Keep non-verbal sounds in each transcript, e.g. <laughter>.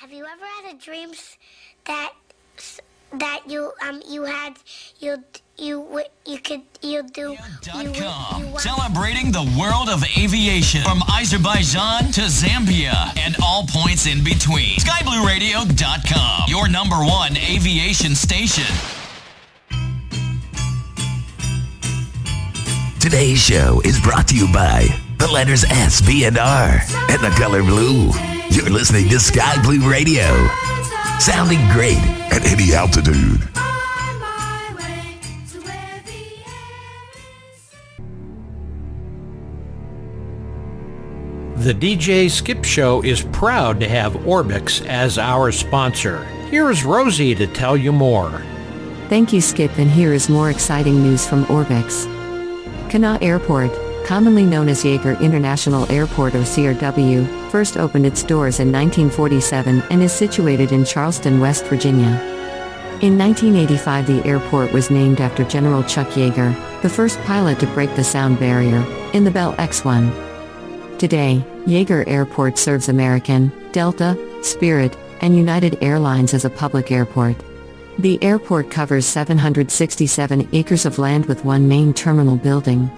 Have you ever had a dream that that you um you had you you you could you do you, you, celebrating the world of aviation from Azerbaijan to Zambia and all points in between. SkyBlueRadio.com, your number one aviation station. Today's show is brought to you by the letters S, B, and R, and the color blue. You're listening to Sky Blue Radio, sounding great at any altitude. The DJ Skip Show is proud to have Orbx as our sponsor. Here's Rosie to tell you more. Thank you, Skip, and here is more exciting news from Orbx. Kanawha Airport, commonly known as Yeager International Airport or CRW, first opened its doors in 1947 and is situated in Charleston, West Virginia. In 1985 the airport was named after General Chuck Yeager, the first pilot to break the sound barrier, in the Bell X-1. Today, Yeager Airport serves American, Delta, Spirit, and United Airlines as a public airport. The airport covers 767 acres of land with one main terminal building.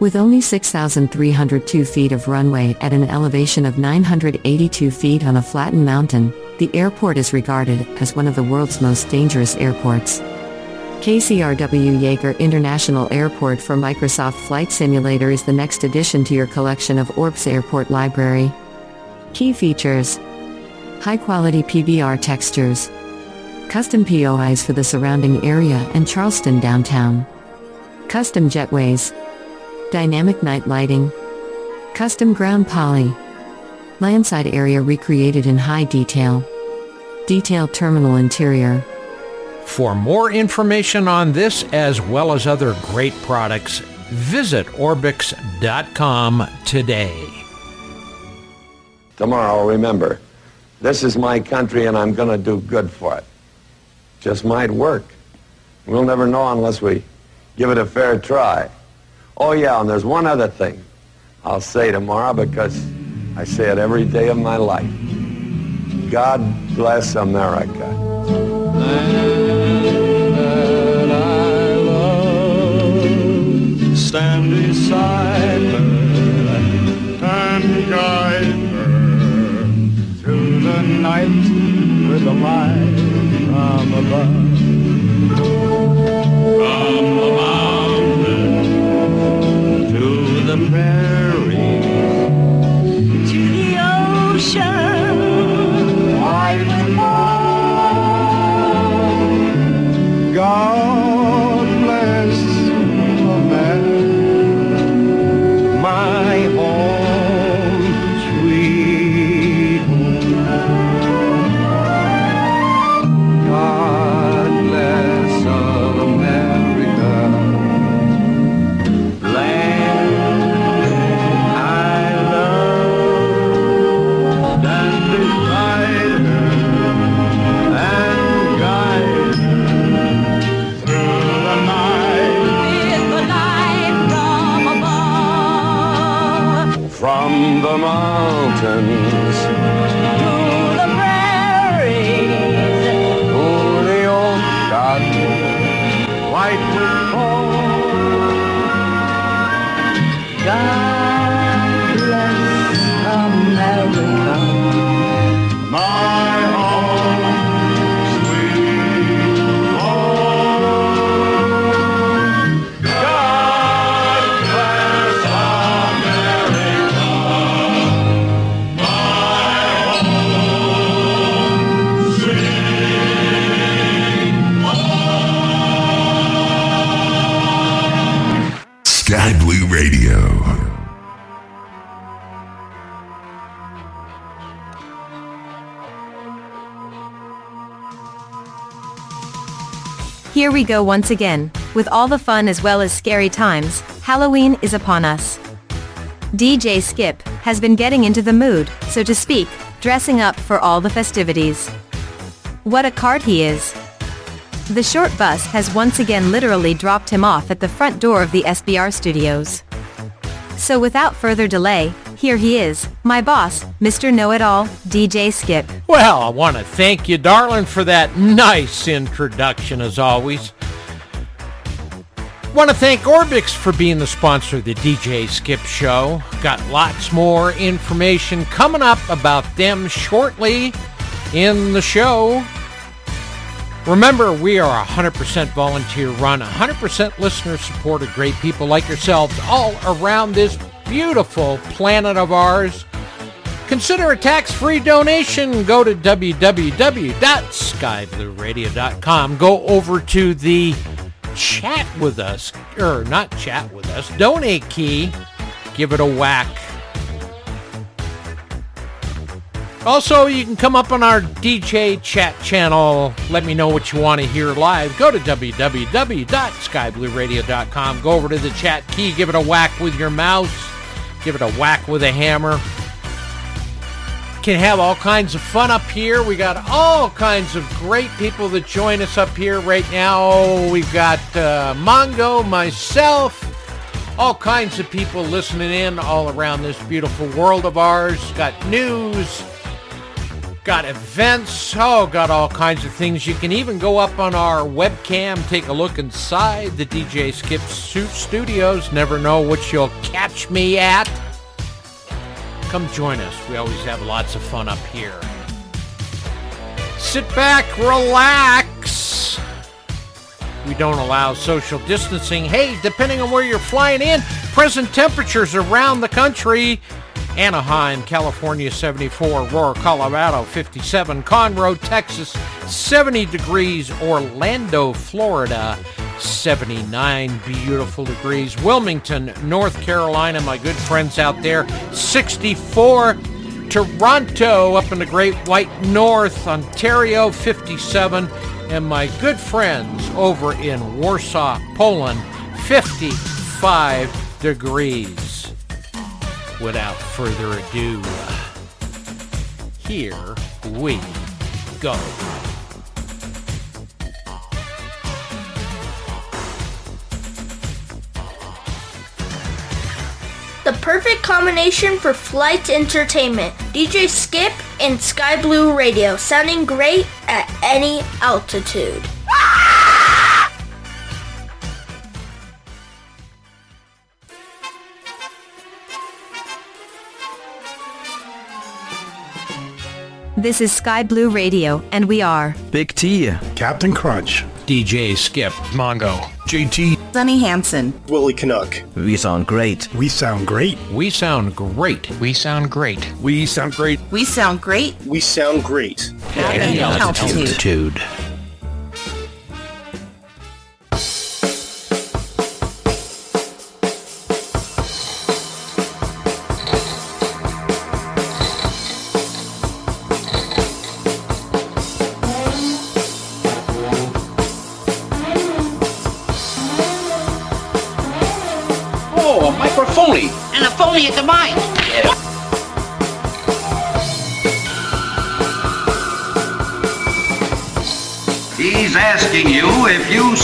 With only 6,302 feet of runway at an elevation of 982 feet on a flattened mountain, the airport is regarded as one of the world's most dangerous airports. KCRW Yeager International Airport for Microsoft Flight Simulator is the next addition to your collection of Orbx Airport Library. Key features High quality PBR textures, custom POIs for the surrounding area and Charleston downtown, custom jetways, dynamic night lighting, custom ground poly, landside area recreated in high detail, detailed terminal interior. For more information on this as well as other great products, visit Orbx.com today. Tomorrow, remember, this is my country and I'm going to do good for it. Just might work. We'll never know unless we give it a fair try. Oh, yeah, and there's one other thing I'll say tomorrow because I say it every day of my life. God bless America. stand beside her and guide her through the night with the light from above. From to the prairie to the ocean. Wide and wide. God mountains. To the prairies, to the old ocean, white we go once again, with all the fun as well as scary times, Halloween is upon us. DJ Skip has been getting into the mood, so to speak, dressing up for all the festivities. What a card he is. The short bus has once again literally dropped him off at the front door of the SBR studios. So without further delay, Here he is, my boss, Mr. Know-It-All, DJ Skip. Well, I want to thank you, darling, for that nice introduction as always. Want to thank Orbx for being the sponsor of the DJ Skip Show. Got lots more information coming up about them shortly in the show. Remember, we are 100% volunteer run, 100% listener supported, great people like yourselves all around this beautiful planet of ours. Consider a tax-free donation. Go to www.skyblueradio.com. Go over to the chat with us, or not chat with us, donate key. Give it a whack. Also, you can come up on our DJ chat channel. Let me know what you want to hear live. Go to www.skyblueradio.com. Go over to the chat key. Give it a whack with your mouse. Give it a whack with a hammer. Can have all kinds of fun up here. We got all kinds of great people that join us up here right now. We've got uh, Mongo, myself, all kinds of people listening in all around this beautiful world of ours. Got news, got events, oh, got all kinds of things. You can even go up on our webcam, take a look inside the DJ Skip Suit Studios. Never know what you'll catch me at. Come join us. We always have lots of fun up here. Sit back, relax. We don't allow social distancing. Hey, depending on where you're flying in, present temperatures around the country Anaheim, California 74, Aurora, Colorado 57, Conroe, Texas 70 degrees, Orlando, Florida 79 beautiful degrees, Wilmington, North Carolina, my good friends out there 64, Toronto up in the Great White North, Ontario 57, and my good friends over in Warsaw, Poland 55 degrees without further ado, here we go. The perfect combination for flight entertainment. DJ Skip and Sky Blue Radio, sounding great at any altitude. This is Sky Blue Radio, and we are Big T. Captain Crunch. DJ Skip. Mongo. JT. Sunny Hansen. Willie Canuck. We sound great. We sound great. We sound great. We sound great. We sound great. We sound great. We sound great. At altitude. altitude. Asking you if you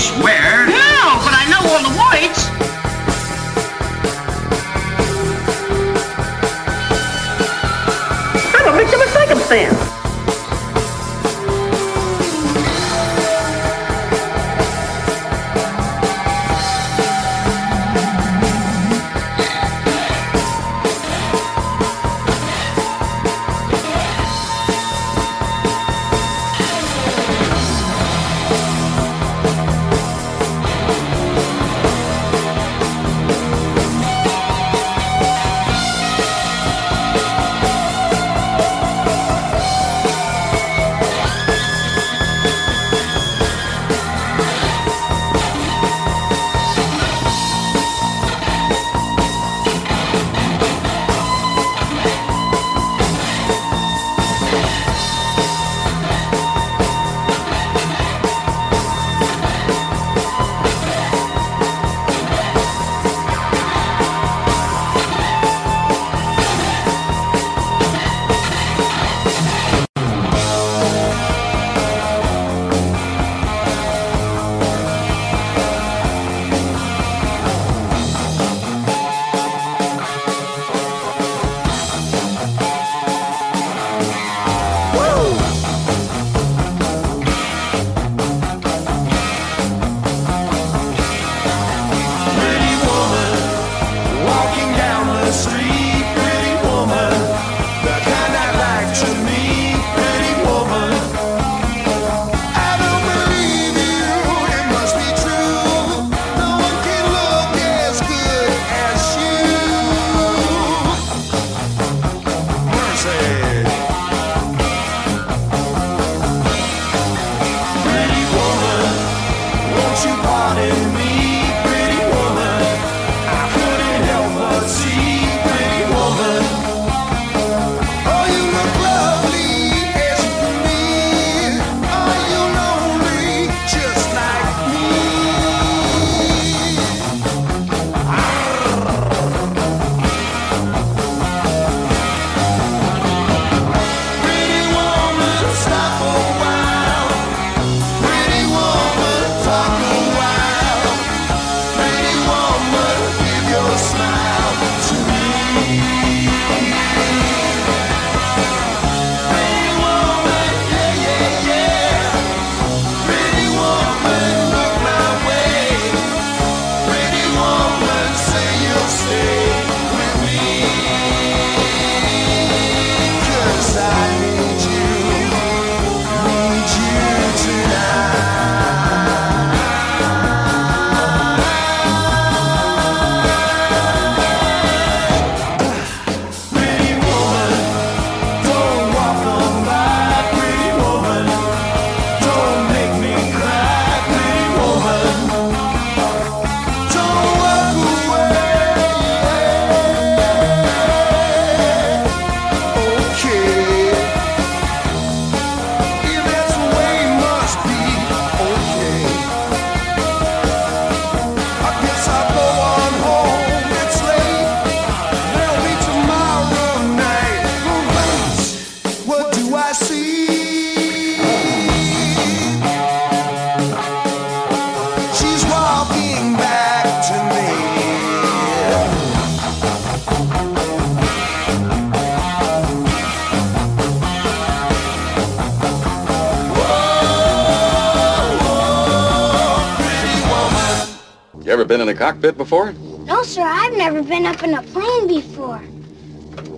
cockpit before? No, sir. I've never been up in a plane before.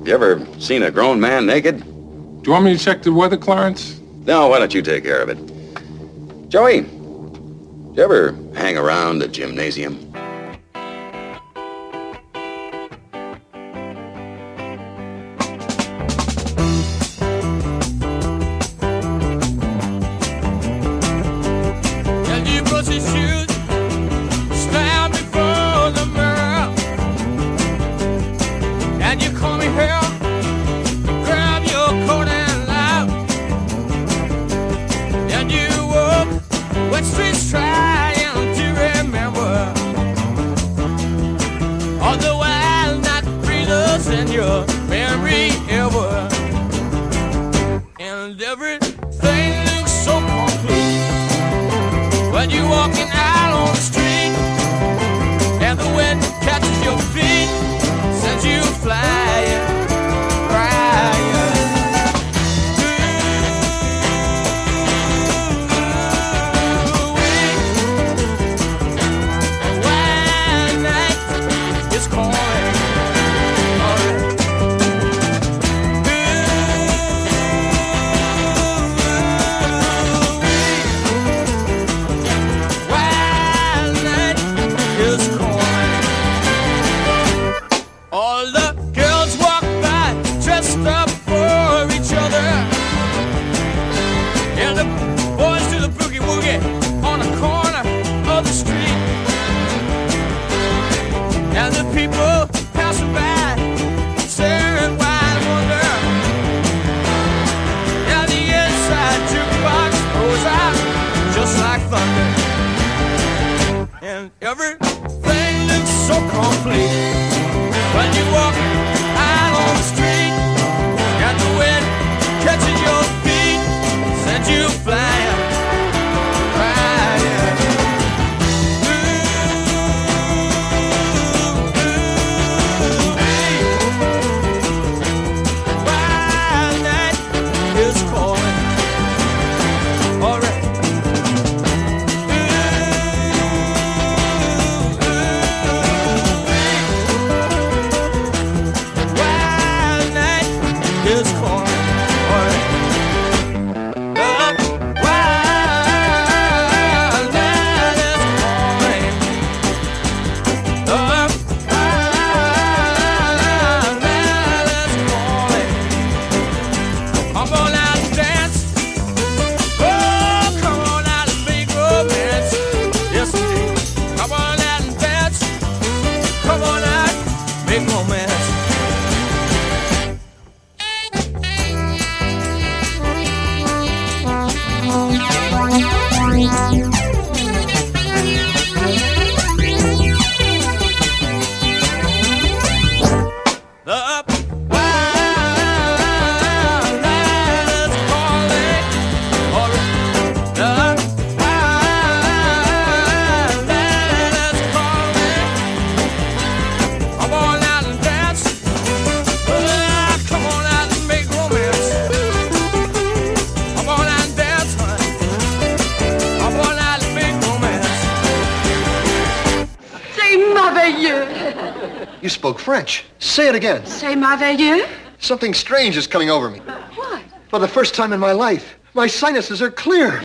You ever seen a grown man naked? Do you want me to check the weather, Clarence? No, why don't you take care of it? Joey, did you ever hang around the gymnasium? again. Say, merveilleux? Something strange is coming over me. What? For the first time in my life, my sinuses are clear.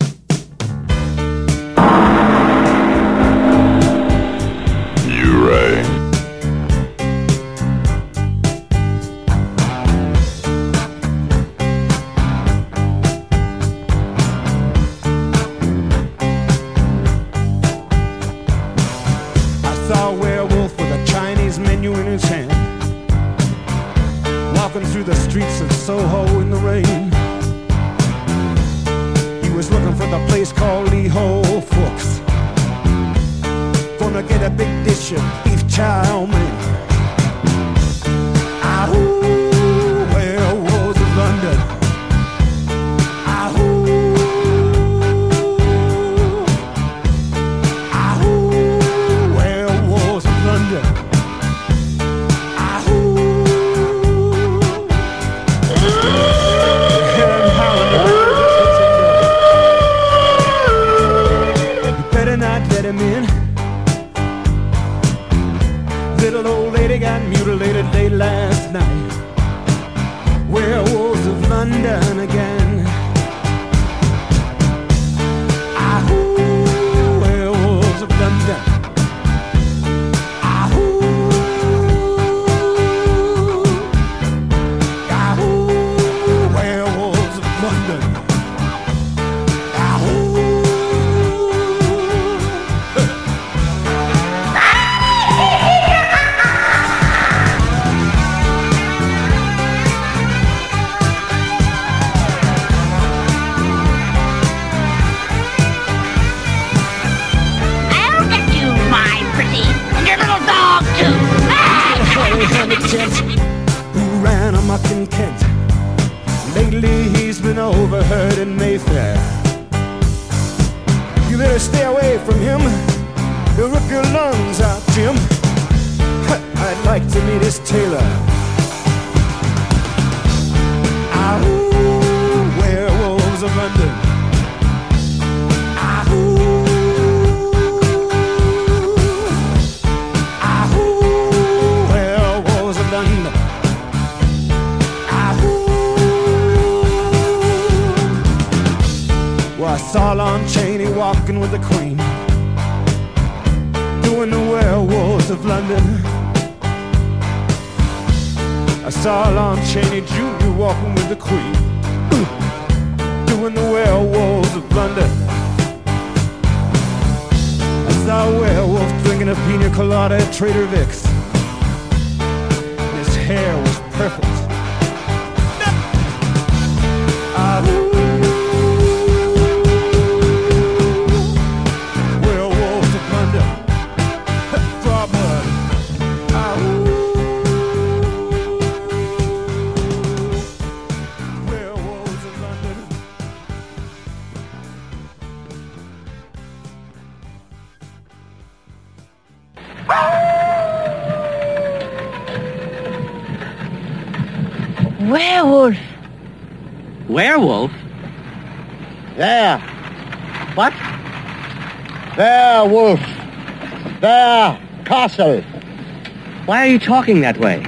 you talking that way?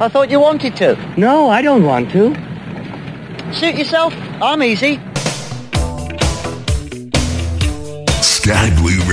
I thought you wanted to. No, I don't want to. Suit yourself. I'm easy. Sky Blue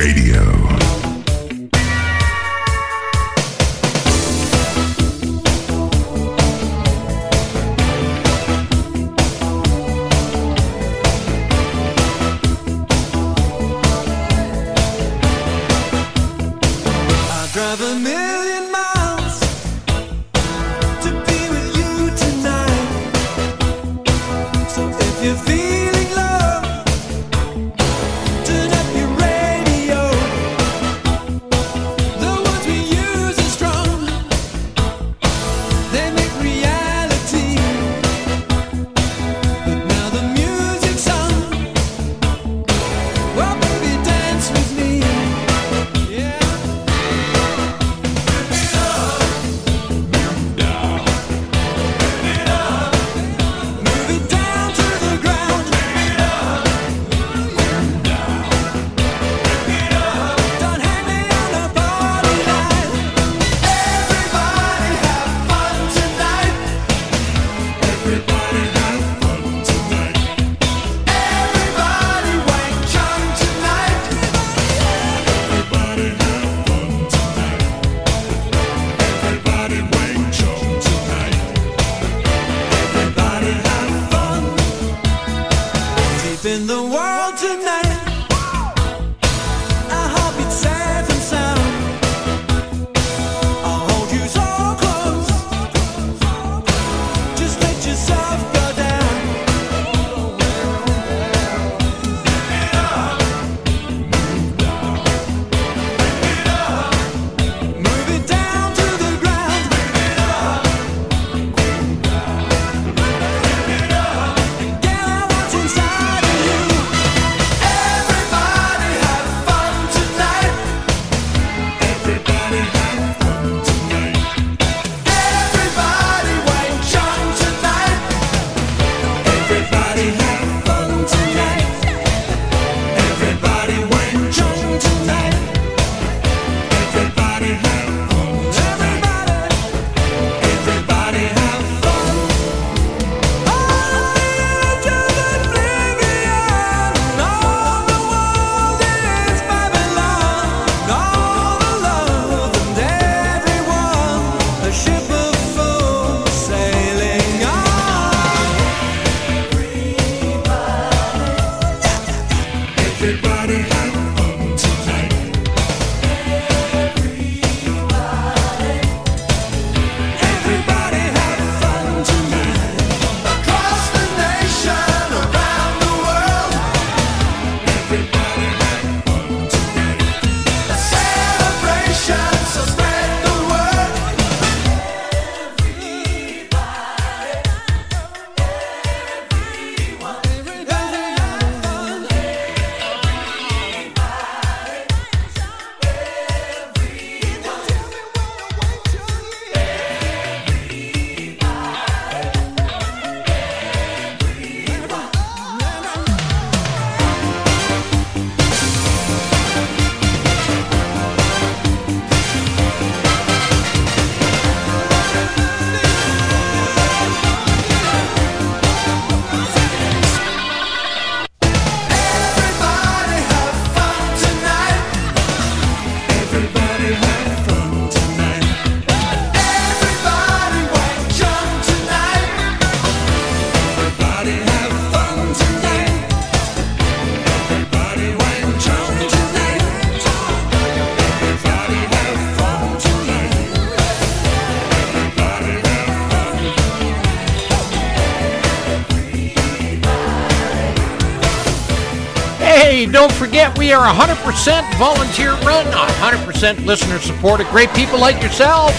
don't forget, we are 100% volunteer run, 100% listener supported. Great people like yourselves.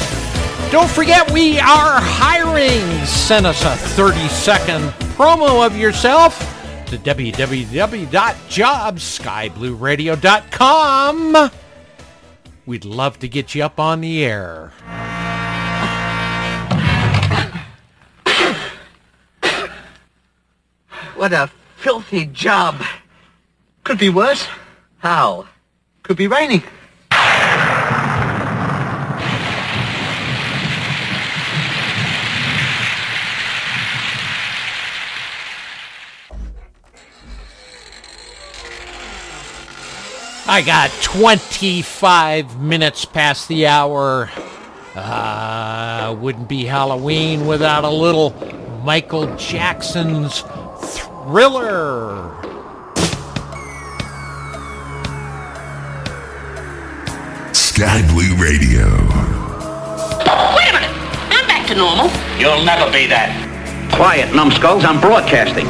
Don't forget, we are hiring. Send us a 30 second promo of yourself to www.jobskyblueradio.com. We'd love to get you up on the air. What a filthy job. Could be worse. How? Could be raining. I got 25 minutes past the hour. Uh, wouldn't be Halloween without a little Michael Jackson's thriller. Sky Blue Radio. Wait a minute. I'm back to normal. You'll never be that. Quiet, numbskulls. I'm broadcasting.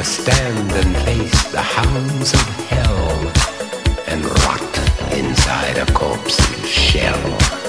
Must stand and face the hounds of hell and rot inside a corpse's shell.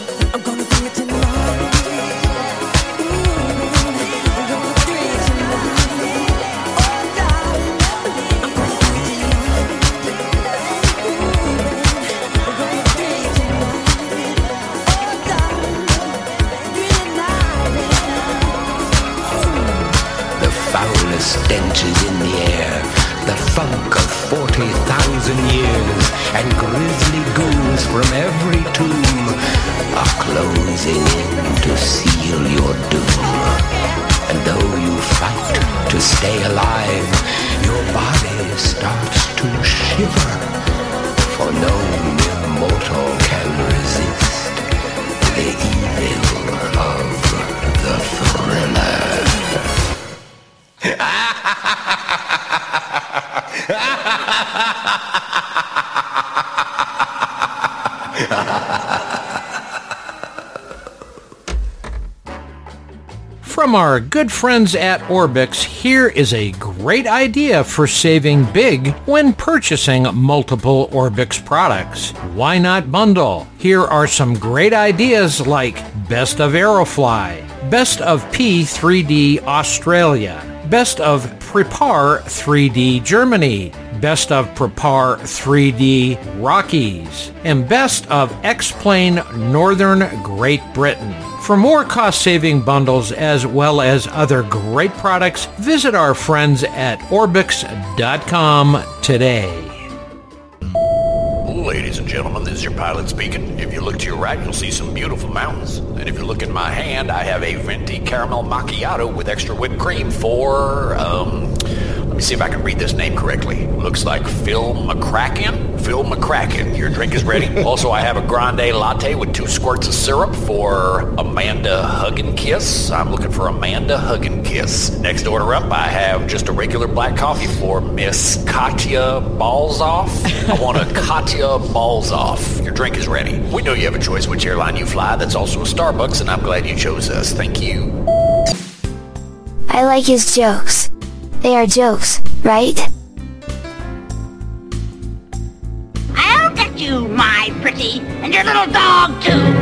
From our good friends at Orbx, here is a great idea for saving big when purchasing multiple Orbx products. Why not bundle? Here are some great ideas like Best of Aerofly, Best of P3D Australia, Best of Prepar3D Germany, Best of Prepar3D Rockies, and Best of X-Plane Northern Great Britain. For more cost-saving bundles as well as other great products, visit our friends at Orbx.com today. Ladies and gentlemen, this is your pilot speaking. If you look to your right, you'll see some beautiful mountains. And if you look in my hand, I have a venti caramel macchiato with extra whipped cream for, um, me see if I can read this name correctly. Looks like Phil McCracken. Phil McCracken, your drink is ready. <laughs> also, I have a grande latte with two squirts of syrup for Amanda Huggin Kiss. I'm looking for Amanda Huggin Kiss. Next order up, I have just a regular black coffee for Miss Katya Balzoff. I want a <laughs> Katya Balzoff. Your drink is ready. We know you have a choice which airline you fly. That's also a Starbucks, and I'm glad you chose us. Thank you. I like his jokes. They are jokes, right? I'll get you, my pretty, and your little dog too.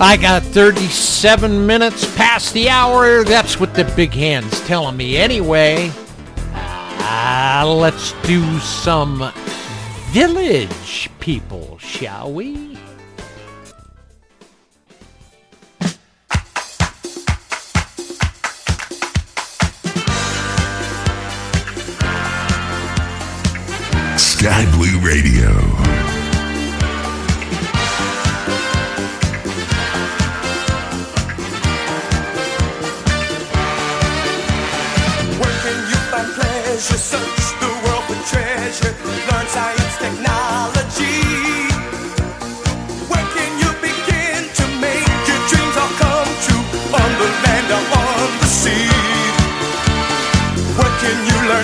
I got 37 minutes past the hour. That's what the big hand's telling me anyway. Uh, let's do some village people, shall we? Sky Blue Radio.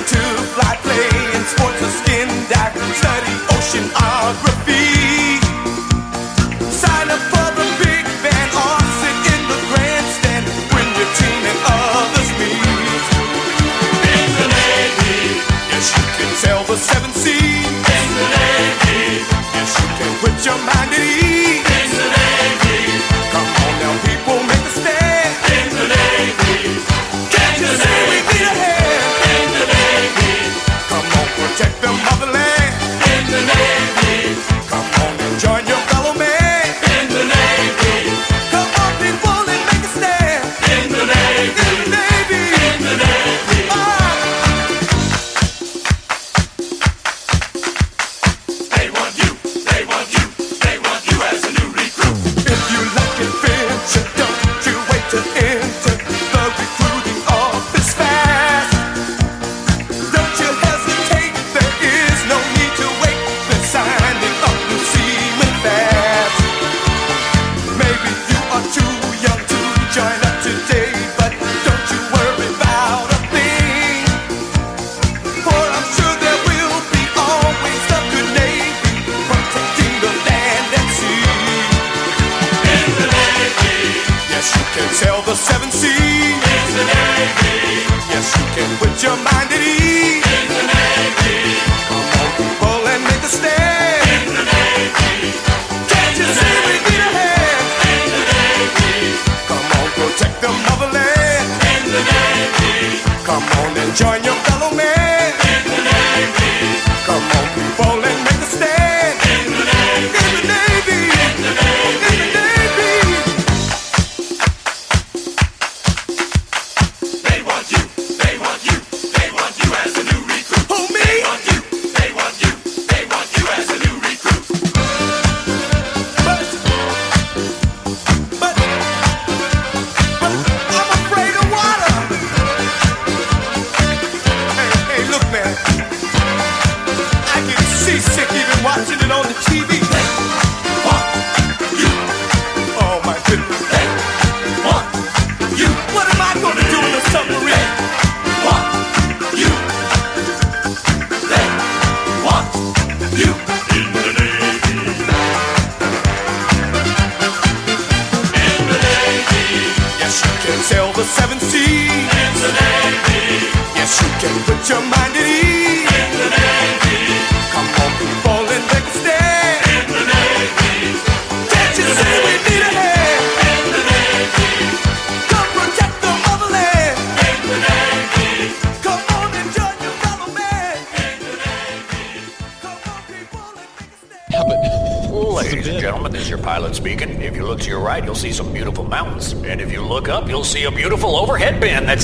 to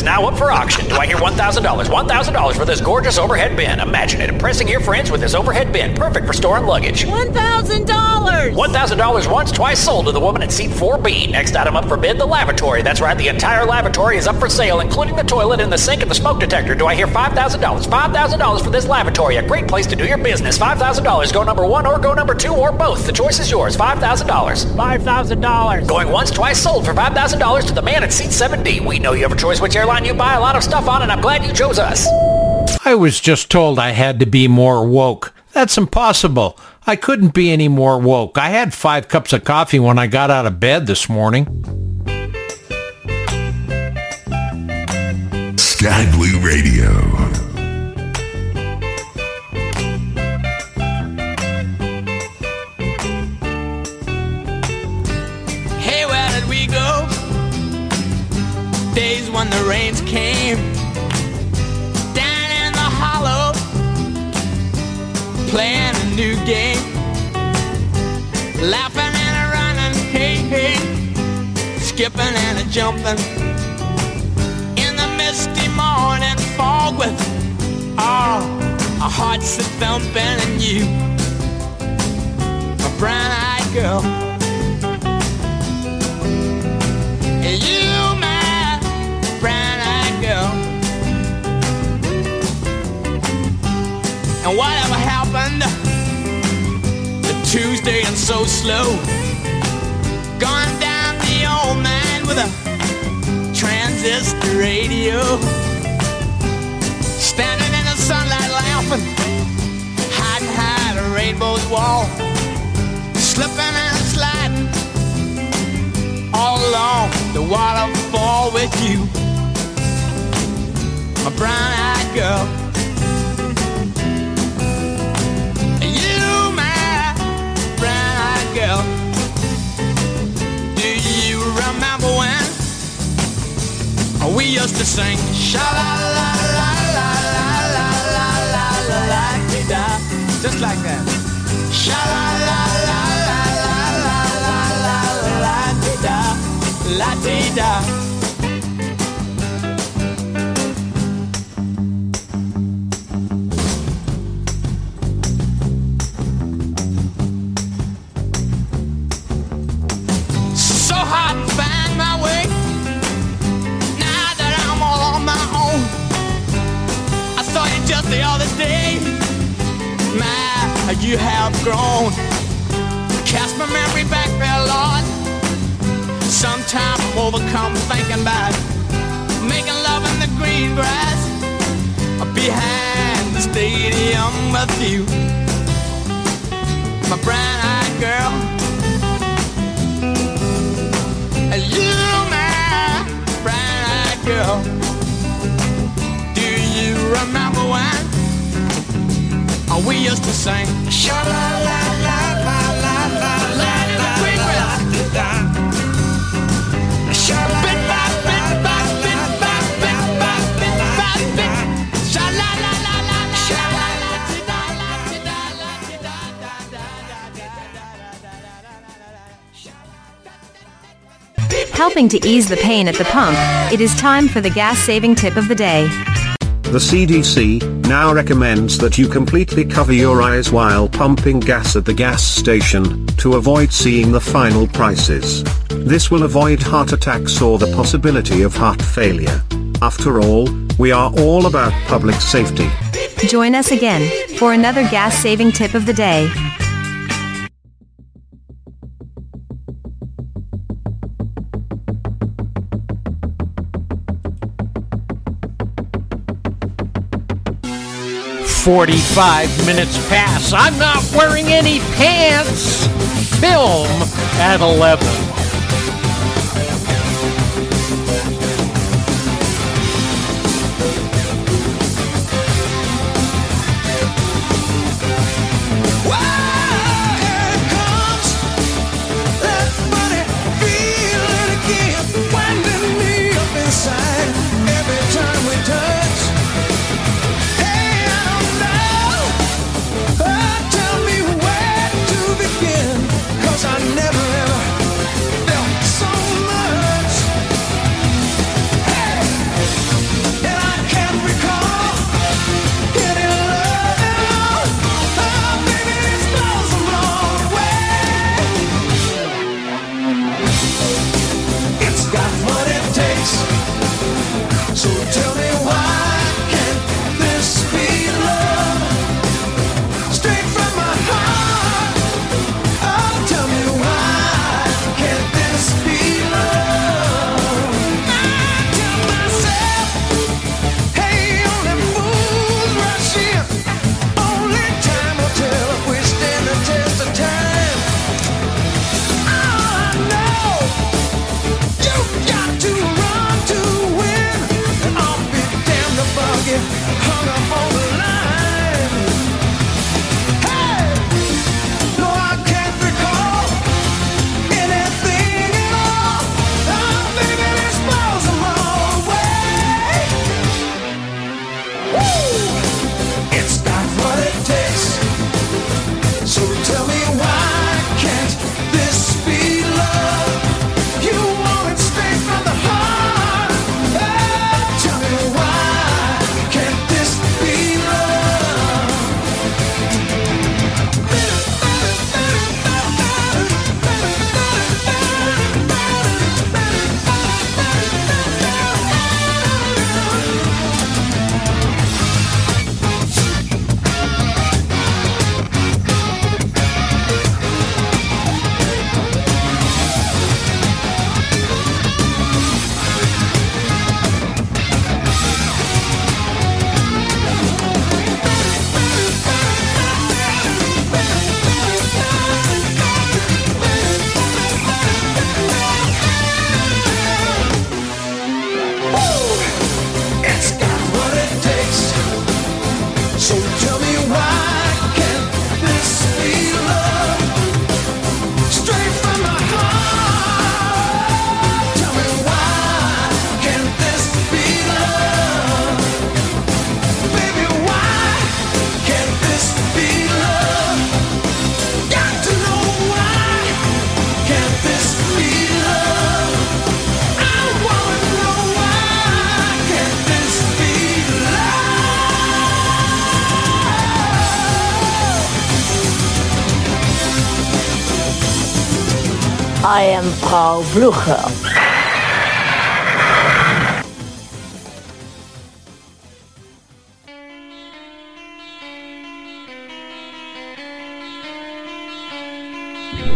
now up for auction. Do I hear $1,000? this gorgeous overhead bin. Imagine it impressing your friends with this overhead bin, perfect for storing luggage. $1,000! $1,000 once, twice sold to the woman at seat 4B. Next item up for bid, the lavatory. That's right, the entire lavatory is up for sale, including the toilet and the sink and the smoke detector. Do I hear $5,000? $5,000 for this lavatory, a great place to do your business. $5,000, go number one or go number two or both. The choice is yours, $5,000. $5,000. Going once, twice sold for $5,000 to the man at seat 7D. We know you have a choice which airline you buy a lot of stuff on, and I'm glad you chose us. I was just told I had to be more woke. That's impossible. I couldn't be any more woke. I had five cups of coffee when I got out of bed this morning. Sky Blue Radio. Helping to ease the pain at the pump, it is time for the gas-saving tip of the day. The CDC now recommends that you completely cover your eyes while pumping gas at the gas station to avoid seeing the final prices. This will avoid heart attacks or the possibility of heart failure. After all, we are all about public safety. Join us again for another gas saving tip of the day. 45 minutes past. I'm not wearing any pants. Film at 11.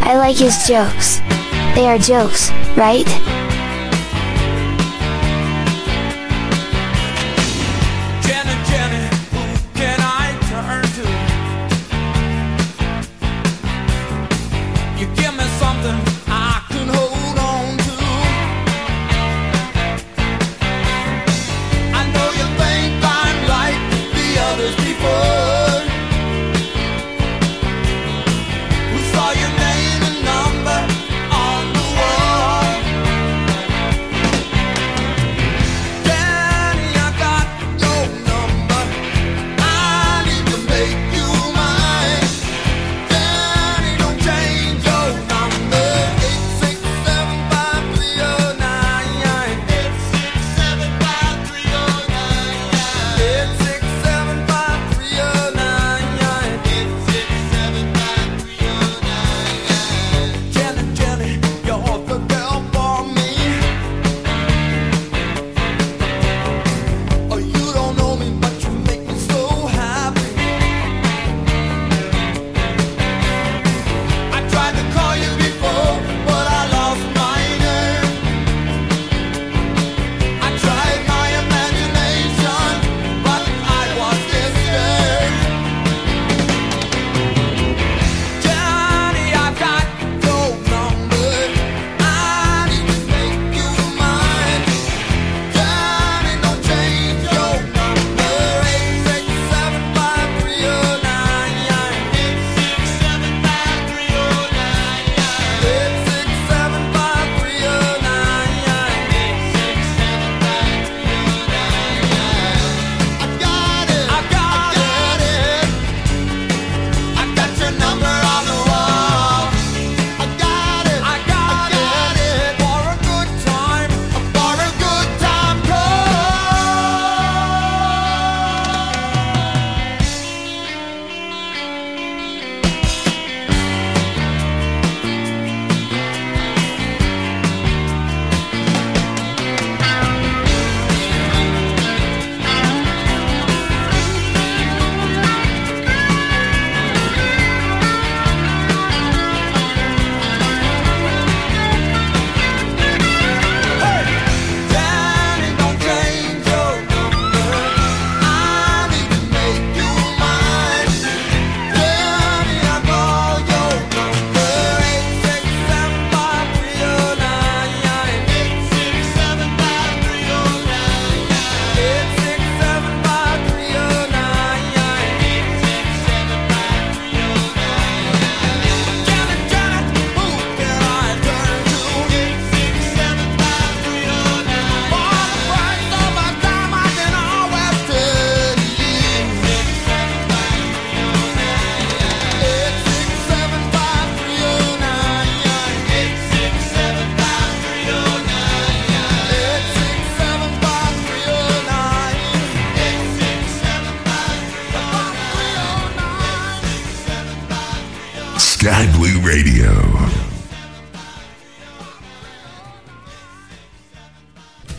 I like his jokes. They are jokes, right? Bad Blue Radio.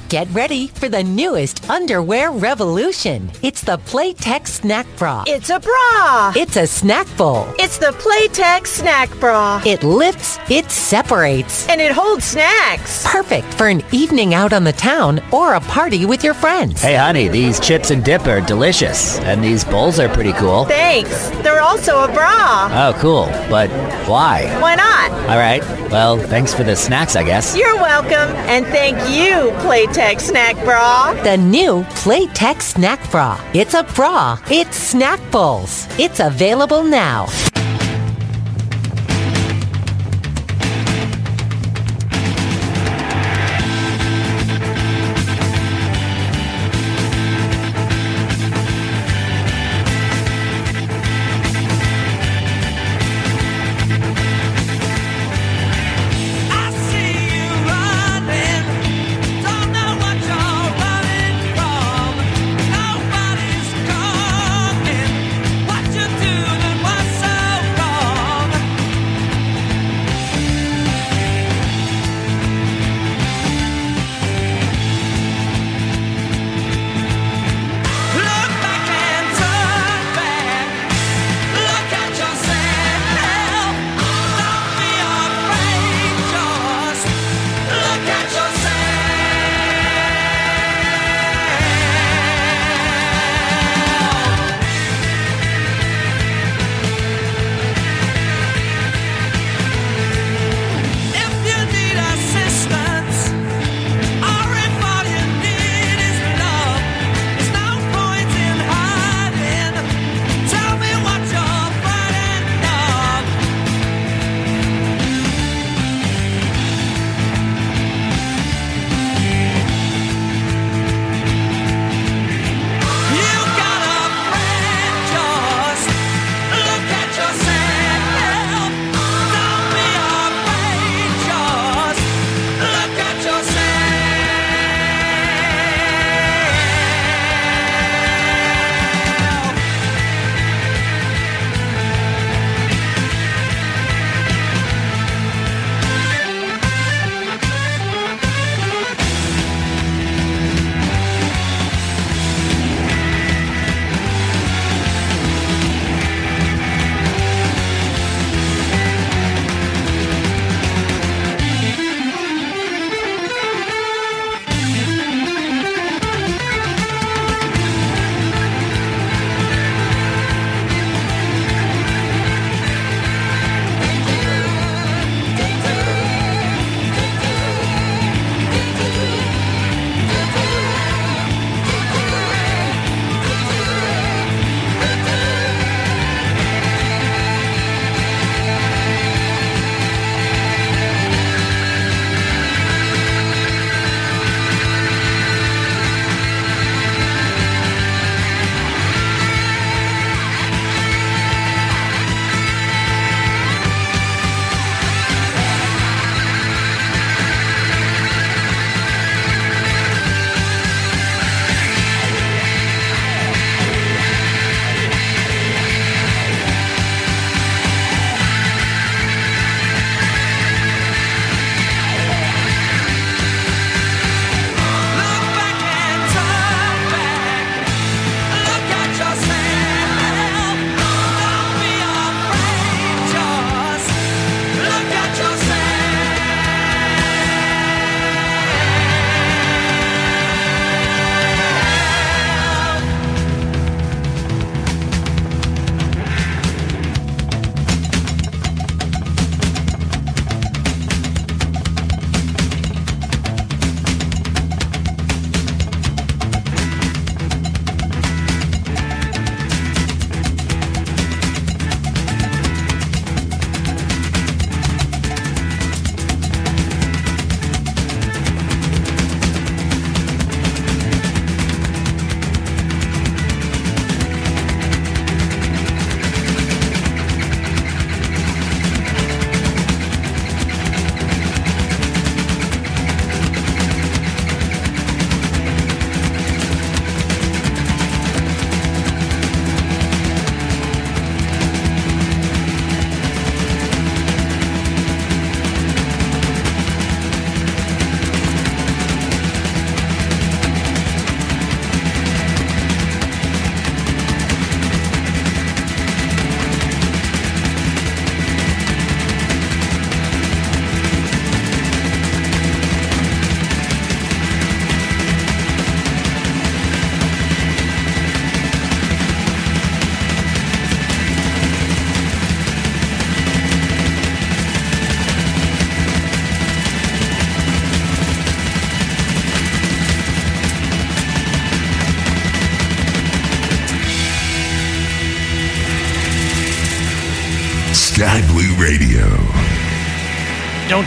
Get ready for the newest underwear revolution. It's the Playtex Snack Bra. It's a bra. It's a snack bowl. It's the Playtex Snack Bra. It lifts, it separates, and it holds snacks. Perfect for an evening out on the town or a party with your friends. Hey, honey, these chips and dip are delicious, and these bowls are pretty cool. Thanks. They're also a bra. Oh, cool. But why? Why not? All right. Well, thanks for the snacks, I guess. You're welcome, and thank you, Playtex. Playtex Snack Bra. The new Playtex Snack Bra. It's a bra. It's snack bowls. It's available now.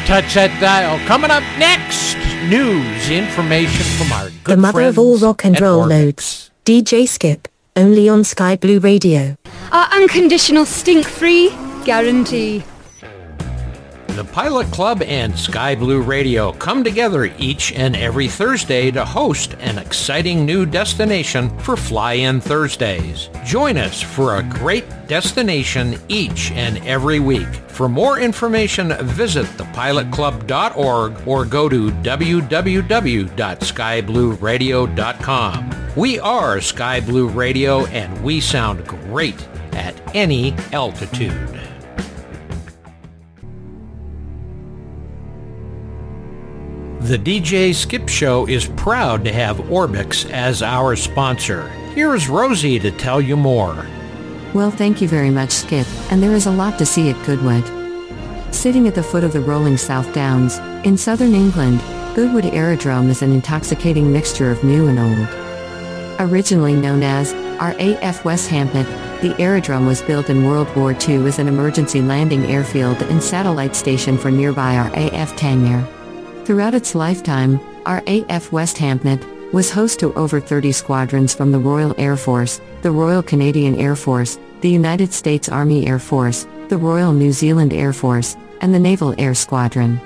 Touch that dial. Coming up next, news, information from our good The mother of all rock and roll Orbit. loads. DJ Skip. Only on Sky Blue Radio. Our unconditional stink-free guarantee. The Pilot Club and Sky Blue Radio come together each and every Thursday to host an exciting new destination for Fly-In Thursdays. Join us for a great destination each and every week. For more information, visit thepilotclub.org or go to www.skyblueradio.com. We are Sky Blue Radio and we sound great at any altitude. The DJ Skip Show is proud to have Orbx as our sponsor. Here is Rosie to tell you more. Well, thank you very much, Skip, and there is a lot to see at Goodwood. Sitting at the foot of the rolling South Downs, in southern England, Goodwood Aerodrome is an intoxicating mixture of new and old. Originally known as RAF Westhampnett, the aerodrome was built in World War II as an emergency landing airfield and satellite station for nearby RAF Tangmere. Throughout its lifetime, RAF Westhampnett was host to over 30 squadrons from the Royal Air Force, the Royal Canadian Air Force, the United States Army Air Force, the Royal New Zealand Air Force, and the Naval Air Squadron.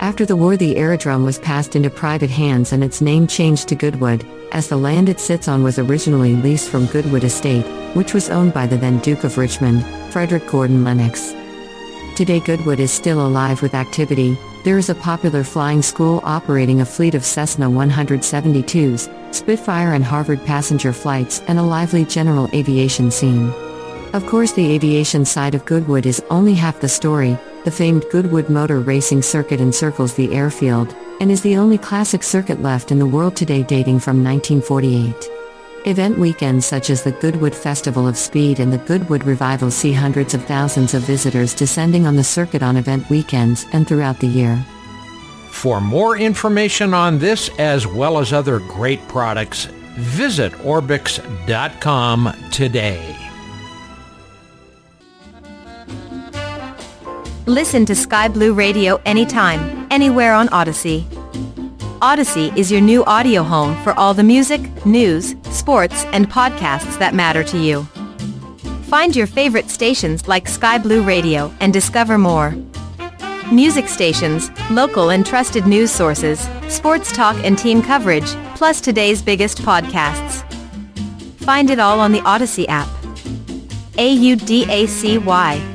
After the war the aerodrome was passed into private hands and its name changed to Goodwood, as the land it sits on was originally leased from Goodwood Estate, which was owned by the then Duke of Richmond, Frederick Gordon Lennox. Today Goodwood is still alive with activity, there is a popular flying school operating a fleet of Cessna 172s, Spitfire and Harvard passenger flights and a lively general aviation scene. Of course the aviation side of Goodwood is only half the story, the famed Goodwood Motor Racing Circuit encircles the airfield, and is the only classic circuit left in the world today dating from 1948. Event weekends such as the Goodwood Festival of Speed and the Goodwood Revival see hundreds of thousands of visitors descending on the circuit on event weekends and throughout the year. For more information on this as well as other great products, visit Orbx.com today. Listen to Sky Blue Radio anytime, anywhere on Audacy. Audacy is your new audio home for all the music, news, sports, and podcasts that matter to you. Find your favorite stations like Sky Blue Radio and discover more. Music stations, local and trusted news sources, sports talk and team coverage, plus today's biggest podcasts. Find it all on the Audacy app. A-U-D-A-C-Y.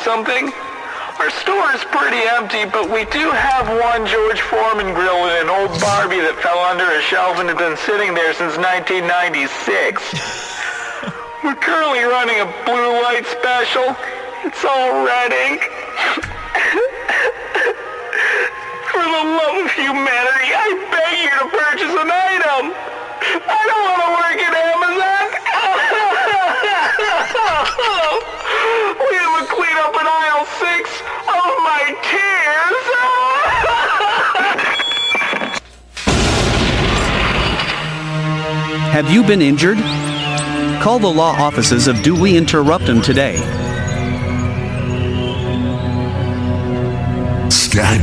Something. Our store is pretty empty, but we do have one George Foreman grill and an old Barbie that fell under a shelf and has been sitting there since 1996. <laughs> We're currently running a blue light special. It's all red ink. Have you been injured? Call the law offices of Do We Interrupt Them today. Sky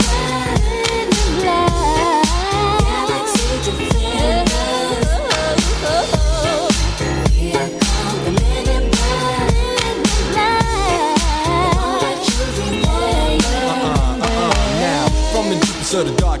From the deepest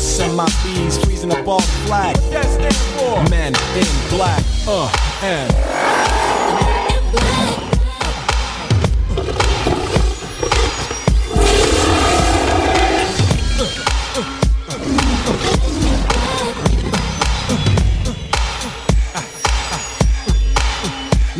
MIBs freezing up all the flag What stand for? Men in black, uh, and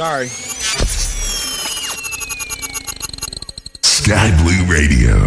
Sorry. Sky Blue Radio.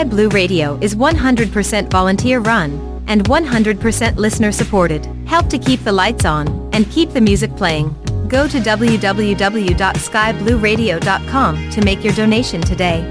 Sky Blue Radio is 100% volunteer run and 100% listener supported. Help to keep the lights on and keep the music playing. Go to www.skyblueradio.com to make your donation today.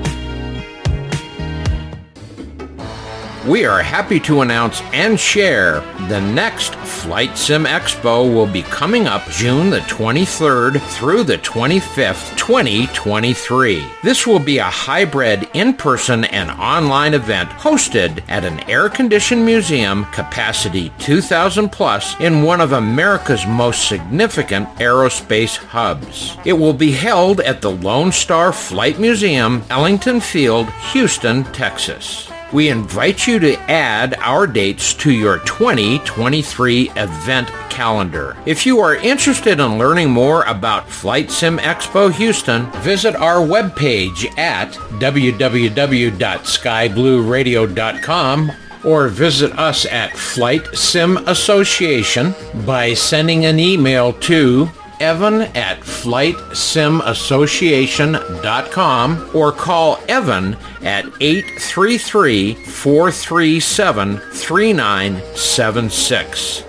We are happy to announce and share the next Flight Sim Expo will be coming up June the 23rd through the 25th, 2023. This will be a hybrid in-person and online event hosted at an air-conditioned museum capacity 2,000 plus in one of America's most significant aerospace hubs. It will be held at the Lone Star Flight Museum, Ellington Field, Houston, Texas. We invite you to add our dates to your 2023 event calendar. If you are interested in learning more about Flight Sim Expo Houston, visit our webpage at www.skyblueradio.com or visit us at Flight Sim Association by sending an email to evan at flightsimassociation.com or call Evan at 833-437-3976.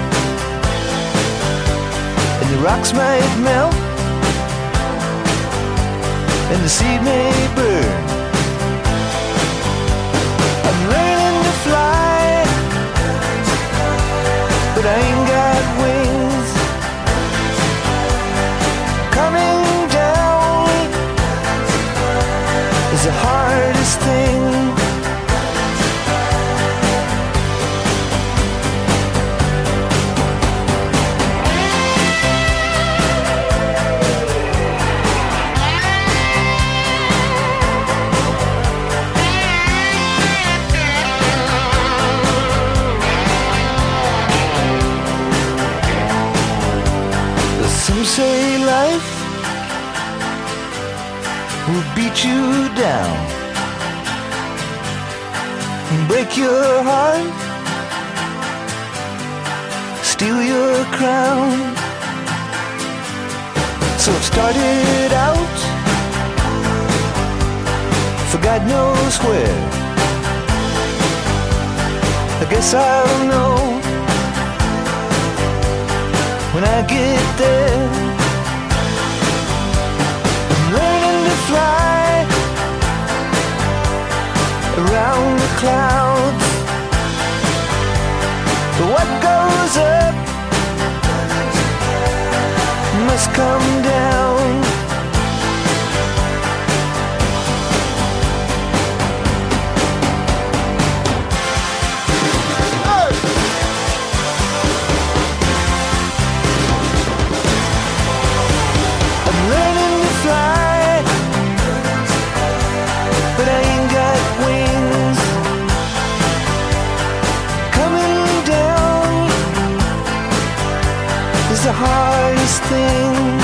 the rocks might melt and the seed may burn. Say life will beat you down and break your heart, steal your crown. So it started out for God knows where. I guess I'll know when I get there. Fly around the clouds. What goes up must come down. Hardest thing.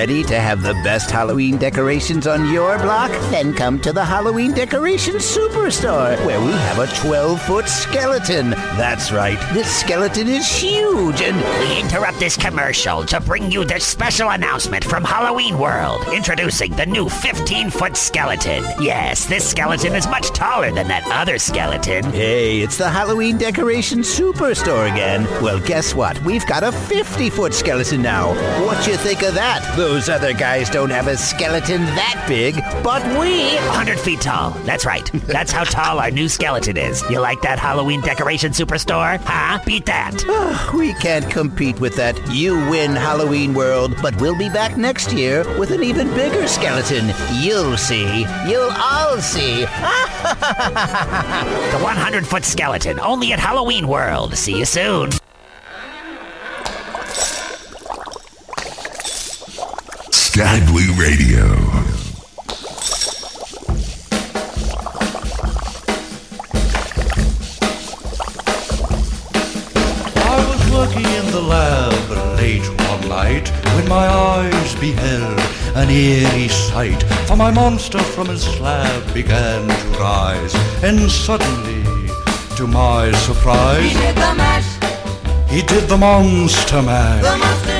Ready to have the best Halloween decorations on your block? Then come to the Halloween Decoration Superstore, where we have a 12 foot skeleton. That's right, this skeleton is huge and. We interrupt this commercial to bring you this special announcement from Halloween World. Introducing the new 15 foot skeleton. Yes, this skeleton is much taller than that other skeleton. Hey, it's the Halloween Decoration Superstore again. Well, guess what? We've got a 50 foot skeleton now. What you think of that? Those other guys don't have a skeleton that big, but we. 100 feet tall. That's right. That's how tall our new skeleton is. You like that Halloween decoration superstore? Huh? Beat that. <sighs> we can't compete with that. You win, Halloween World, but we'll be back next year with an even bigger skeleton. You'll see. You'll all see. <laughs> the 100 foot skeleton, only at Halloween World. See you soon. Sky Blue Radio. I was working in the lab late one night when my eyes beheld an eerie sight, for my monster from his slab began to rise, and suddenly, to my surprise, He did the mash, he did the monster mash. the monster mash.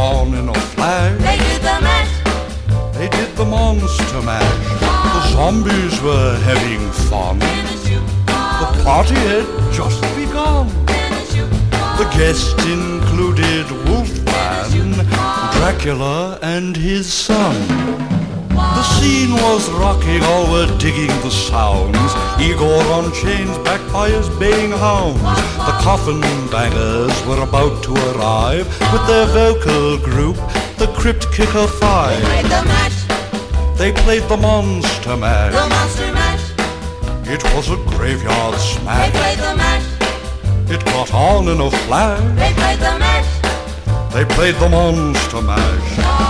On in a flash. they did the mash. They did the monster mash. The zombies were having fun. The party had just begun. The guests included Wolfman, Dracula, and his son. The scene was rocking, all were digging the sounds. Igor on chains, backed by his baying hounds. The coffin bangers were about to arrive with their vocal group, the Crypt Kicker Five. They Played the mash, They played the Monster the monster mash. It was a graveyard smash. They played the mash, It caught on in a flash. they played the mash. They played the Monster Mash. Oh.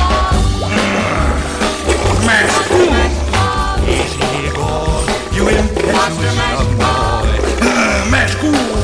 Mash. Easy, Igor. You impetuous young boy. Mash good.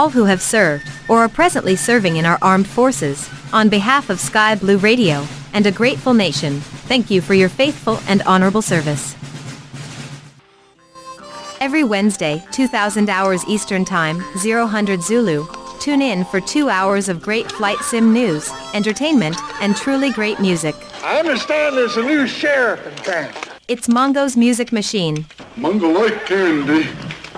All who have served or are presently serving in our armed forces, on behalf of Sky Blue Radio and a grateful nation, thank you for your faithful and honorable service. Every Wednesday, 2000 hours Eastern Time, 0000 Zulu, tune in for two hours of great flight sim news, entertainment, and truly great music. I understand there's a new sheriff in town. It's Mongo's Music Machine. Mongo like candy.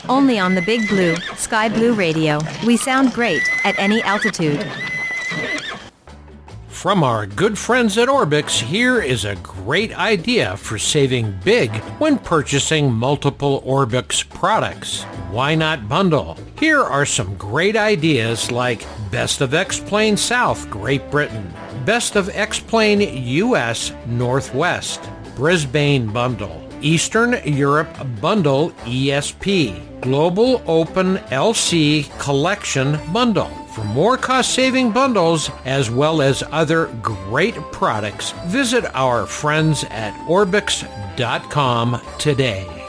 Only on the Big Blue, Sky Blue Radio. We sound great at any altitude. From our good friends at Orbx, here is a great idea for saving big when purchasing multiple Orbx products. Why not bundle? Here are some great ideas like Best of X-Plane South, Great Britain, Best of X-Plane US, Northwest, Brisbane Bundle, Eastern Europe Bundle ESP, Global Open LC Collection Bundle. For more cost-saving bundles as well as other great products, visit our friends at Orbx.com today.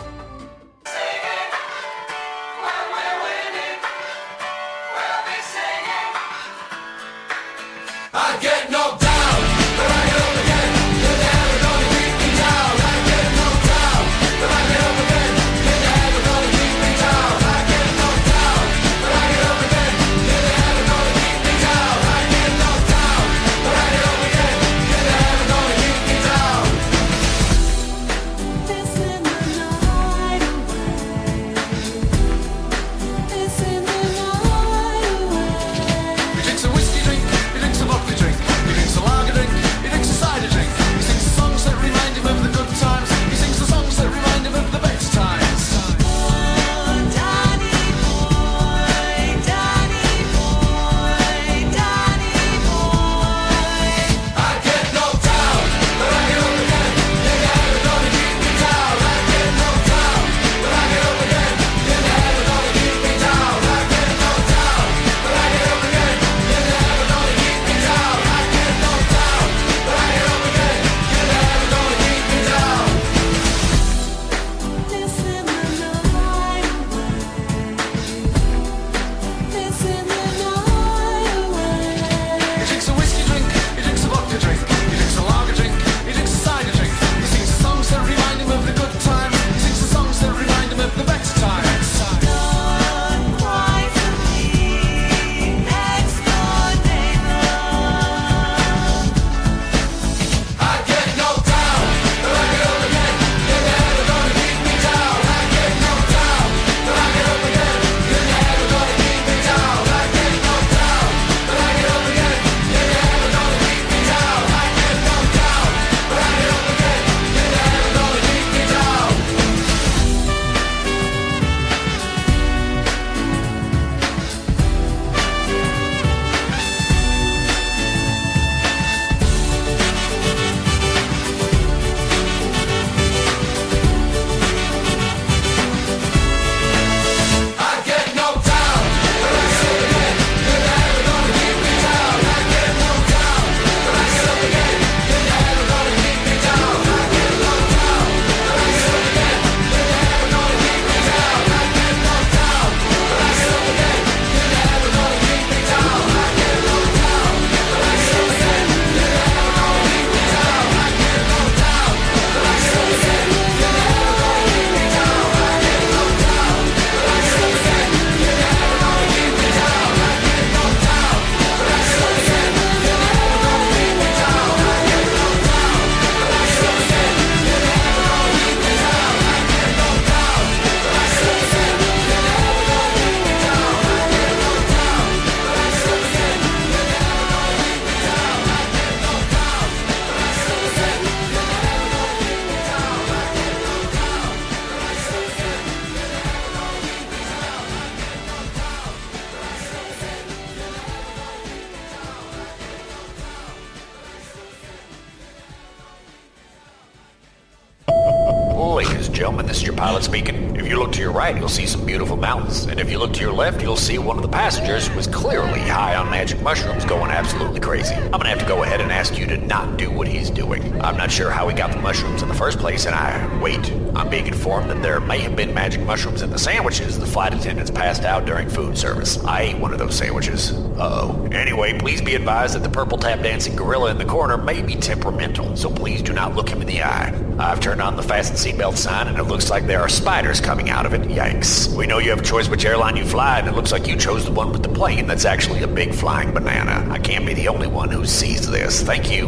And if you look to your left, you'll see one of the passengers was clearly high on magic mushrooms going absolutely crazy. I'm gonna have to go ahead and ask you to not do what he's doing. I'm not sure how he got the mushrooms in the first place, and I... Wait, I'm being informed that there may have been magic mushrooms in the sandwiches the flight attendants passed out during food service. I ate one of those sandwiches. Uh-oh. Anyway, please be advised that the purple tap dancing gorilla in the corner may be temperamental, so please do not look him in the eye. I've turned on the fasten seatbelt sign, and it looks like there are spiders coming out of it. Yikes. We know you have a choice which airline you fly, and it looks like you chose the one with the plane that's actually a big flying banana. I can't be the only one who sees this. Thank you.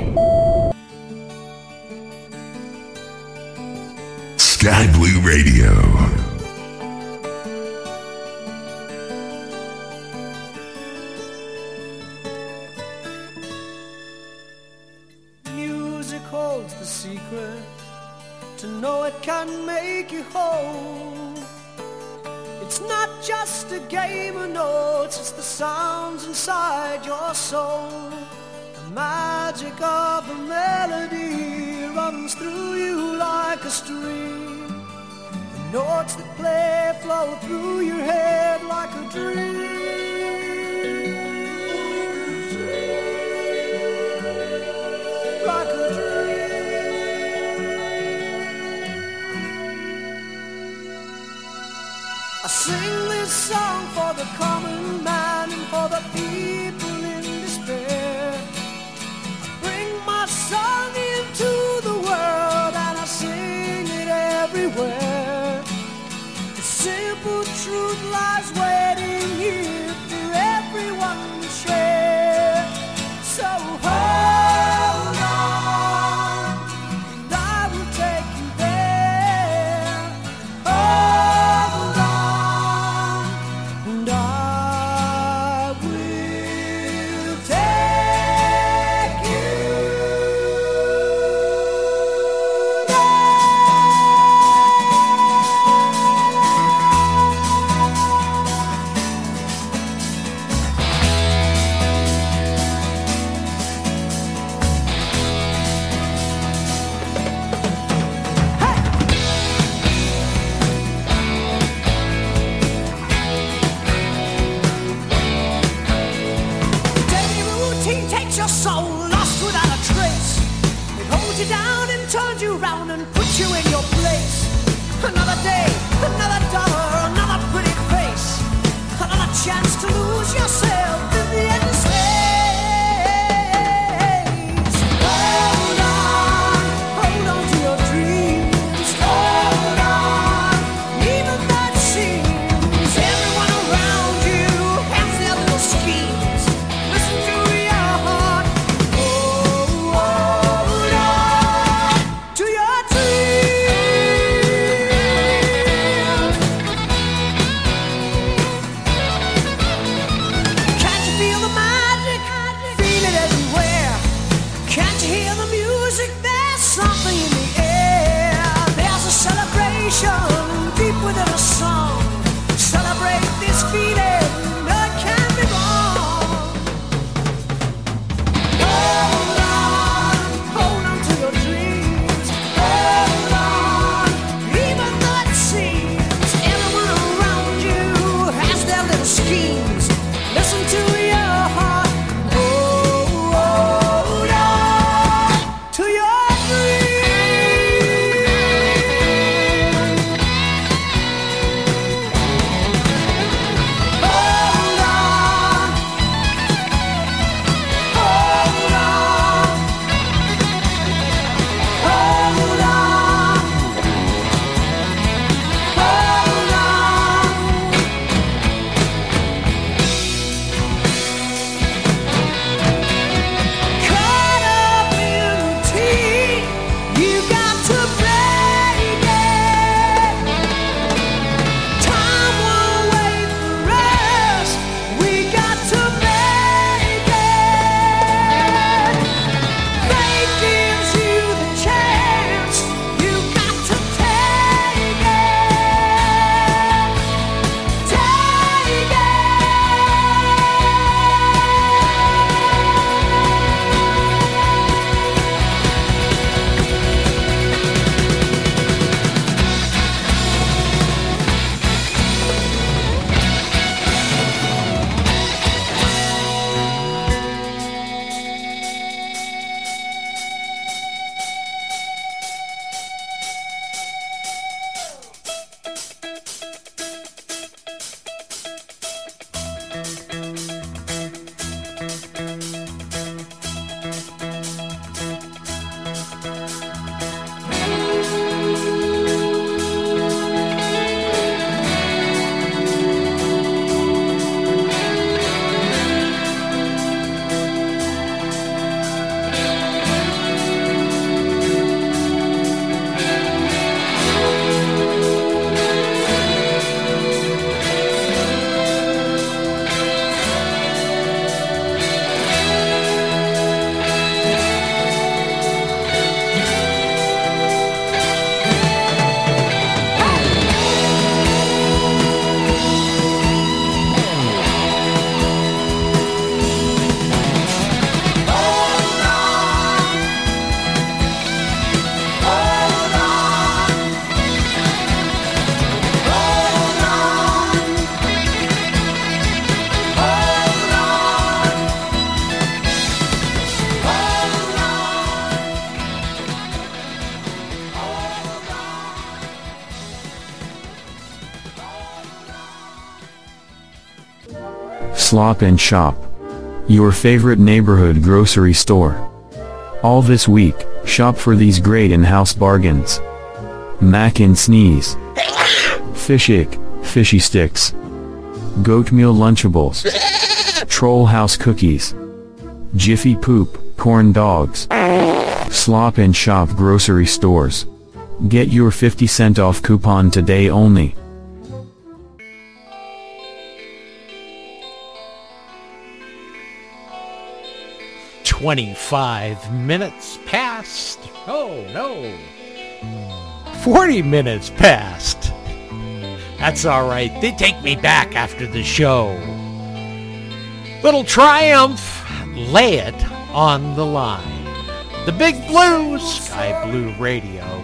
Sky Blue Radio. Stop and shop. Your favorite neighborhood grocery store. All this week, shop for these great in-house bargains. Mac and Sneeze. Fish Ick, Fishy Sticks. Goat Meal Lunchables. Troll House Cookies. Jiffy Poop, Corn Dogs. Slop and Shop Grocery Stores. Get your 50 cent off coupon today only. 25 minutes past. Oh no. 40 minutes past. That's all right. They take me back after the show. Little Triumph, lay it on the line. The Big Blue, Sky Blue Radio.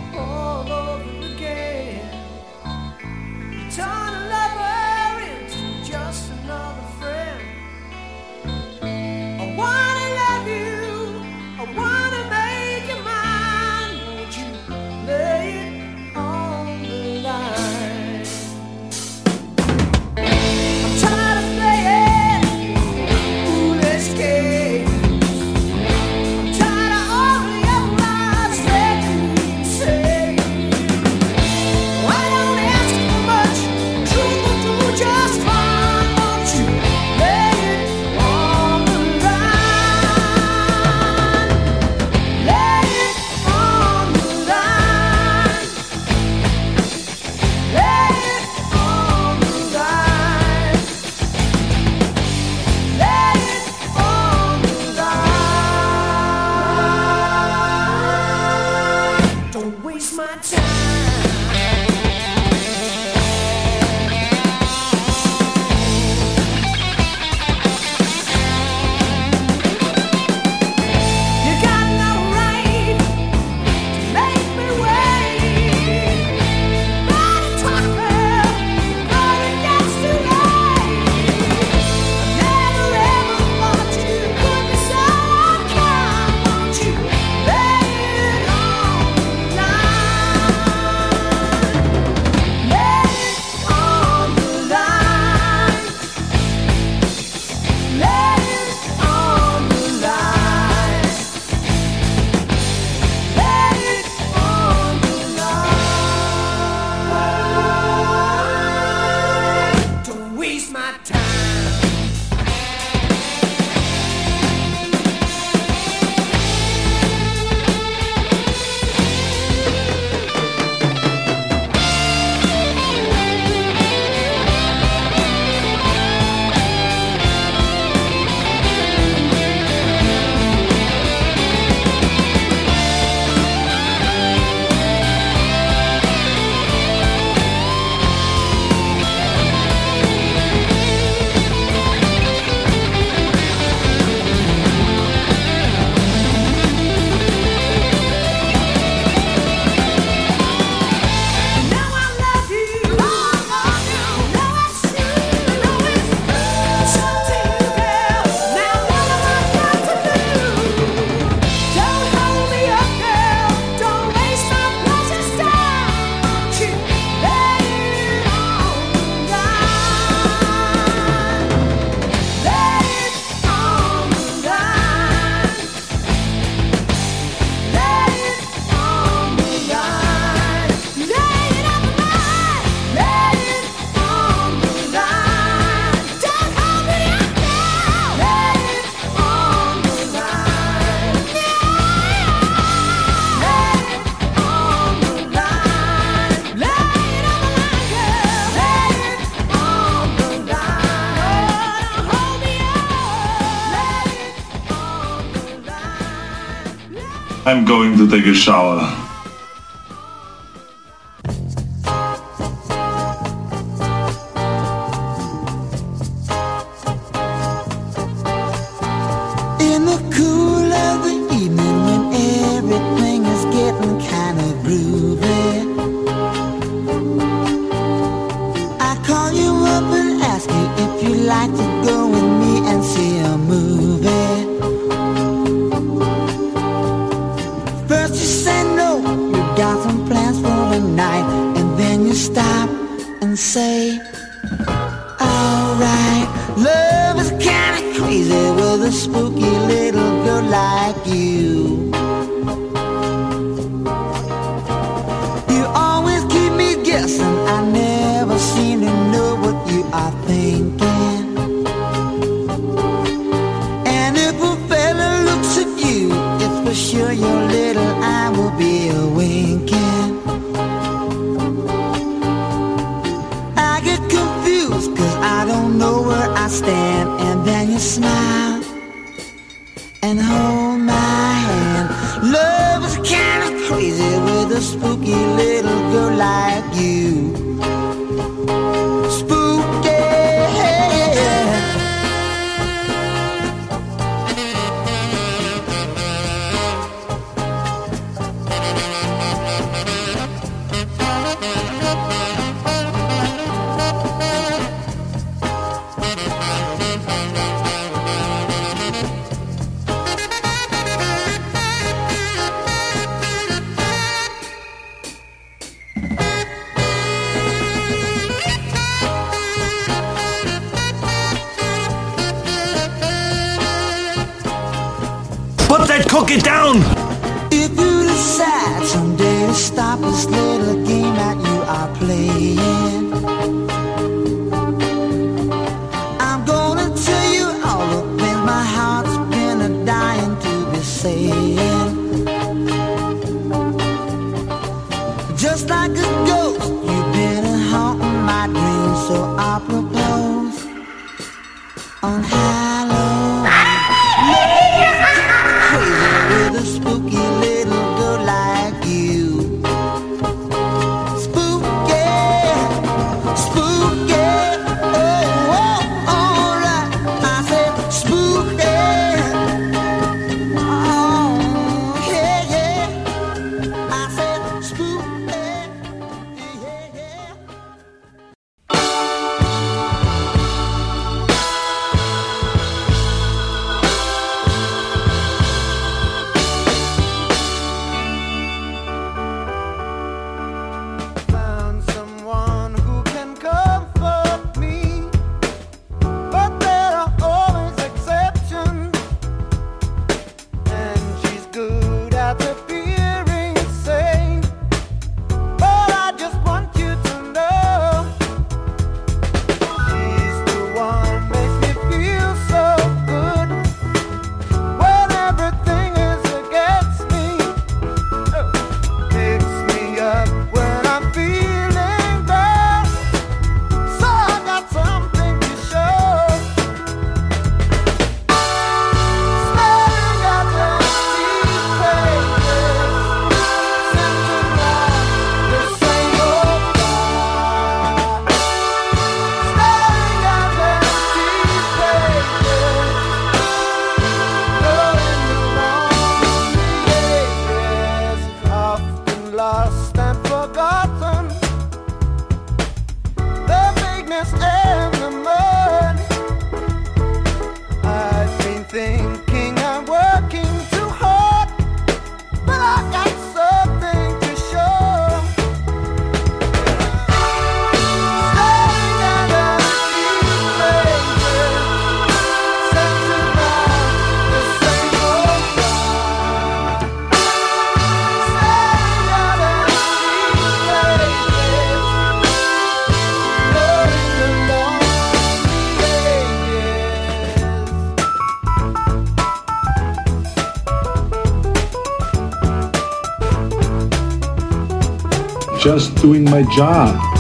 I'm going to take a shower. Doing my job.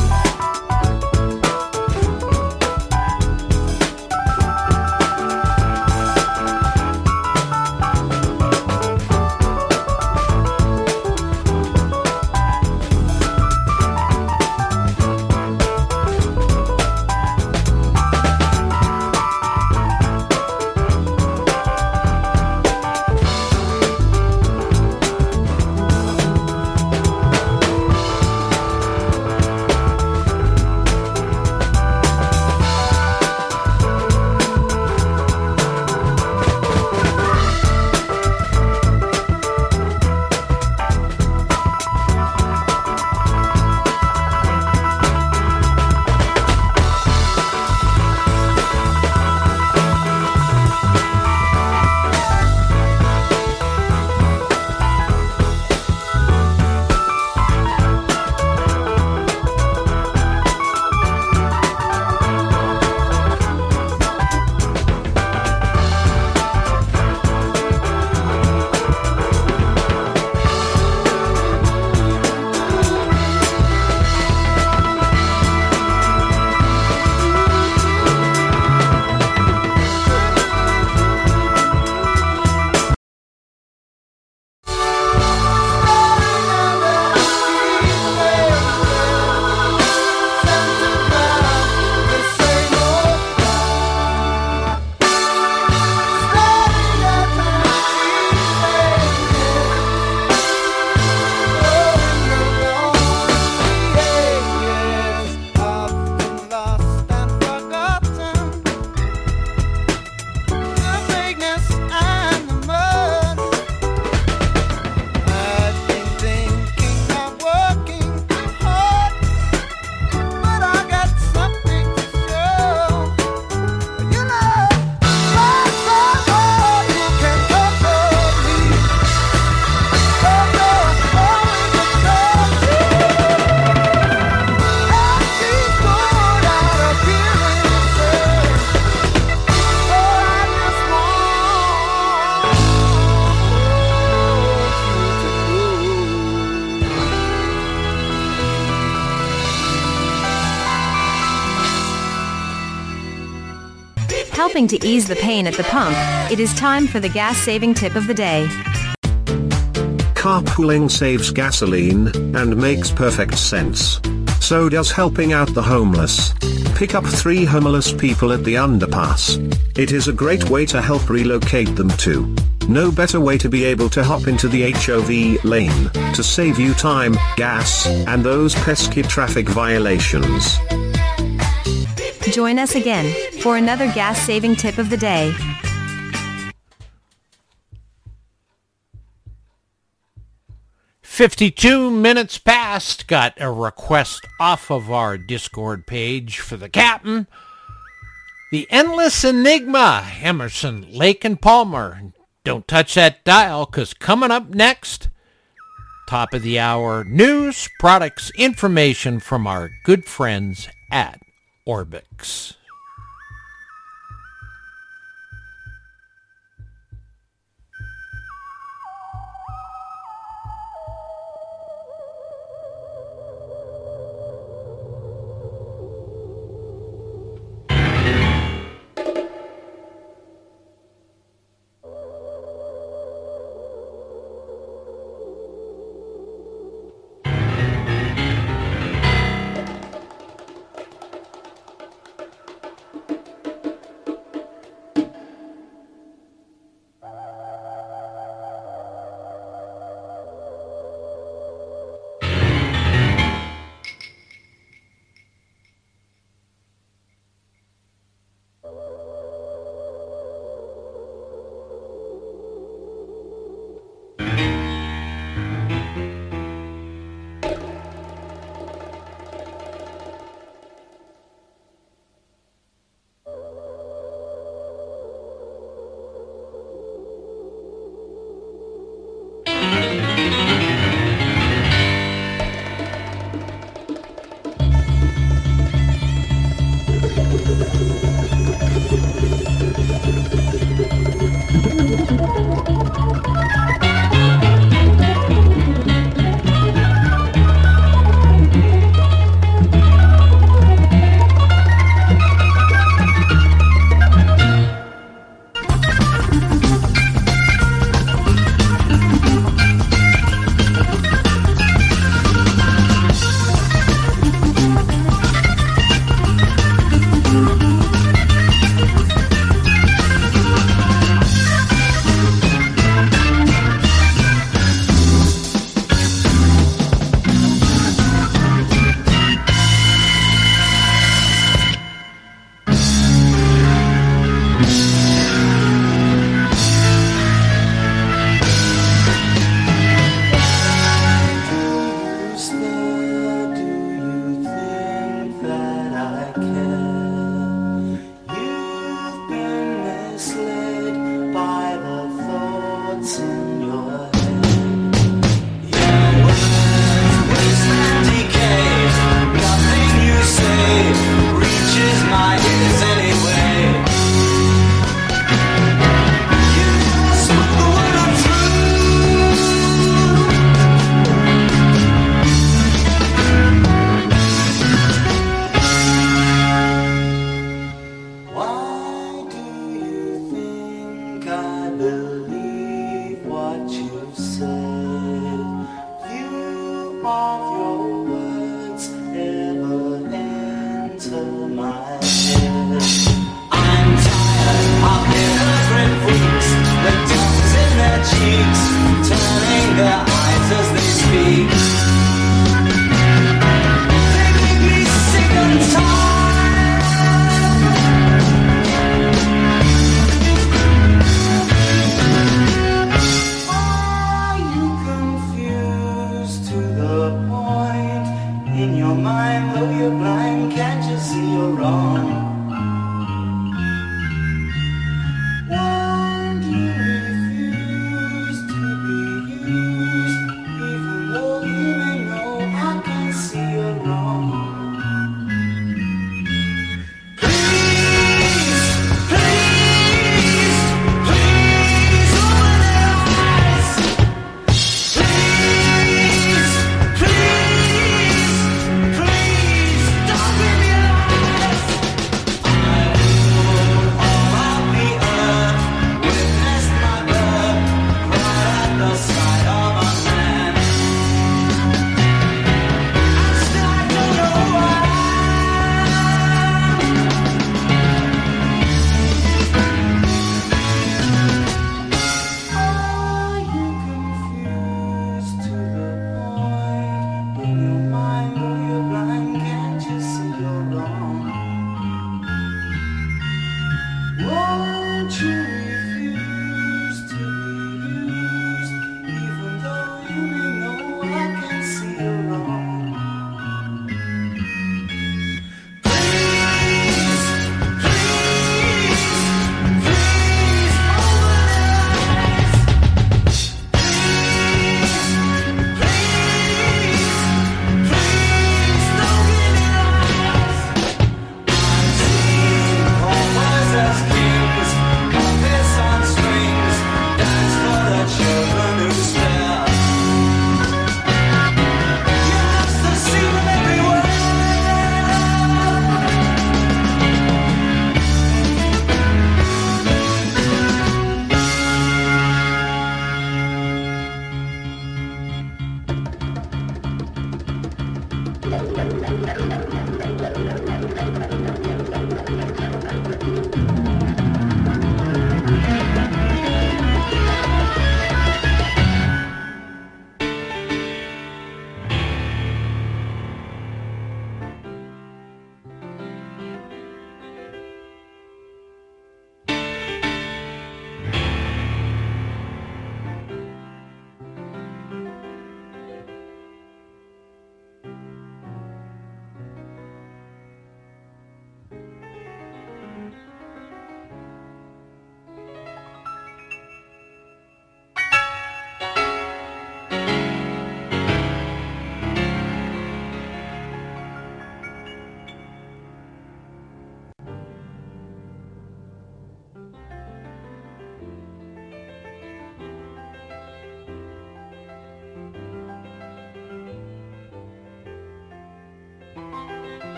Helping to ease the pain at the pump, it is time for the gas saving tip of the day. Carpooling saves gasoline and makes perfect sense. So does helping out the homeless. Pick up three homeless people at the underpass. It is a great way to help relocate them too. No better way to be able to hop into the HOV lane to save you time, gas, and those pesky traffic violations. Join us again for another gas saving tip of the day. Fifty-two minutes past. Got a request off of our Discord page for the captain. The Endless Enigma, Emerson, Lake and Palmer. Don't touch that dial, cause coming up next, top of the hour news, products, information from our good friends at Orbx.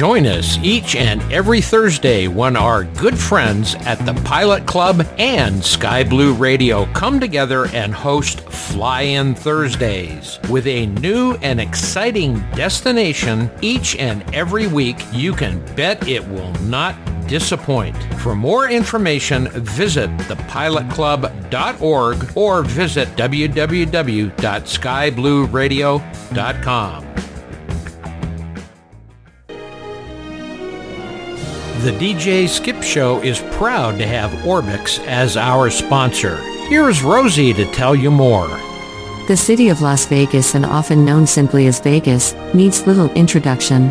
Join us each and every Thursday when our good friends at the Pilot Club and Sky Blue Radio come together and host Fly In Thursdays with a new and exciting destination each and every week. You can bet it will not disappoint. For more information, visit thepilotclub.org or visit www.skyblueradio.com. The DJ Skip Show is proud to have Orbx as our sponsor. Here's Rosie to tell you more. The city of Las Vegas and often known simply as Vegas, needs little introduction.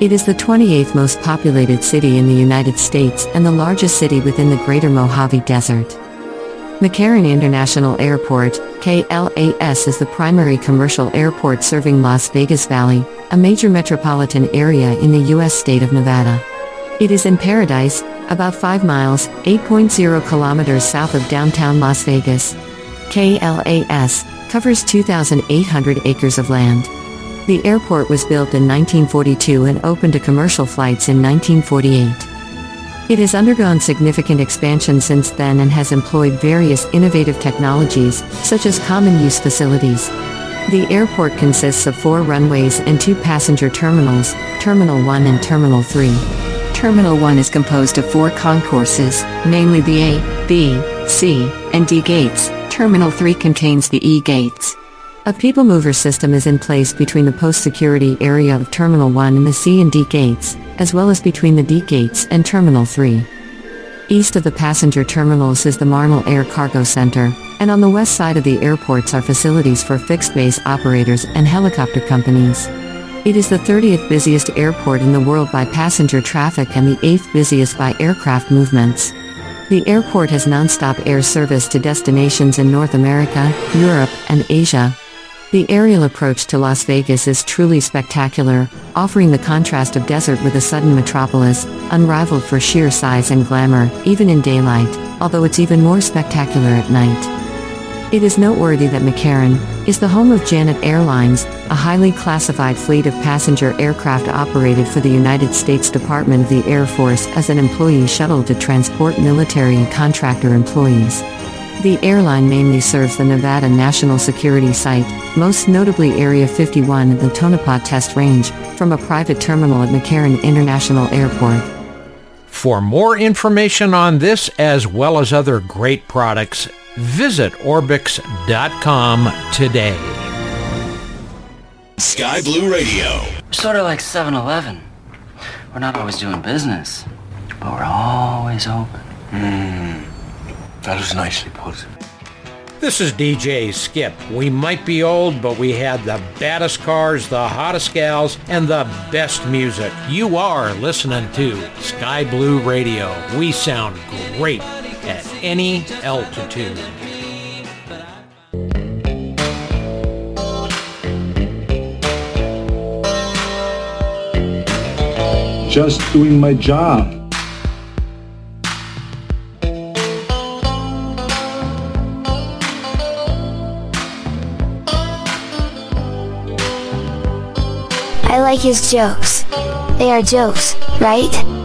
It is the 28th most populated city in the United States and the largest city within the greater Mojave Desert. McCarran International Airport, KLAS is the primary commercial airport serving Las Vegas Valley, a major metropolitan area in the U.S. state of Nevada. It is in Paradise, about 5 miles, 8.0 kilometers south of downtown Las Vegas. KLAS covers 2,800 acres of land. The airport was built in 1942 and opened to commercial flights in 1948. It has undergone significant expansion since then and has employed various innovative technologies, such as common use facilities. The airport consists of four runways and two passenger terminals, Terminal 1 and Terminal 3. Terminal 1 is composed of four concourses, namely the A, B, C, and D gates. Terminal 3 contains the E gates. A people mover system is in place between the post-security area of Terminal 1 and the C and D gates, as well as between the D gates and Terminal 3. East of the passenger terminals is the Marnell Air Cargo Center, and on the west side of the airports are facilities for fixed-base operators and helicopter companies. It is the 30th busiest airport in the world by passenger traffic and the 8th busiest by aircraft movements. The airport has non-stop air service to destinations in North America, Europe, and Asia. The aerial approach to Las Vegas is truly spectacular, offering the contrast of desert with a sudden metropolis, unrivaled for sheer size and glamour, even in daylight, although it's even more spectacular at night. It is noteworthy that McCarran is the home of Janet Airlines, a highly classified fleet of passenger aircraft operated for the United States Department of the Air Force as an employee shuttle to transport military and contractor employees. The airline mainly serves the Nevada National Security Site, most notably Area 51 and the Tonopah Test Range, from a private terminal at McCarran International Airport. For more information on this as well as other great products, visit Orbx.com today. Sky Blue Radio. Sort of like 7-Eleven. We're not always doing business, but we're always open. Mmm. That is nicely put. This is DJ Skip. We might be old, but we had the baddest cars, the hottest gals, and the best music. You are listening to Sky Blue Radio. We sound great at any altitude. Just doing my job. I like his jokes. They are jokes, right?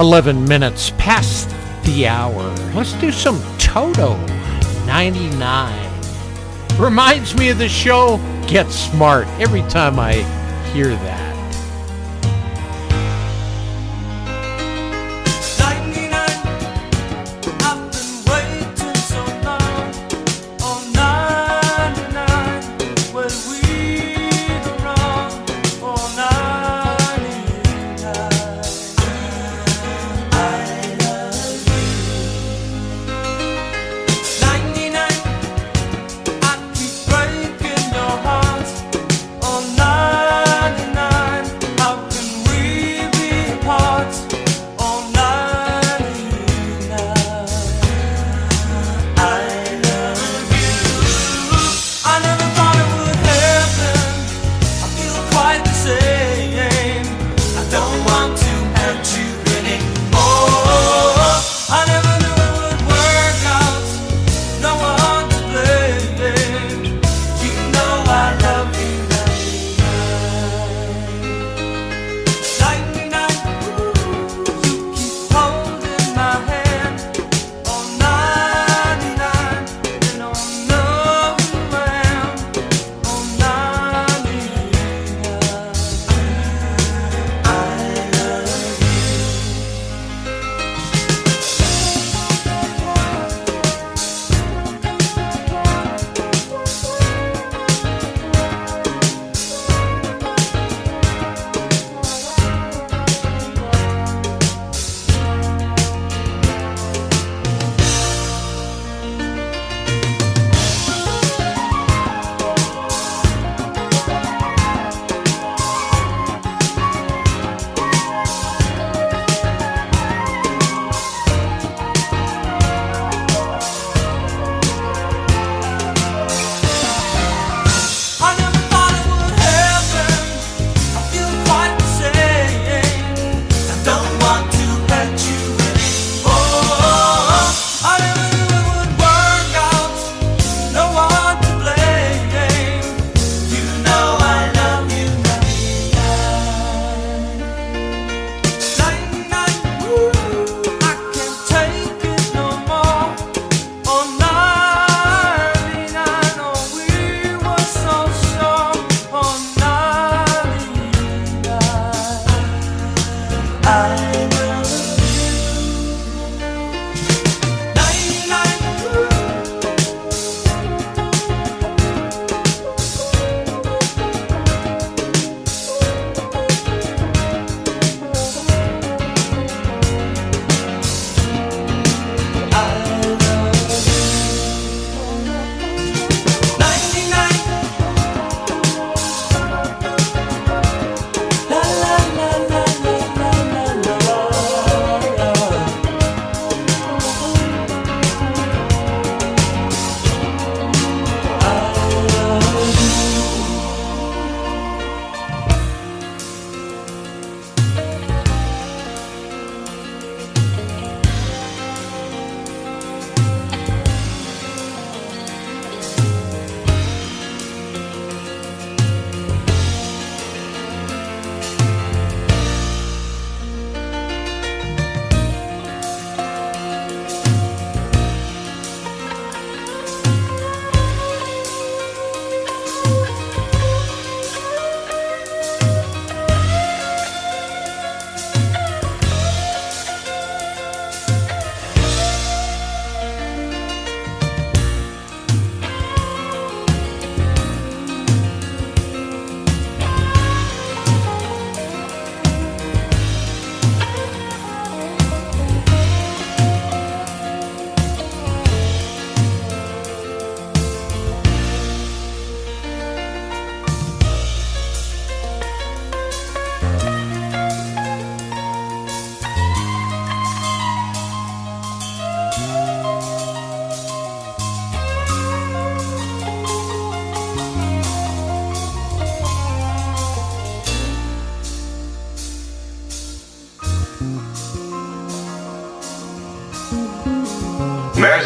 11 minutes past the hour. Let's do some Toto 99. Reminds me of the show Get Smart every time I hear that.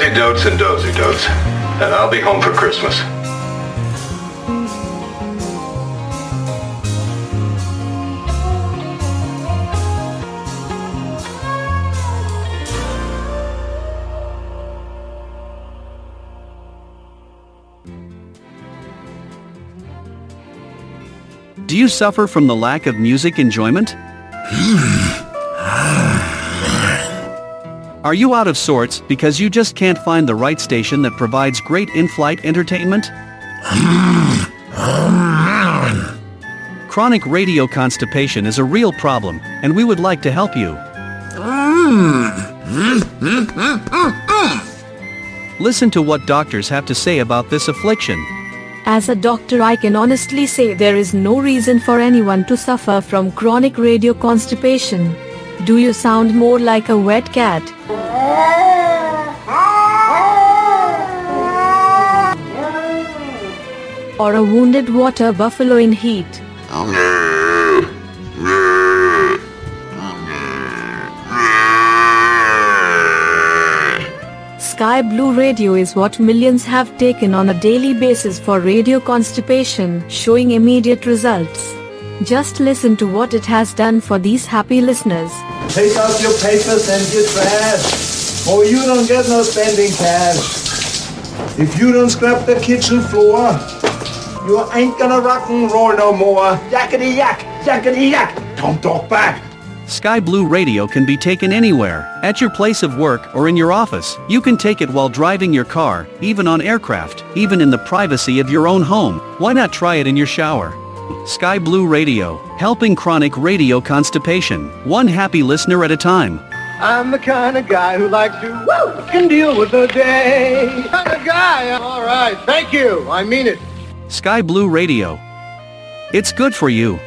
Dozy dotes and dozy dotes. And I'll be home for Christmas. Do you suffer from the lack of music enjoyment? <laughs> Are you out of sorts because you just can't find the right station that provides great in-flight entertainment? Chronic radio constipation is a real problem, and we would like to help you. Listen to what doctors have to say about this affliction. As a doctor I can honestly say there is no reason for anyone to suffer from chronic radio constipation. Do you sound more like a wet cat? Or a wounded water buffalo in heat? Sky Blue Radio is what millions have taken on a daily basis for radio constipation, showing immediate results. Just listen to what it has done for these happy listeners. Take out your papers and your trash, or you don't get no spending cash. If you don't scrub the kitchen floor, you ain't gonna rock and roll no more. Yakety yak, yakety yak. Don't talk back. Sky Blue Radio can be taken anywhere, at your place of work or in your office. You can take it while driving your car, even on aircraft, even in the privacy of your own home. Why not try it in your shower? Sky Blue Radio, helping chronic radio constipation, one happy listener at a time. I'm the kind of guy who likes to woo, can deal with the day. Kind of guy. All right. Thank you. I mean it. Sky Blue Radio. It's good for you.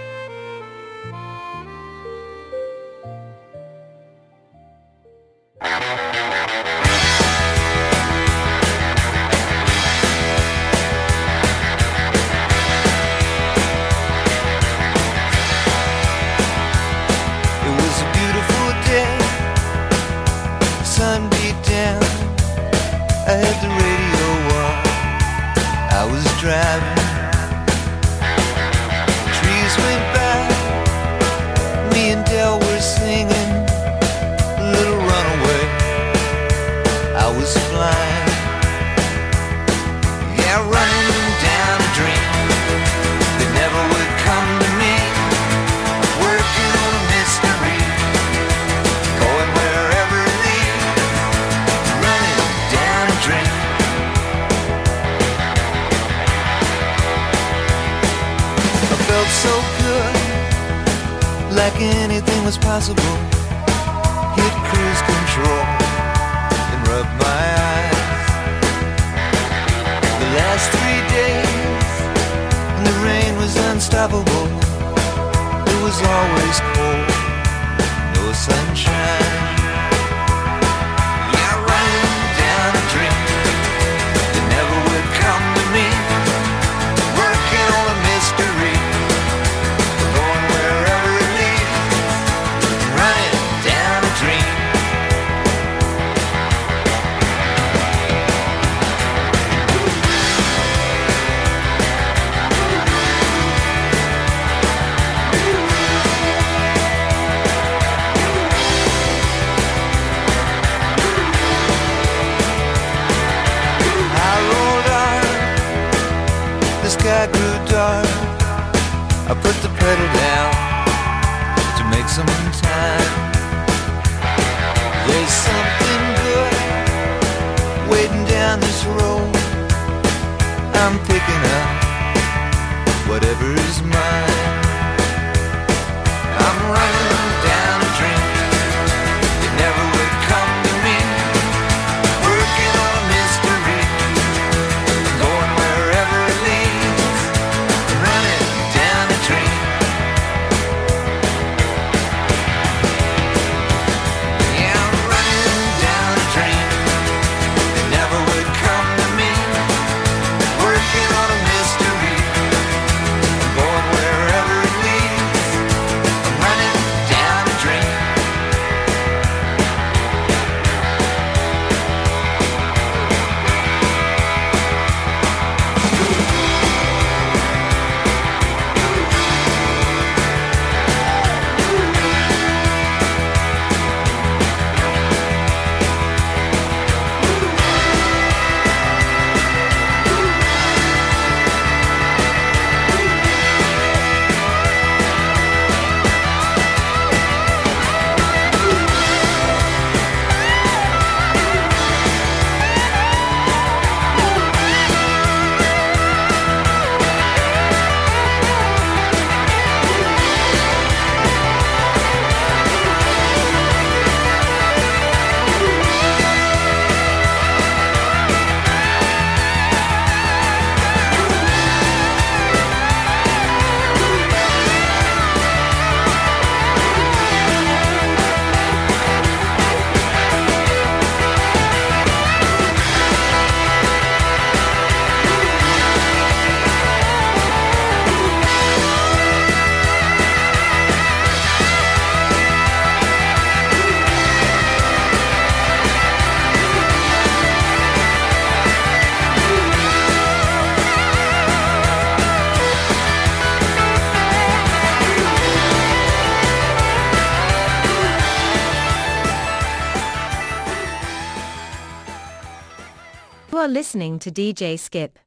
Are listening to DJ Skip.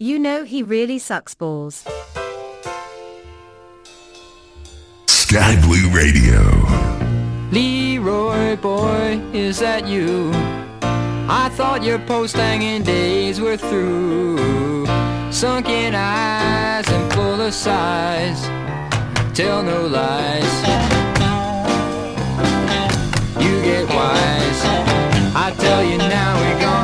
You know he really sucks balls. Sky Blue Radio. Leroy boy, is that you? I thought your post hanging days were through. Sunken eyes and full of sighs. Tell no lies. You get wise. I tell you now we're gonna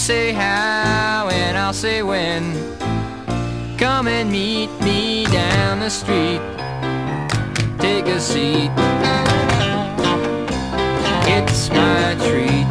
say how and I'll say when. Come and meet me down the street. Take a seat. It's my treat.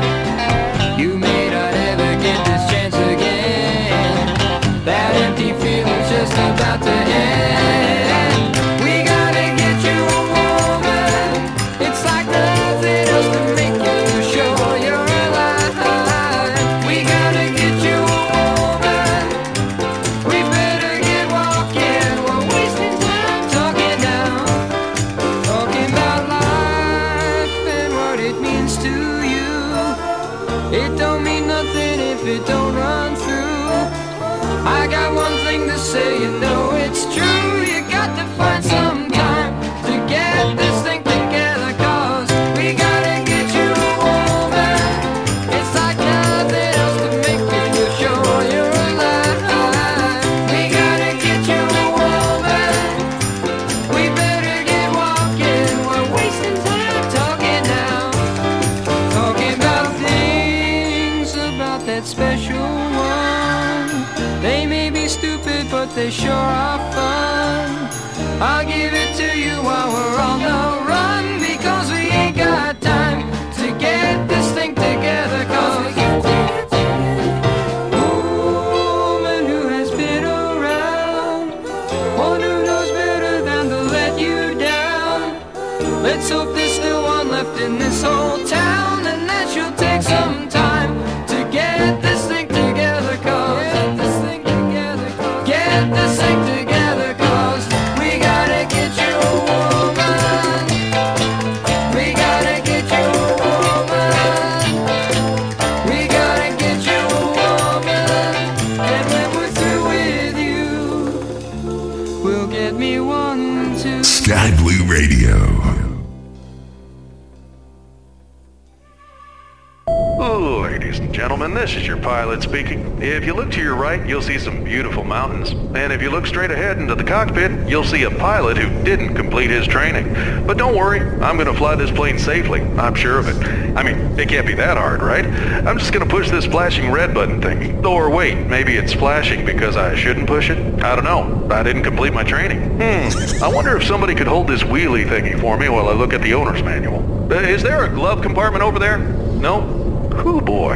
Pilot speaking. If you look to your right, you'll see some beautiful mountains. And if you look straight ahead into the cockpit, you'll see a pilot who didn't complete his training. But don't worry, I'm going to fly this plane safely. I'm sure of it. I mean, it can't be that hard, right? I'm just going to push this flashing red button thing. Or wait, maybe it's flashing because I shouldn't push it? I don't know. I didn't complete my training. Hmm. I wonder if somebody could hold this wheelie thingy for me while I look at the owner's manual. Uh, is there a glove compartment over there? No? Whew boy.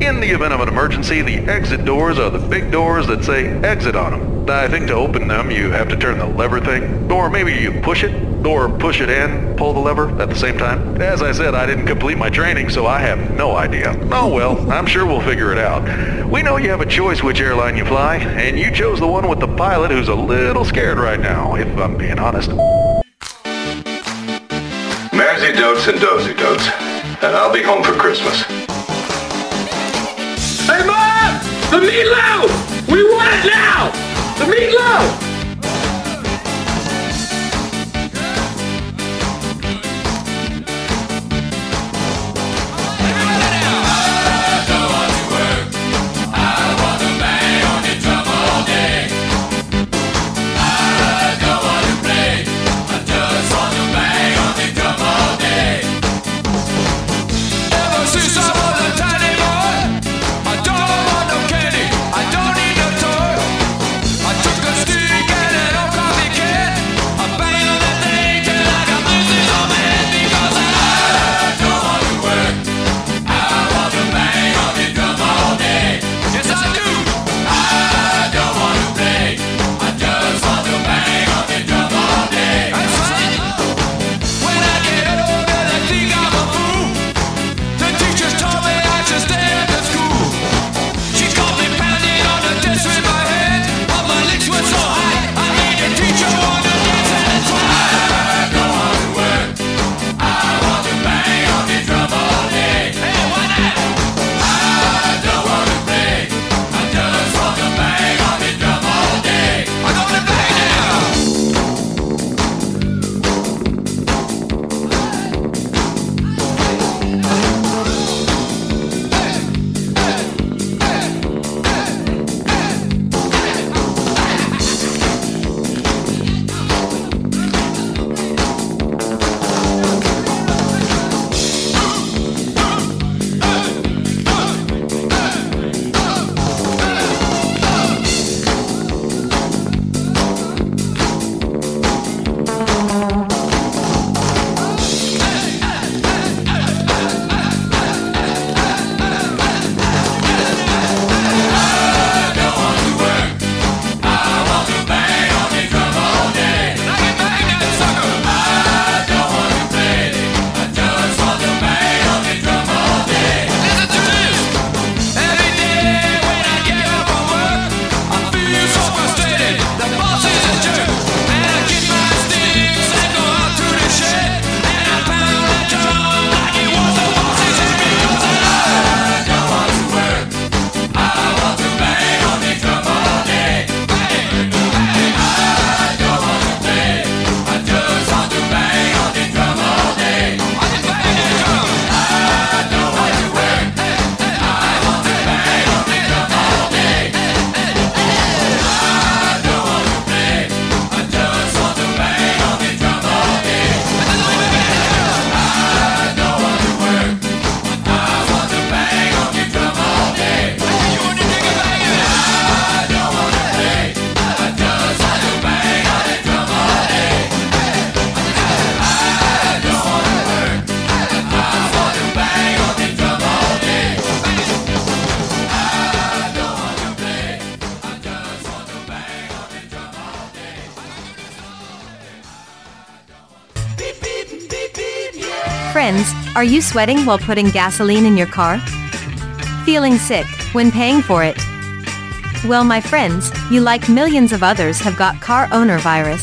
In the event of an emergency, the exit doors are the big doors that say exit on them. I think to open them, you have to turn the lever thing. Or maybe you push it, or push it and pull the lever at the same time. As I said, I didn't complete my training, so I have no idea. Oh well, I'm sure we'll figure it out. We know you have a choice which airline you fly, and you chose the one with the pilot who's a little scared right now, if I'm being honest. Mazzy dotes and dozy dotes, and I'll be home for Christmas. The meatloaf! We want it now! The meatloaf! Are you sweating while putting gasoline in your car? Feeling sick when paying for it? Well, my friends, you like millions of others have got car owner virus.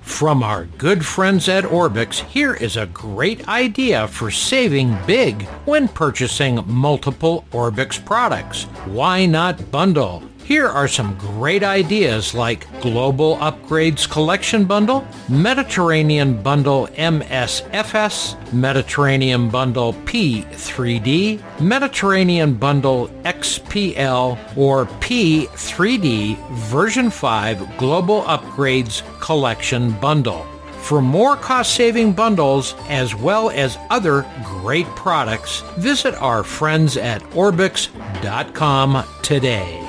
From our good friends at Orbx, here is a great idea for saving big when purchasing multiple Orbx products. Why not bundle? Here are some great ideas like Global Upgrades Collection Bundle, Mediterranean Bundle MSFS, Mediterranean Bundle P3D, Mediterranean Bundle XPL, or P3D version 5 Global Upgrades Collection Bundle. For more cost-saving bundles as well as other great products, visit our friends at Orbx.com today.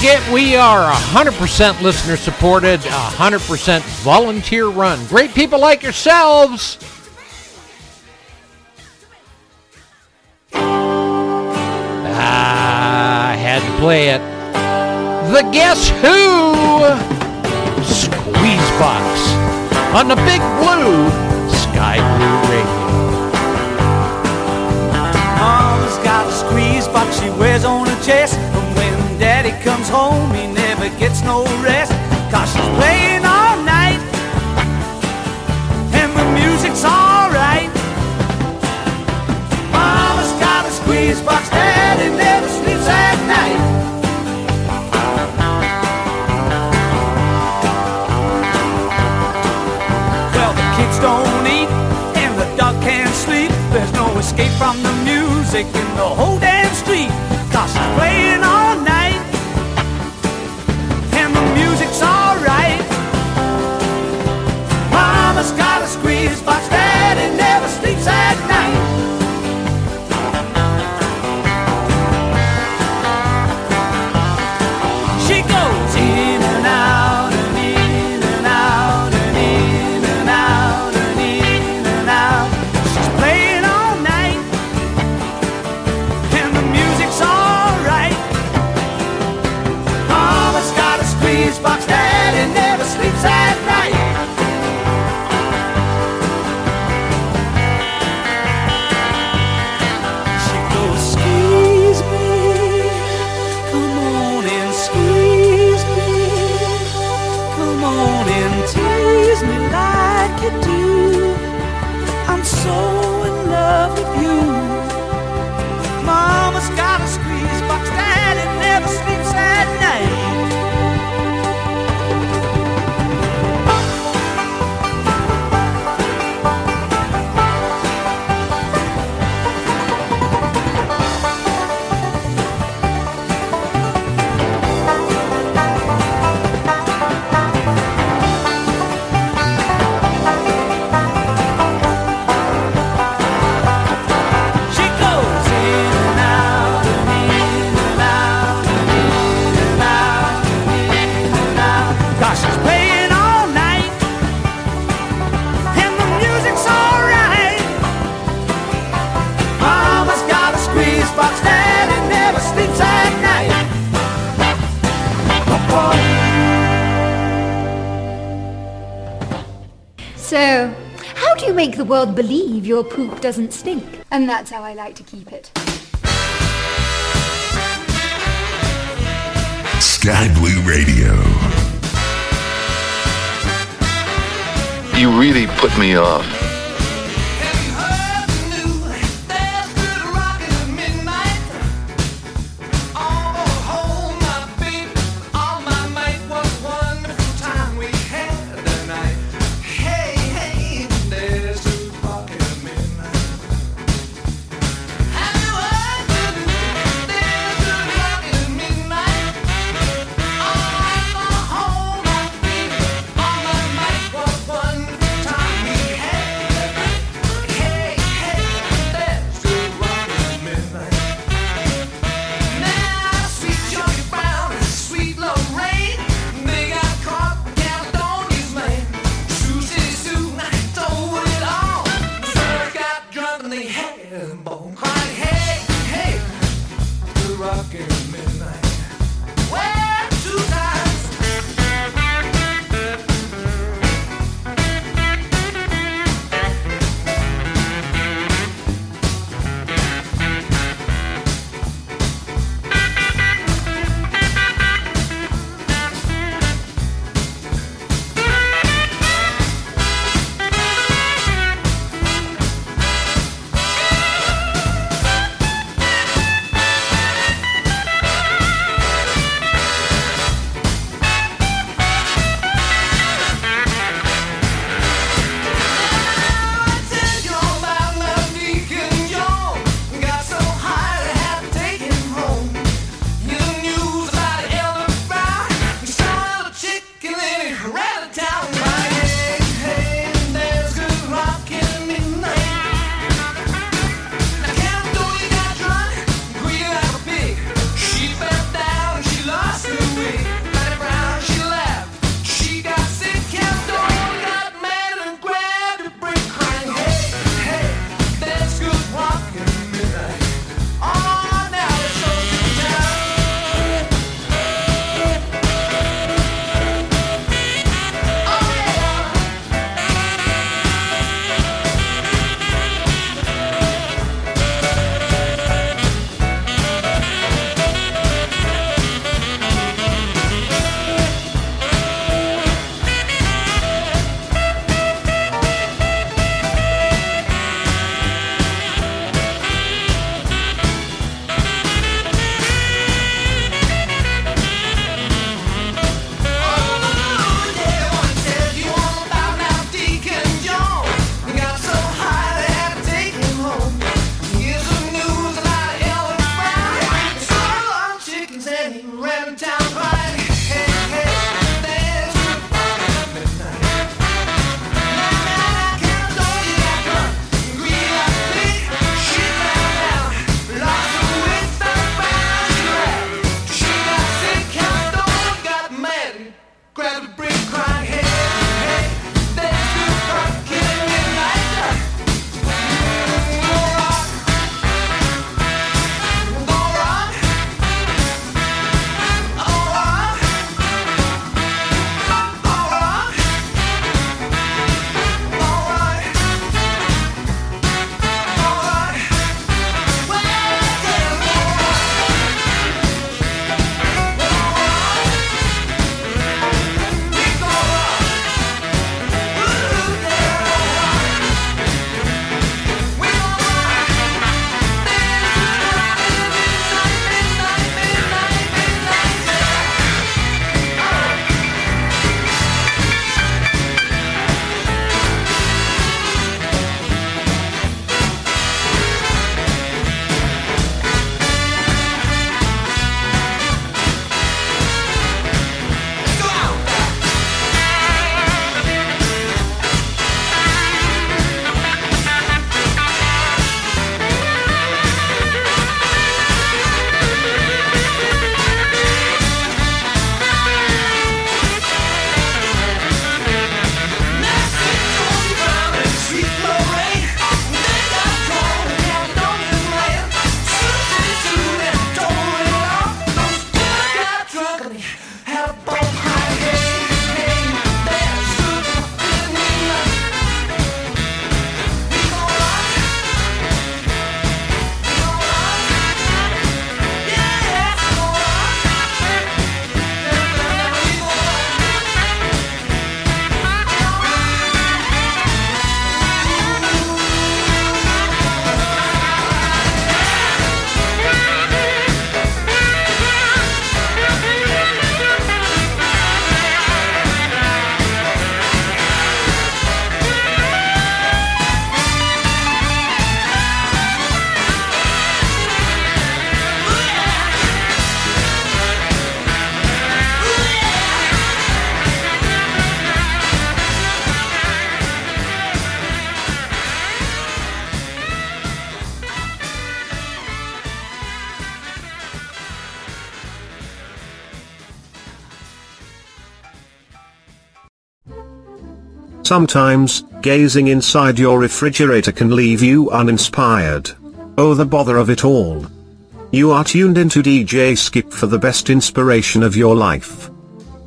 Forget, we are 100% listener supported, 100% volunteer run. Great people like yourselves. Ah, I had to play it. The Guess Who Squeeze Box on the Big Blue Sky Blue Radio. Mama's got a squeeze box she wears on her chest daddy comes home, he never gets no rest, cause she's playing all night. And the music's alright. Mama's got a squeeze box, daddy never sleeps at night. Well, the kids don't eat, and the dog can't sleep. There's no escape from the music in the whole damn street, cause she's playing all night. He's fox daddy and never sleeps at night. So, how do you make the world believe your poop doesn't stink? And that's how I like to keep it. Sky Blue Radio. You really put me off. Sometimes, gazing inside your refrigerator can leave you uninspired. Oh the bother of it all. You are tuned into DJ Skip for the best inspiration of your life.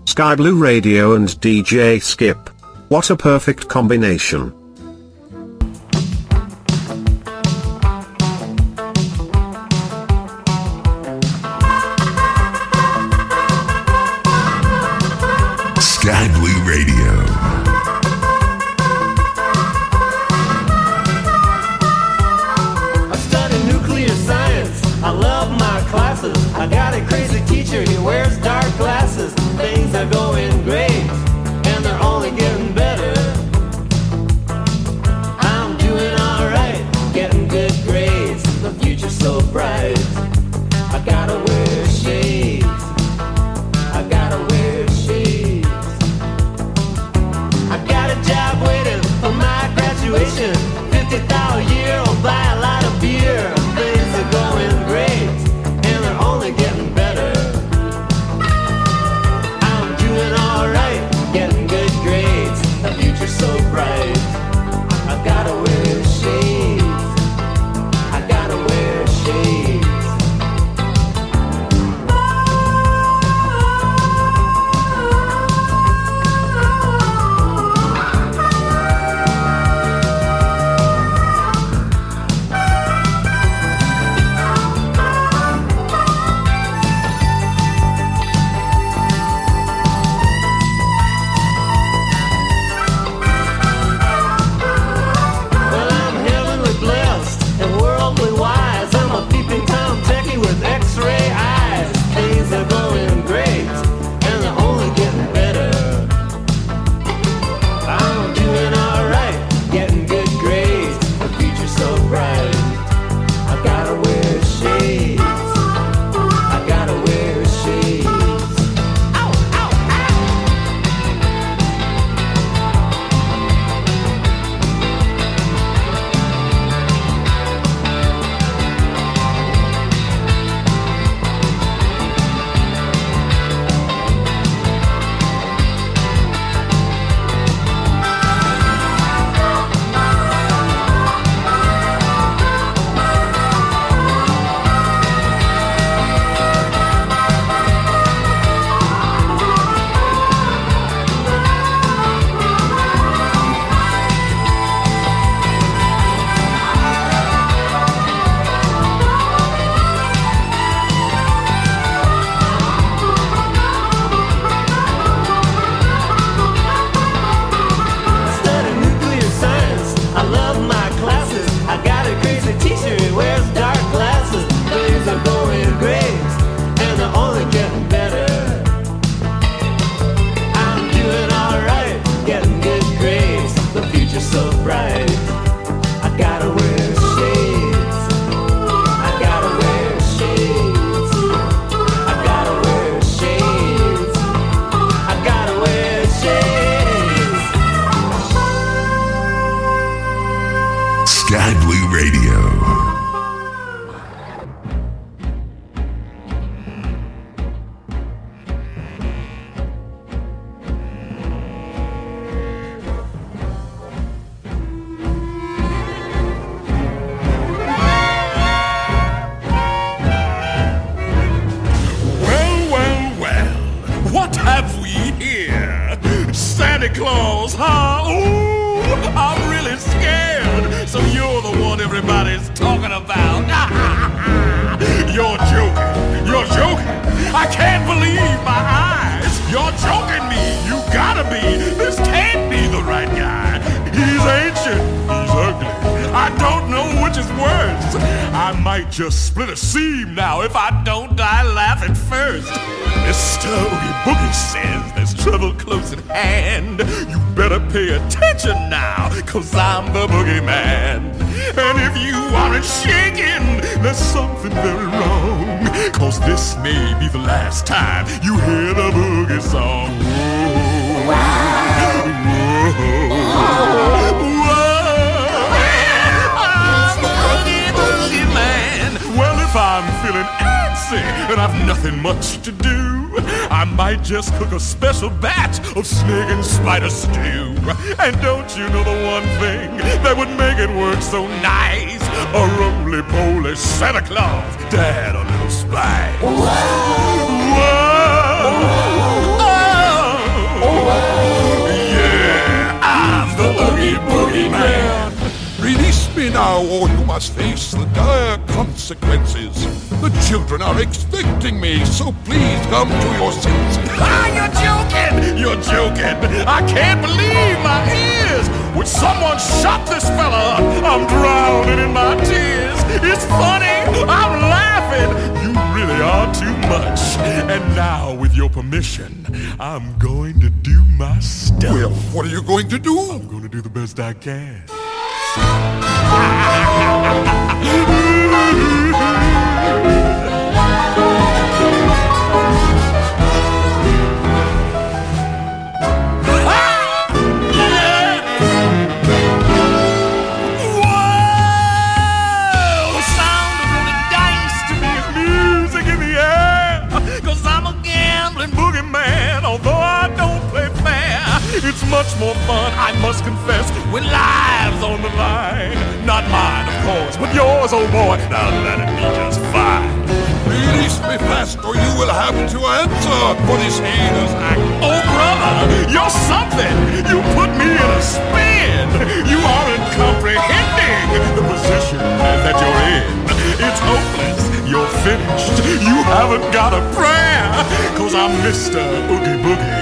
Sky Blue Radio and DJ Skip. What a perfect combination. And spider stew. And don't you know the one thing that would make it work so nice? A roly-poly Santa Claus to add a little spice. Whoa! Oh. Yeah, I'm the Oogie Boogie Man. Release me now, or you must face the dire consequences. The children are expecting me, so please come to your senses. Ah, you're joking! You're joking! I can't believe my ears! Would someone shut this fella up? I'm drowning in my tears. It's funny! I'm laughing! You really are too much. And now, with your permission, I'm going to do my stuff. Well, what are you going to do? I'm going to do the best I can. <laughs> a prayer. Cause I'm Mr. Oogie Boogie,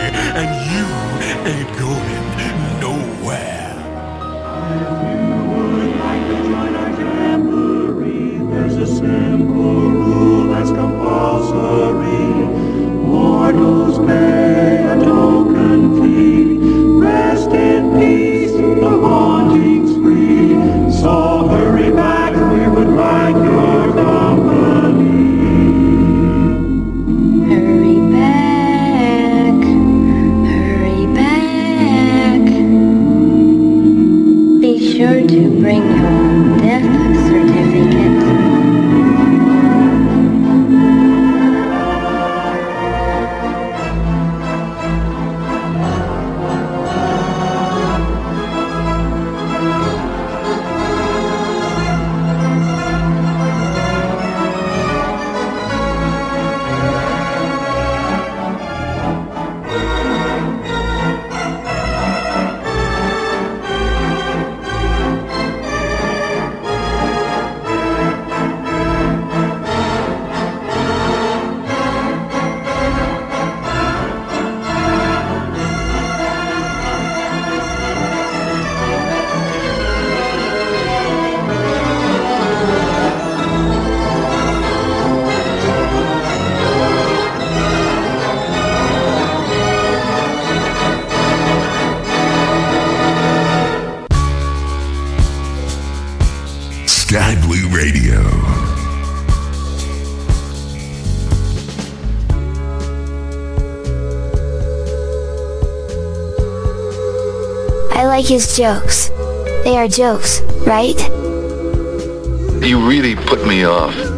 his jokes. They are jokes, right? You really put me off.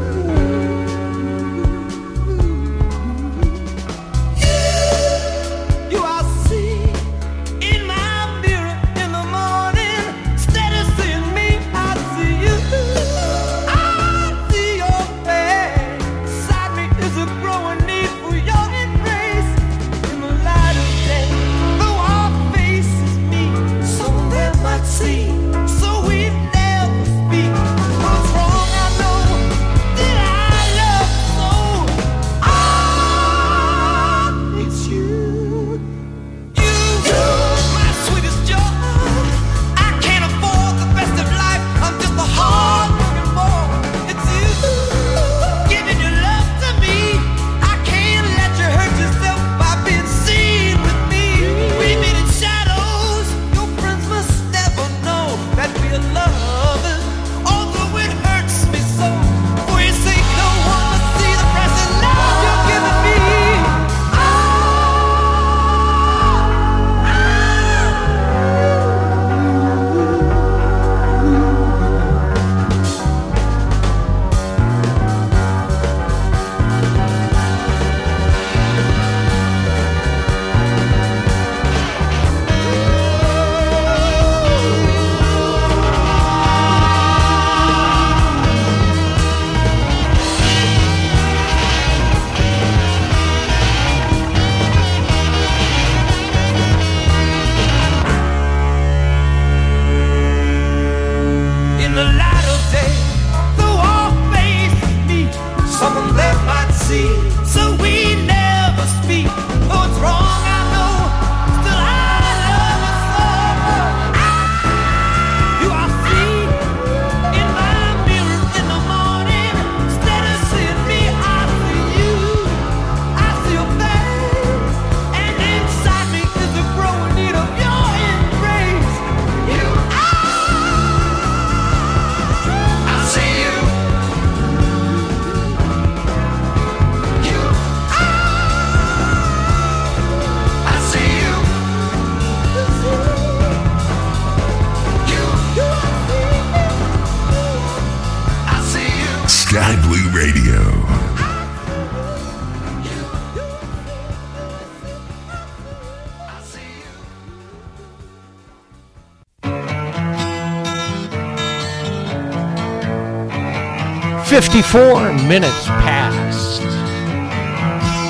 54 minutes past.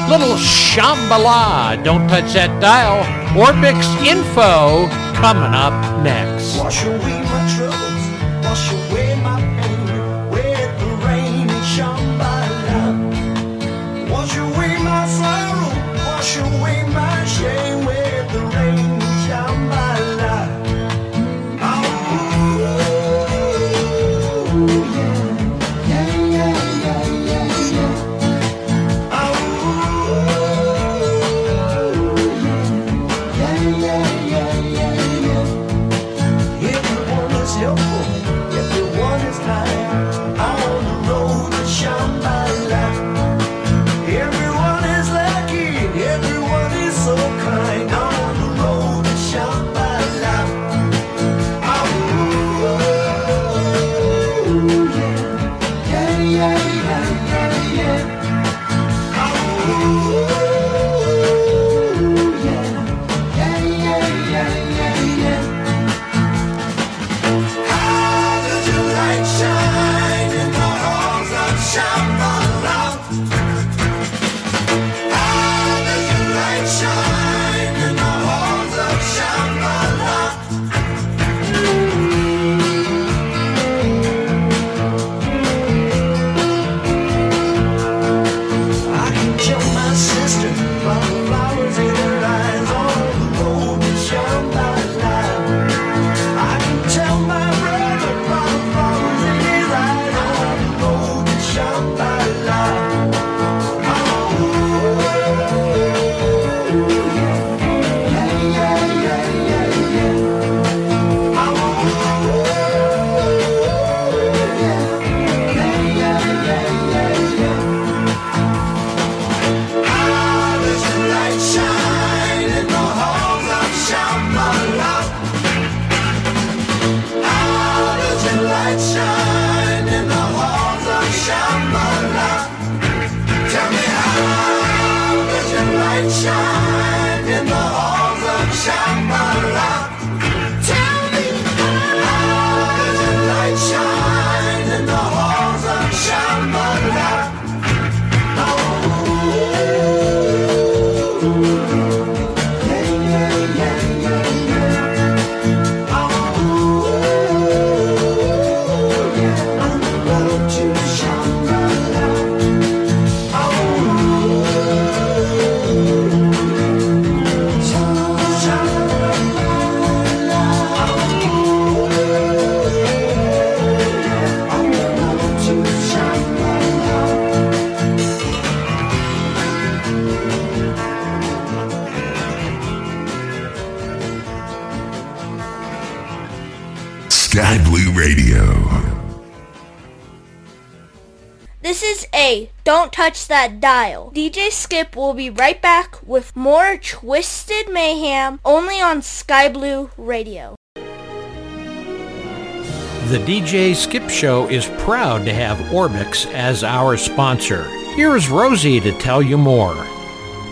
Little Shambhala, don't touch that dial. Orbx info coming up next. Touch that dial. DJ Skip will be right back with more Twisted Mayhem only on Sky Blue Radio. The DJ Skip Show is proud to have Orbx as our sponsor. Here's Rosie to tell you more.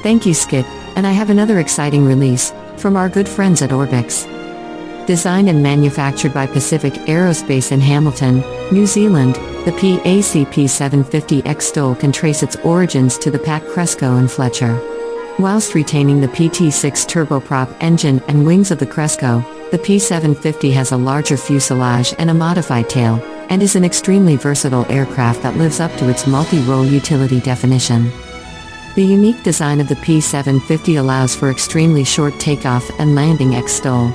Thank you, Skip, and I have another exciting release from our good friends at Orbx. Designed and manufactured by Pacific Aerospace in Hamilton, New Zealand, the PACP 750X STOL can trace its origins to the PAC Cresco and Fletcher. Whilst retaining the PT6 turboprop engine and wings of the Cresco, the P750 has a larger fuselage and a modified tail, and is an extremely versatile aircraft that lives up to its multi-role utility definition. The unique design of the P750 allows for extremely short takeoff and landing ex-stole.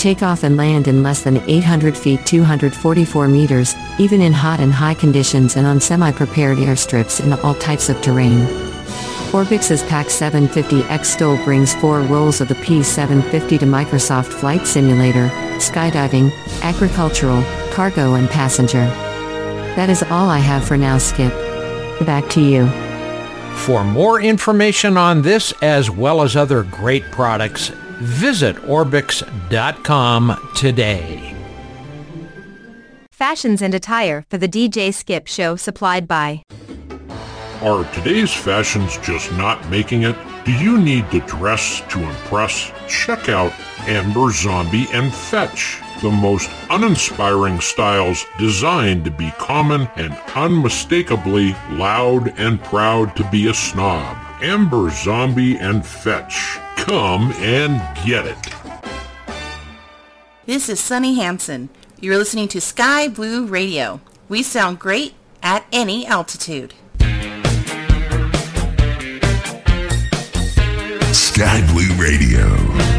Take off and land in less than 800 feet 244 meters, even in hot and high conditions and on semi-prepared airstrips in all types of terrain. Orbx's PAC 750X STOL brings four roles of the P750 to Microsoft Flight Simulator, skydiving, agricultural, cargo and passenger. That is all I have for now, Skip. Back to you. For more information on this as well as other great products, visit Orbx.com today. Fashions and attire for the DJ Skip Show supplied by Are today's fashions just not making it? Do you need to dress to impress? Check out Amber Zombie and Fetch, the most uninspiring styles designed to be common and unmistakably loud and proud to be a snob. Amber Zombie and Fetch. Come and get it. This is Sunny Hanson. You're listening to Sky Blue Radio. We sound great at any altitude. Sky Blue Radio.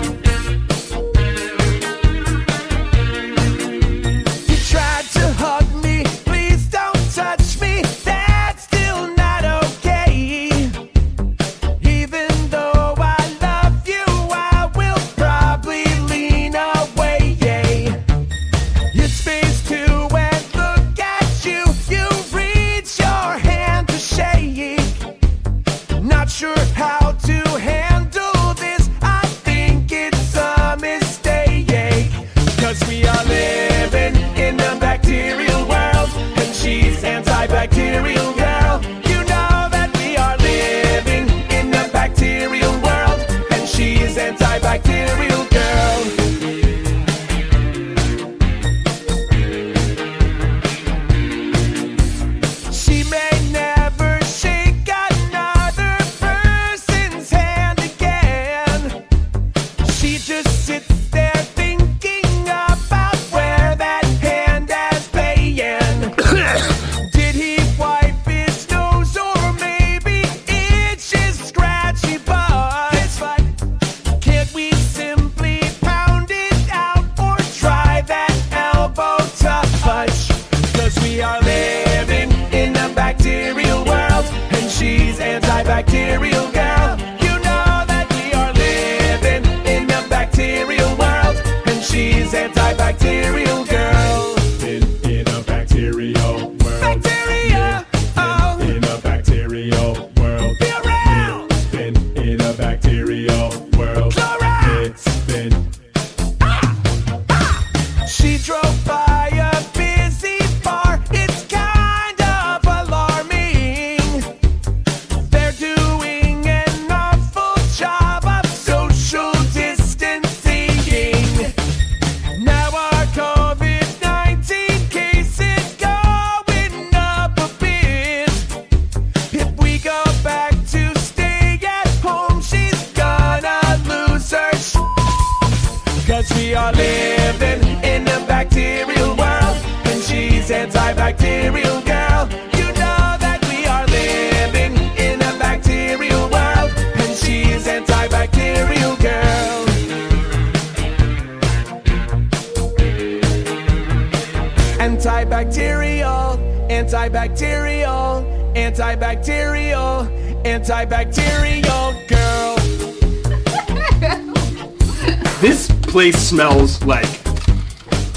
Smells like.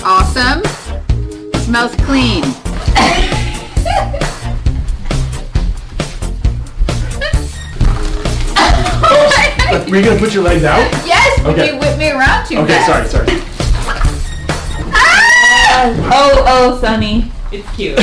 Awesome. Smells clean. Were you gonna put your legs out? Yes, but Okay. you whipped me around too Okay, fast. sorry, sorry. <laughs> Ah! Oh, oh, Sunny. It's cute.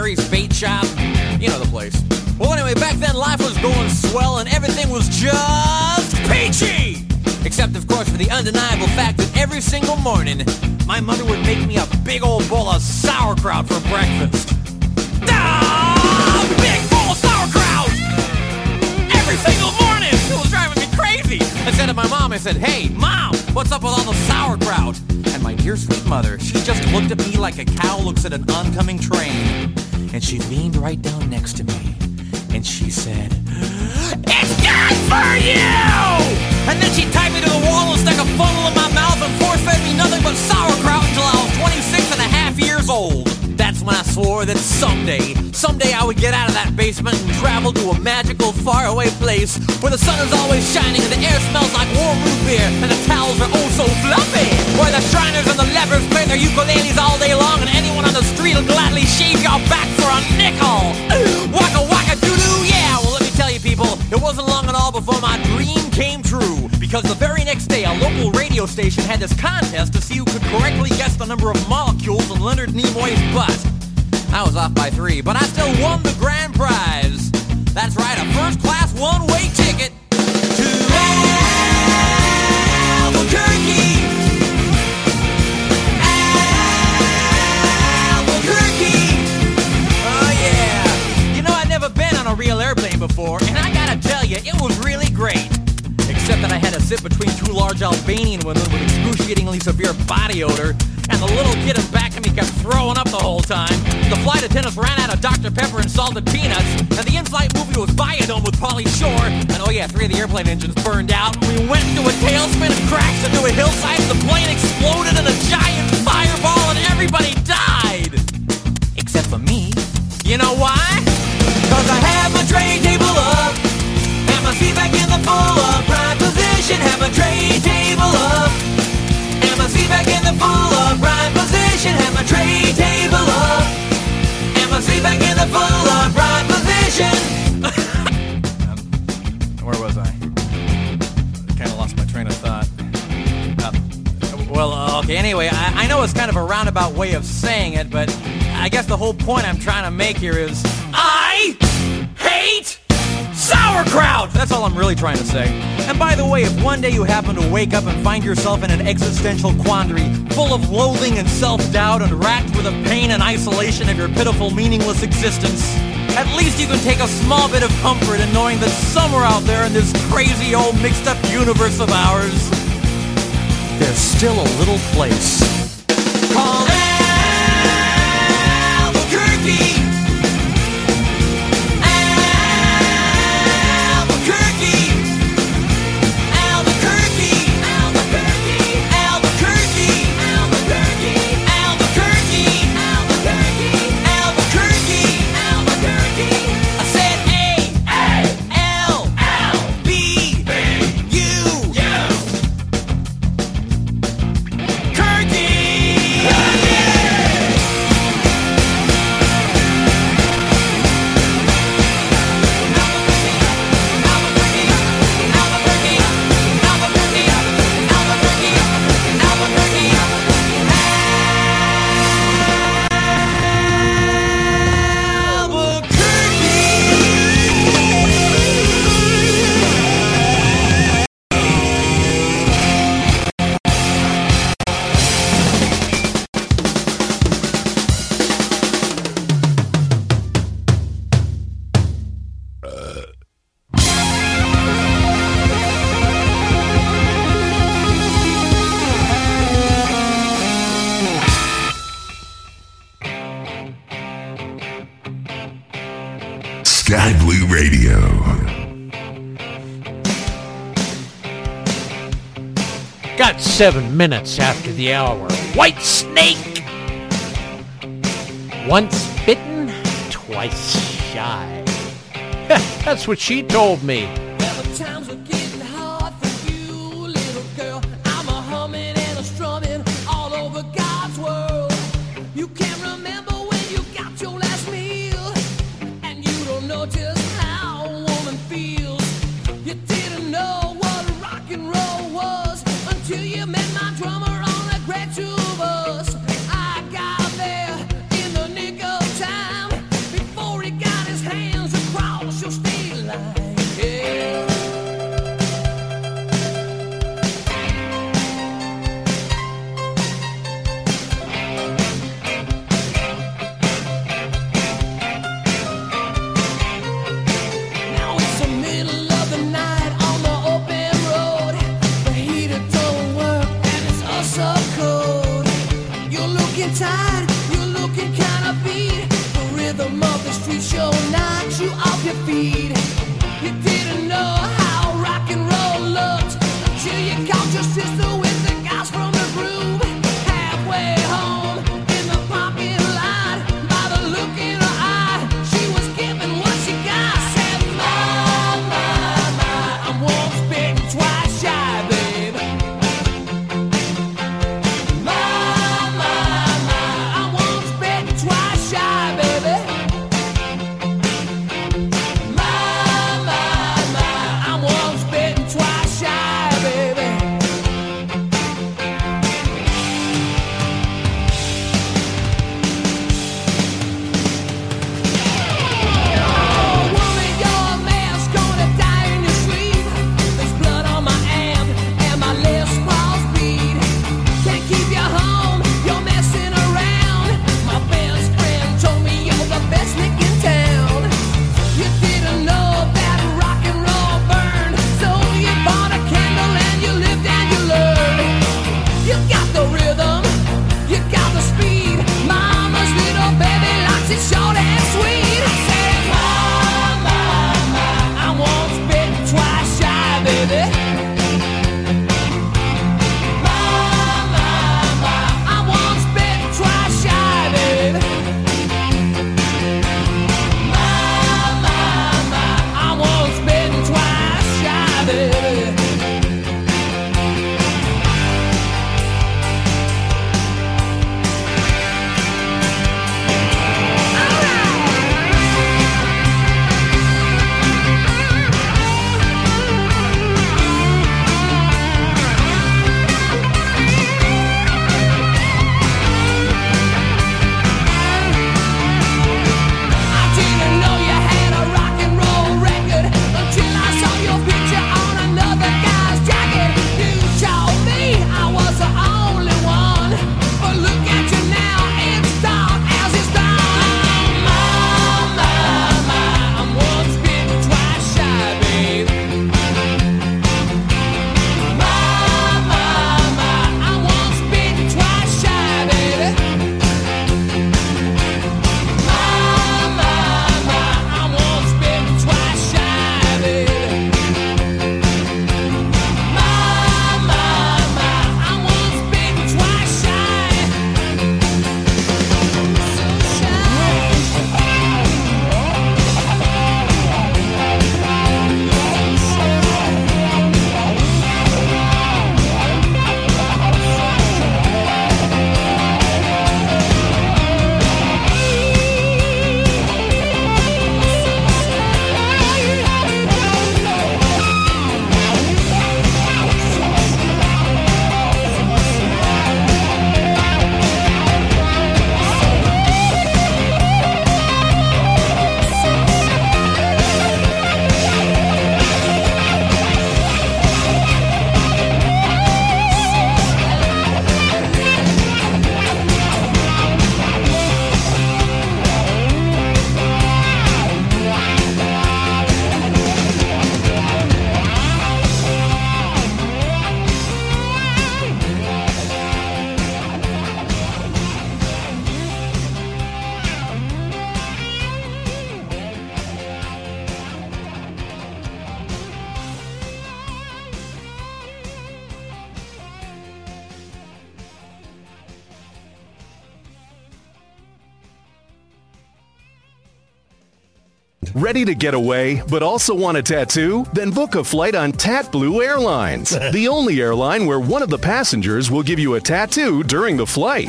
Jerry's bait shop. You know the place. Well, anyway, back then life was going swell and everything was just peachy! Except, of course, for the undeniable fact that every single morning, my mother would make me a big old bowl of sauerkraut for breakfast. Ah, big bowl of sauerkraut! Every single morning! It was driving me crazy! I said to my mom, I said, hey, mom, what's up with all the sauerkraut? And my dear sweet mother, she just looked at me like a cow looks at an oncoming train. And she leaned right down next to me. And she said, It's good for you! And then she tied me to the wall and stuck a funnel in my mouth and force-fed me nothing but sauerkraut until I was 26 and a half years old. When I swore that someday, someday I would get out of that basement and travel to a magical, faraway place where the sun is always shining and the air smells like warm root beer and the towels are oh so fluffy. Where the Shriners and the lepers play their ukuleles all day long and anyone on the street will gladly shave your back for a nickel. <gasps> Waka waka doo doo, yeah. Well, let me tell you people, it wasn't long at all before my dream came true because the very next day a local radio station had this contest to see who could correctly guess the number of molecules in Leonard Nimoy's butt. I was off by three, but I still won the grand prize. That's right, a first-class one-way ticket to Albuquerque. Albuquerque. Oh yeah. You know I'd never been on a real airplane before, and I gotta tell you, it was really great. Except that I had to sit between two large Albanian women with excruciatingly severe body odor, the little kid in back of me kept throwing up the whole time. The flight attendants ran out of Dr. Pepper and salted peanuts, and the in-flight movie was Bio-Dome with Pauly Shore, and oh yeah, three of the airplane engines burned out, we went into a tailspin and crashed into a hillside, the plane exploded in a giant fireball, and everybody died! Except for me. You know why? Cause I have my tray table up, and my seat back in the full upright position, have my tray table Have my tray table up. And my back in the full upright position. <laughs> where was I? Kind of lost my train of thought. Uh, well, uh, okay. Anyway, I, I know it's kind of a roundabout way of saying it, but I guess the whole point I'm trying to make here is I hate sauerkraut! That's all I'm really trying to say. And by the way, if one day you happen to wake up and find yourself in an existential quandary, full of loathing and self-doubt and racked with the pain and isolation of your pitiful, meaningless existence, at least you can take a small bit of comfort in knowing that somewhere out there in this crazy old mixed up universe of ours, there's still a little place seven minutes after the hour. Whitesnake! Once bitten, twice shy. <laughs> That's what she told me. Ready to get away, but also want a tattoo? Then book a flight on Tat Blue Airlines, <laughs> the only airline where one of the passengers will give you a tattoo during the flight.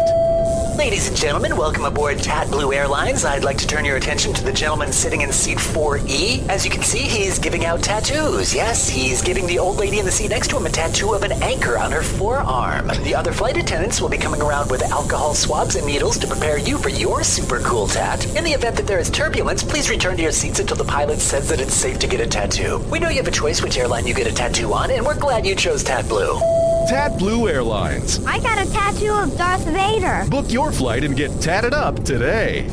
Ladies and gentlemen, welcome aboard Tat Blue Airlines. I'd like to turn your attention to the gentleman sitting in seat 4E. As you can see, he's giving out tattoos. Yes, he's giving the old lady in the seat next to him a tattoo of an anchor on her forearm. The other flight attendants will be coming around with alcohol swabs and needles to prepare you for your super cool tat. In the event that there is turbulence, please return to your seats until the pilot says that it's safe to get a tattoo. We know you have a choice which airline you get a tattoo on, and we're glad you chose Tat Blue. Tat Blue Airlines. I got a tattoo of Darth Vader. Book your flight and get tatted up today.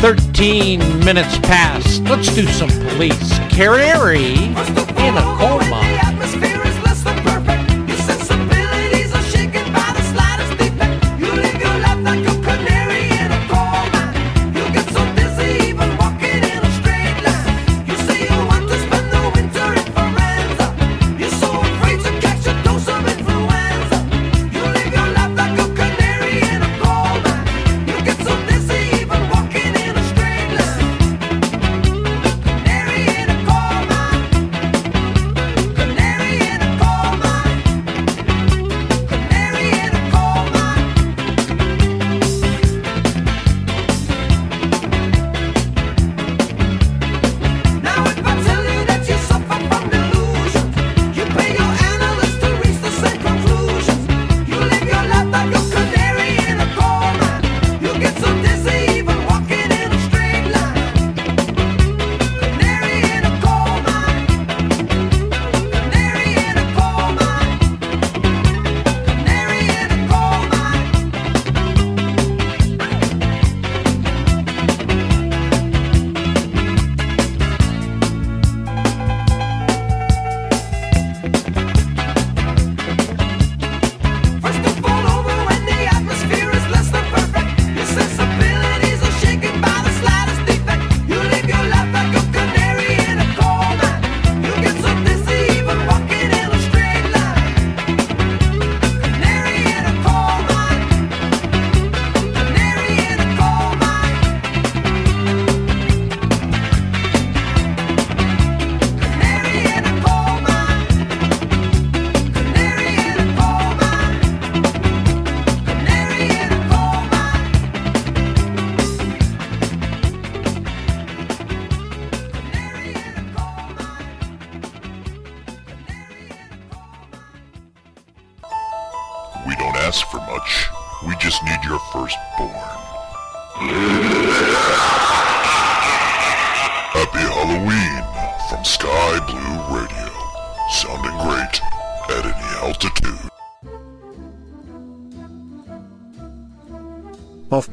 Thirteen minutes past. Let's do some police. Carrie in a coal mine.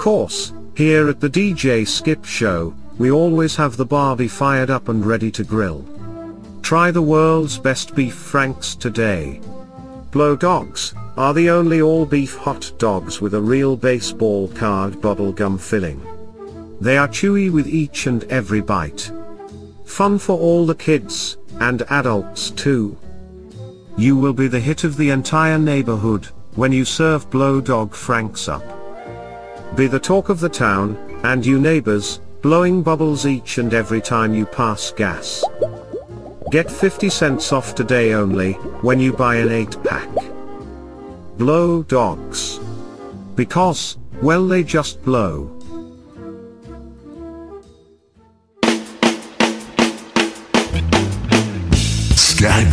Course, here at the DJ Skip Show, we always have the Barbie fired up and ready to grill. Try the world's best beef franks today. Blow dogs are the only all beef hot dogs with a real baseball card bubblegum filling. They are chewy with each and every bite. Fun for all the kids, and adults too. You will be the hit of the entire neighborhood, when you serve Blow Dog Franks up. Be the talk of the town, and you neighbors, blowing bubbles each and every time you pass gas. Get 50 cents off today only, when you buy an 8 pack. Blow dogs. Because, well they just blow. Sky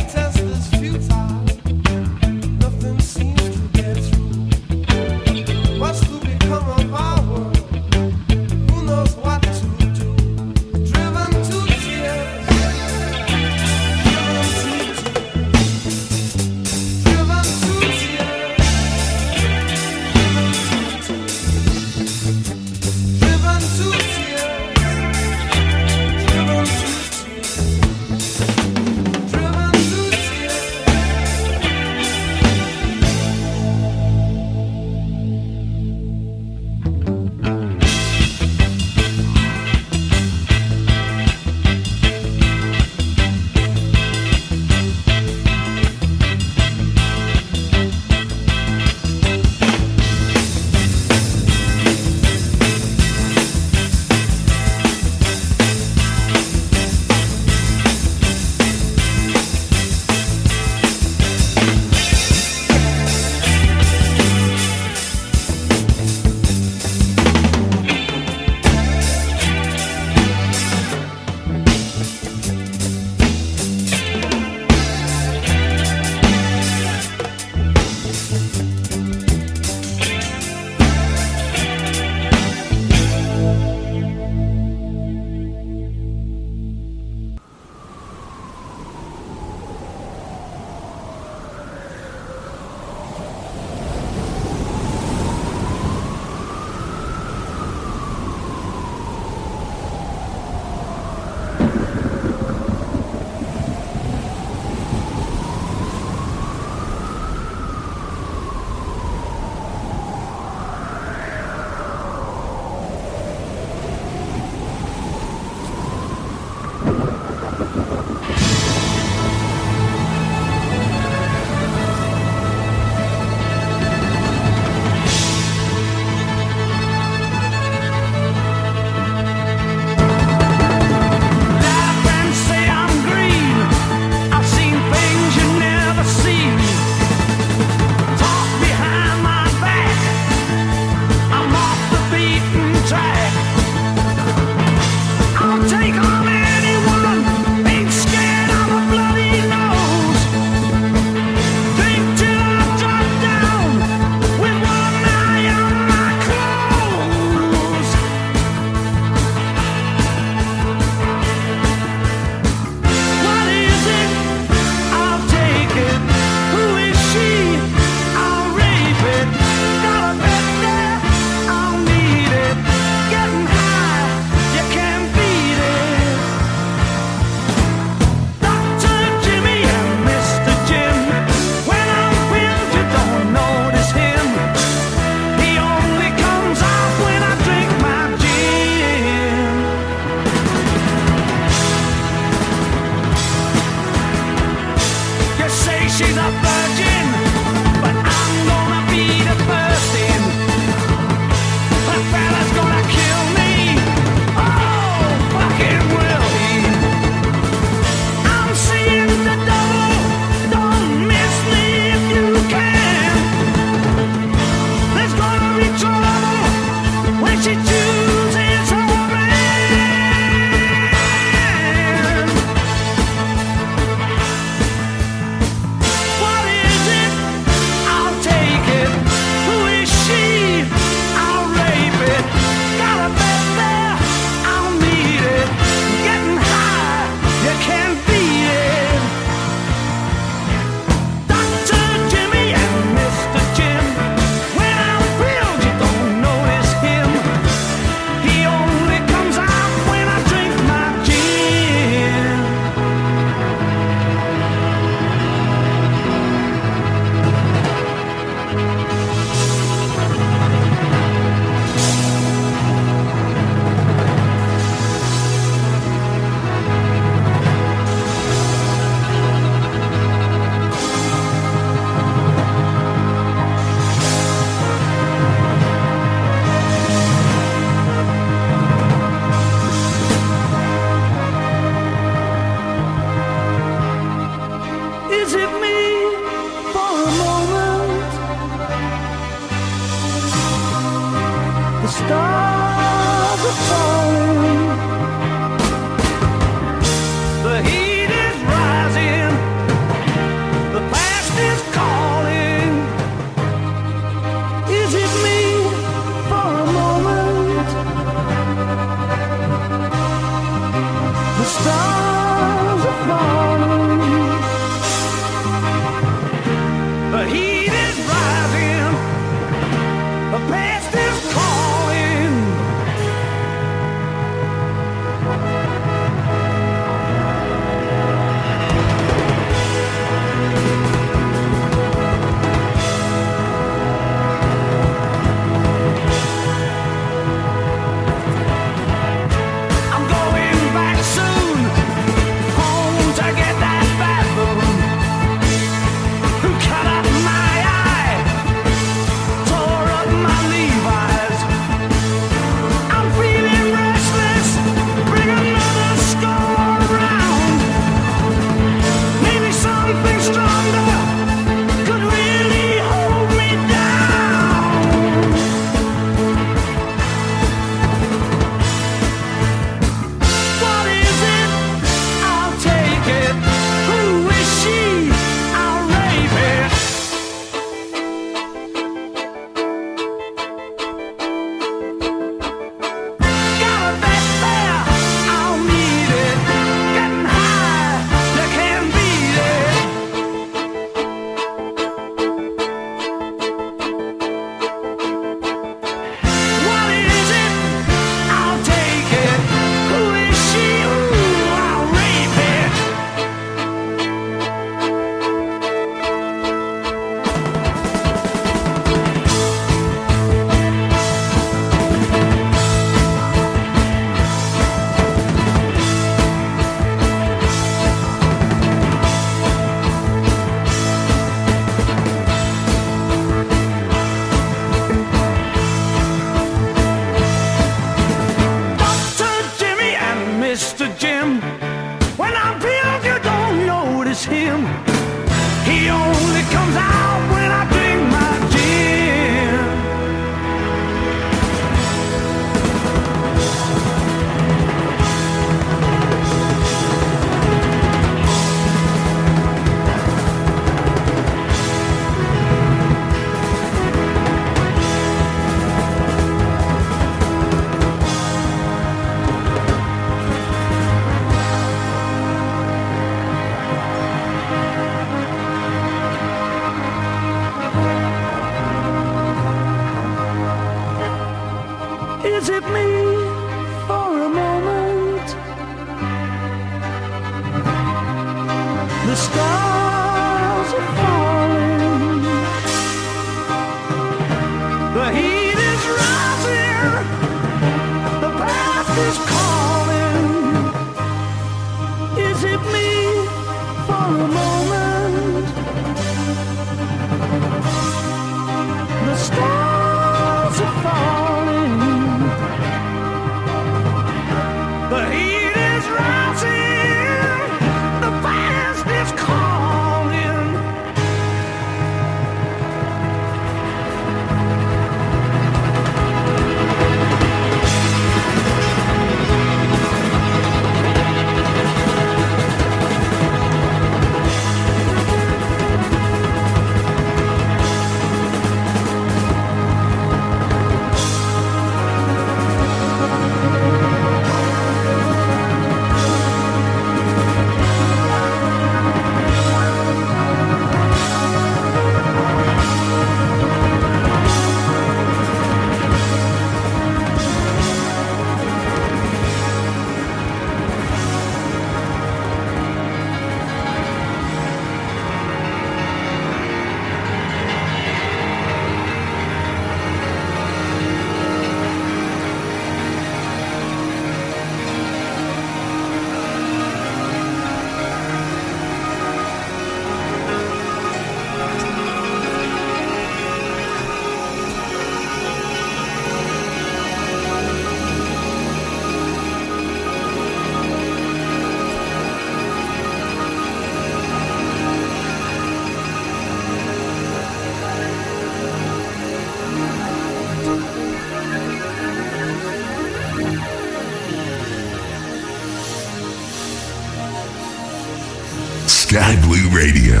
Radio.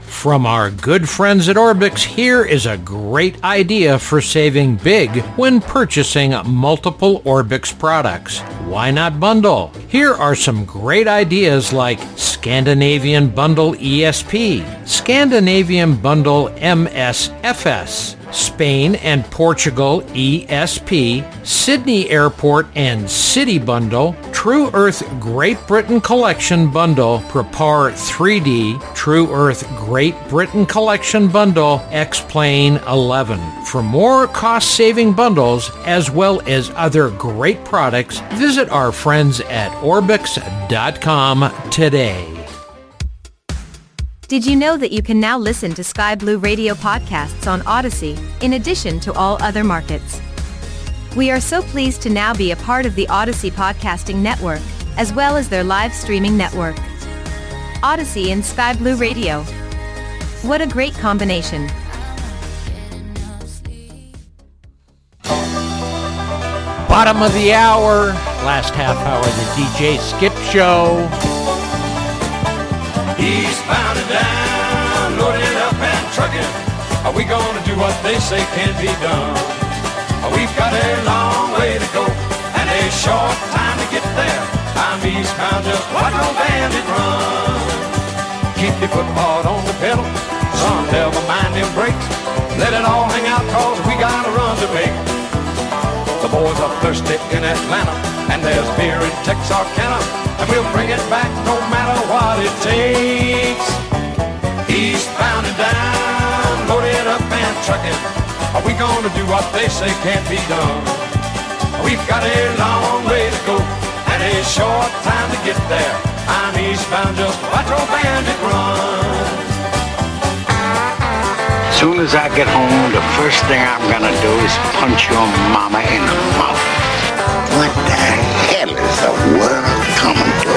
From our good friends at Orbx, here is a great idea for saving big when purchasing multiple Orbx products. Why not bundle? Here are some great ideas like Scandinavian Bundle ESP, Scandinavian Bundle MSFS, Spain and Portugal ESP, Sydney Airport and City Bundle, True Earth Great Britain Collection Bundle, Prepar3D, True Earth Great Britain Collection Bundle, X-Plane 11. For more cost-saving bundles, as well as other great products, visit our friends at Orbx.com today. Did you know that you can now listen to Sky Blue Radio podcasts on Audacy, in addition to all other markets? We are so pleased to now be a part of the Audacy Podcasting Network, as well as their live streaming network. Audacy and Sky Blue Radio. What a great combination. Bottom of the hour, last half hour the DJ Skip Show. Eastbound and down, loaded up and trucking. Are we gonna do what they say can't be done? We've got a long way to go and a short time to get there. I'm eastbound, just watch no bandit run. Keep your foot hard on the pedal, son, never mind them brakes. Let it all hang out cause we got a run to make. The boys are thirsty in Atlanta and there's beer in Texarkana and we'll bring it back no matter what it takes. Eastbound and down, loaded up and trucking. Are we gonna do what they say can't be done? We've got a long way to go and a short time to get there. I'm eastbound, just watch old bandit run. Soon as I get home, the first thing I'm gonna do is punch your mama in the mouth. What the hell is the world coming to?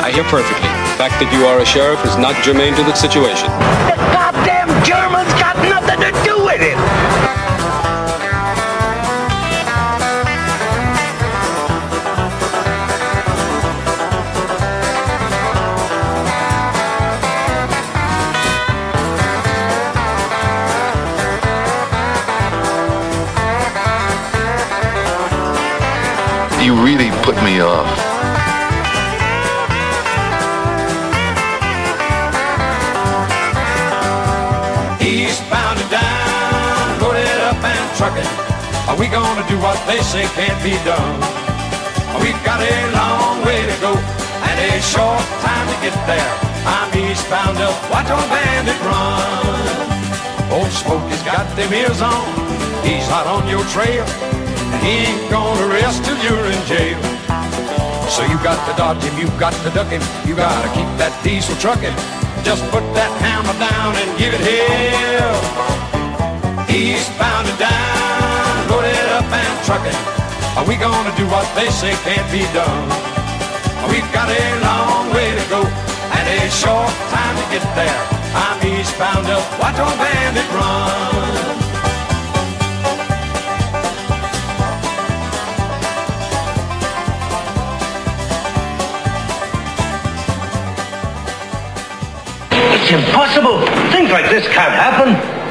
I hear perfectly. The fact that you are a sheriff is not germane to the situation. You really put me off. Trucking. Are we gonna do what they say can't be done? We've got a long way to go and a short time to get there. I'm eastbound watch on bandit run. Old Smokey's got them ears on, he's hot on your trail. And he ain't gonna rest till you're in jail. So you got to dodge him, you got to duck him, you gotta keep that diesel trucking. Just put that hammer down and give it hell. Eastbound and down, trucking. Are we gonna do what they say can't be done? We've got a long way to go and a short time to get there. I'm eastbound up, watch on bandit run. It's impossible. Things like this can't happen.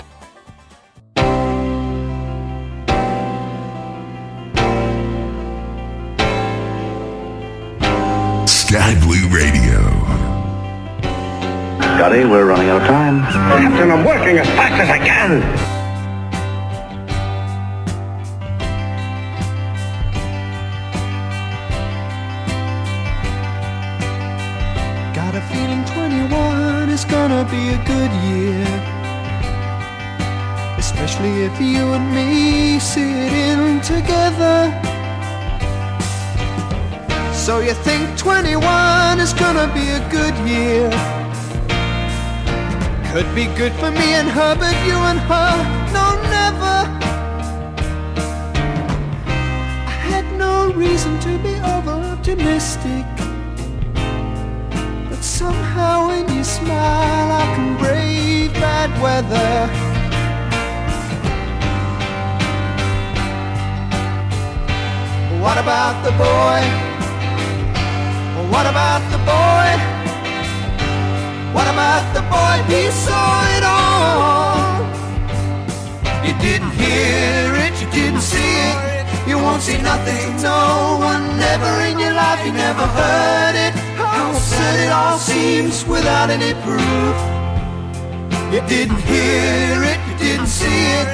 We're running out of time. Captain, I'm working as fast as I can. Her, no one never in your life, you never heard it. How absurd it all seems without any proof. You didn't hear it, you didn't see it,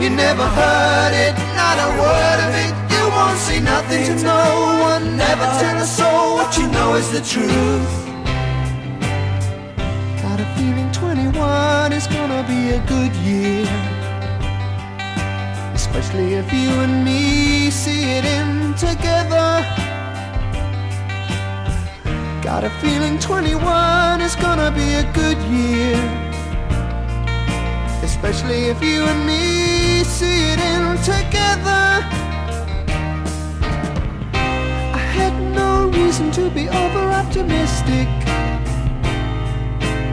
you never heard it, not a word of it. You won't see nothing to no one, never tell a soul what you know is the truth. Got a feeling 21 is gonna be a good year. Especially if you and me see it in together. Got a feeling 21 is gonna be a good year. Especially if you and me see it in together. I had no reason to be over optimistic.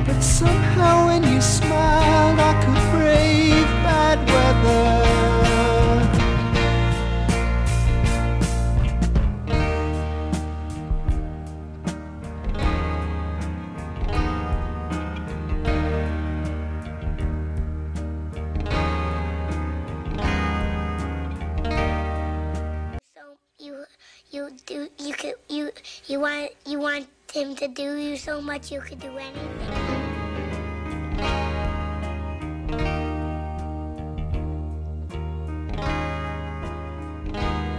But somehow when you smiled, I could brave bad weather. Much you could do anything.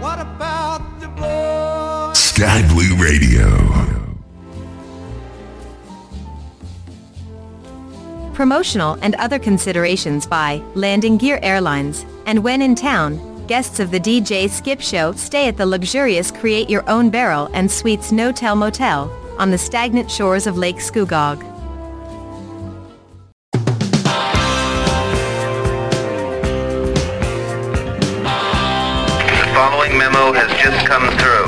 What about the boy? Sky Blue Radio. Promotional and other considerations by Landing Gear Airlines. And when in town, guests of the DJ Skip Show stay at the luxurious Create Your Own Barrel and Suites No-Tell Motel on the stagnant shores of Lake Scugog. The following memo has just come through.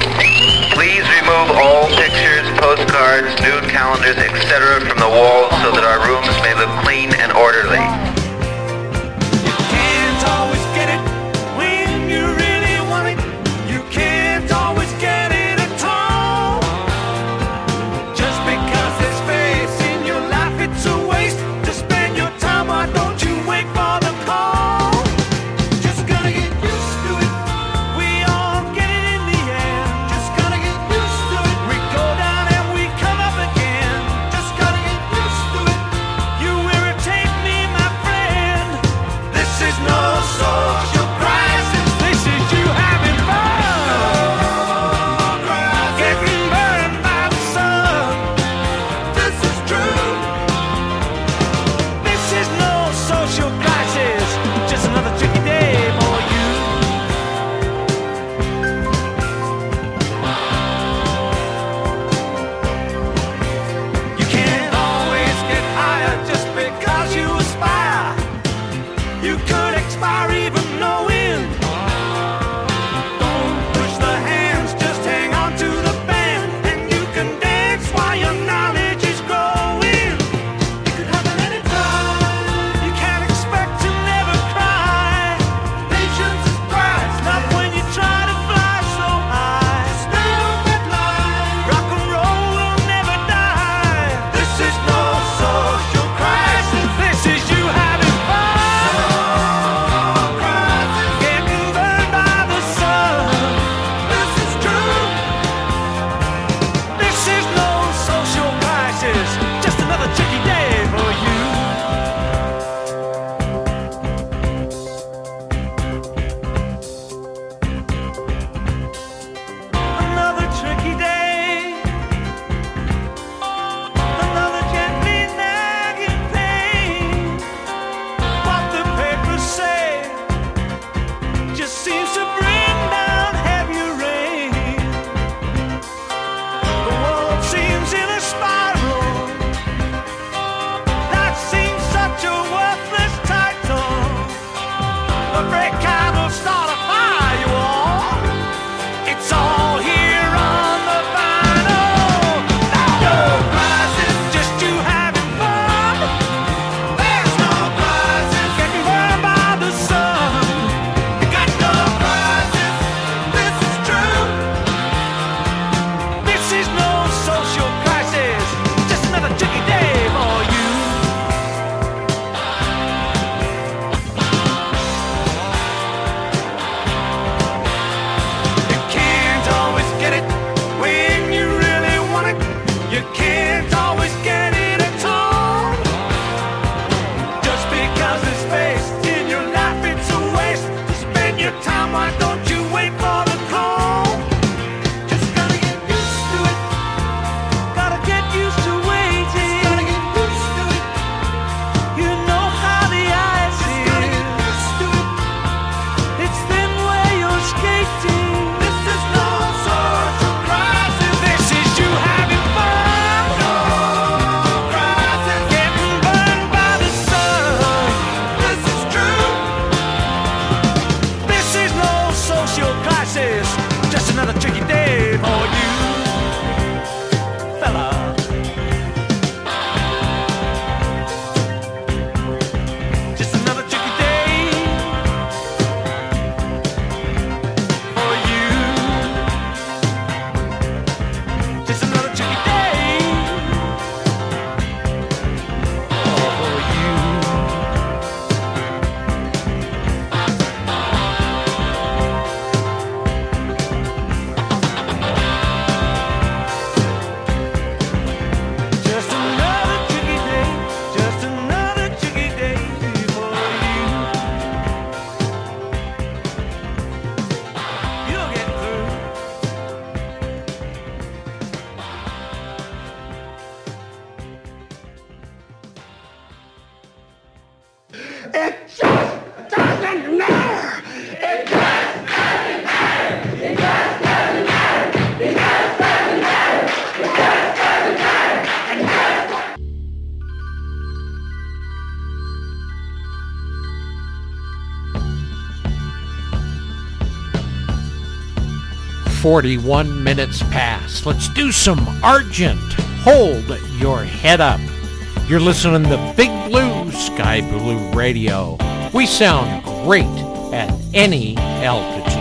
Please remove all pictures, postcards, nude calendars, etc. from the walls so that our rooms may look clean and orderly. 41 minutes past. Let's do some Argent. Hold your head up. You're listening to Big Blue Sky Blue Radio. We sound great at any altitude.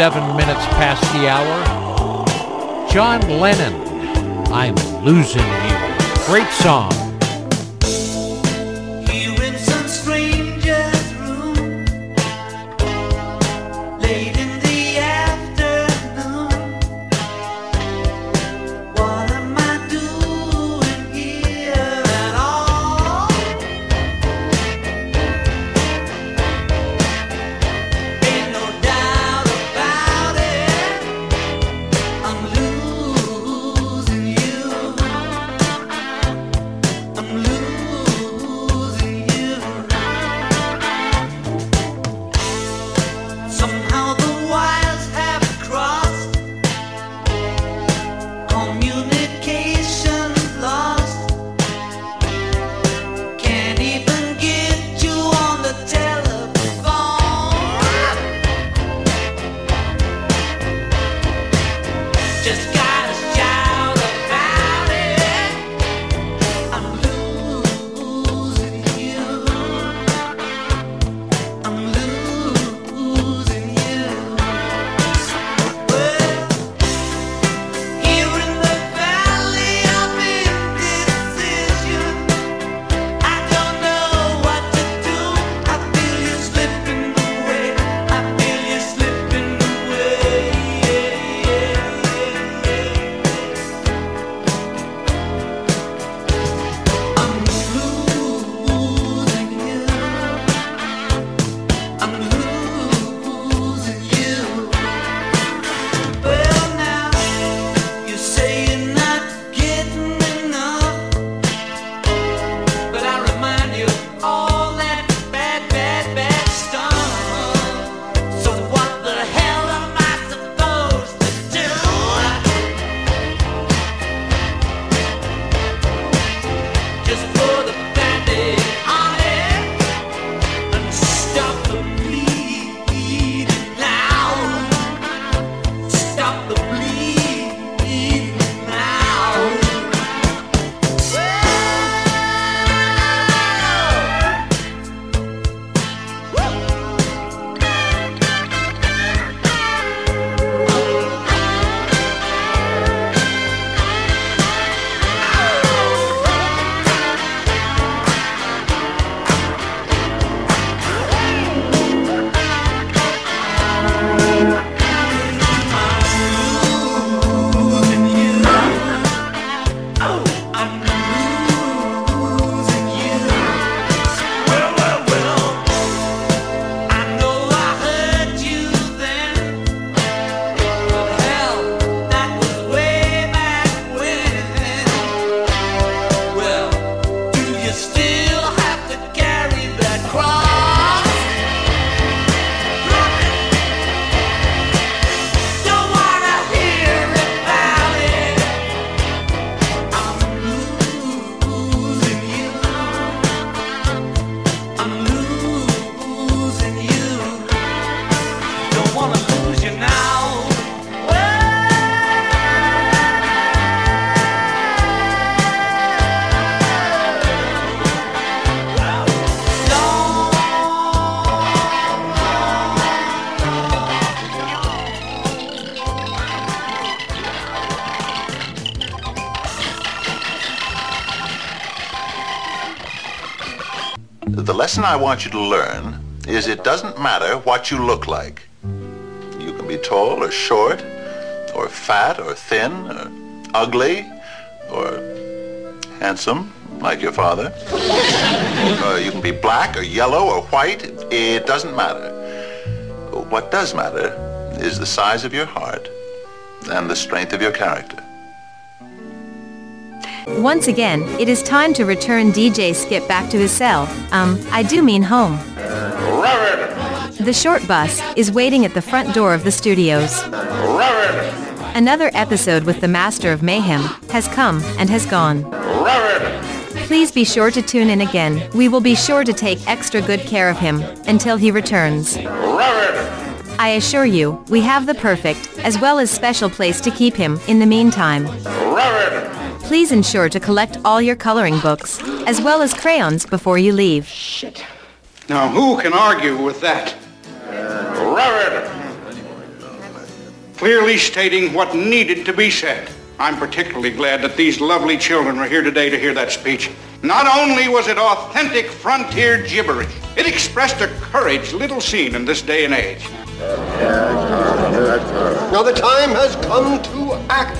47 minutes past the hour. John Lennon, I'm losing you. Great song. Lesson I want you to learn is it doesn't matter what you look like. You can be tall or short, or fat or thin, or ugly, or handsome, like your father. <laughs> you can be black or yellow or white. It doesn't matter. What does matter is the size of your heart and the strength of your character. Once again, it is time to return DJ Skip back to his cell. Um, I do mean home. The short bus is waiting at the front door of the studios. Another episode with the Master of Mayhem has come and has gone. Please be sure to tune in again. We will be sure to take extra good care of him until he returns. I assure you, we have the perfect, as well as special place to keep him in the meantime. Please ensure to collect all your coloring books, as well as crayons before you leave. Shit. Now, who can argue with that? clearly stating what needed to be said. I'm particularly glad that these lovely children were here today to hear that speech. Not only was it authentic frontier gibberish, it expressed a courage little seen in this day and age. Now the time has come to act,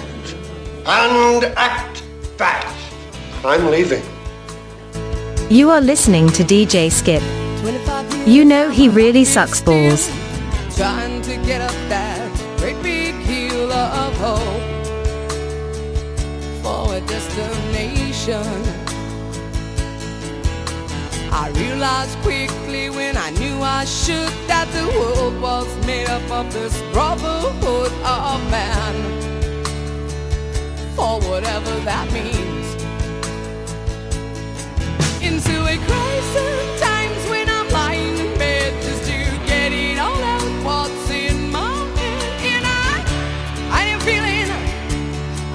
and act fast. I'm leaving. You are listening to DJ Skip. You know he really sucks balls. Trying to get up that great big hill of hope for a destination. I realized quickly when I knew I should that the world was made up of this brotherhood of man. For whatever that means. Into a crisis times when I'm lying in bed just to get it all out what's in my head. And I, I am feeling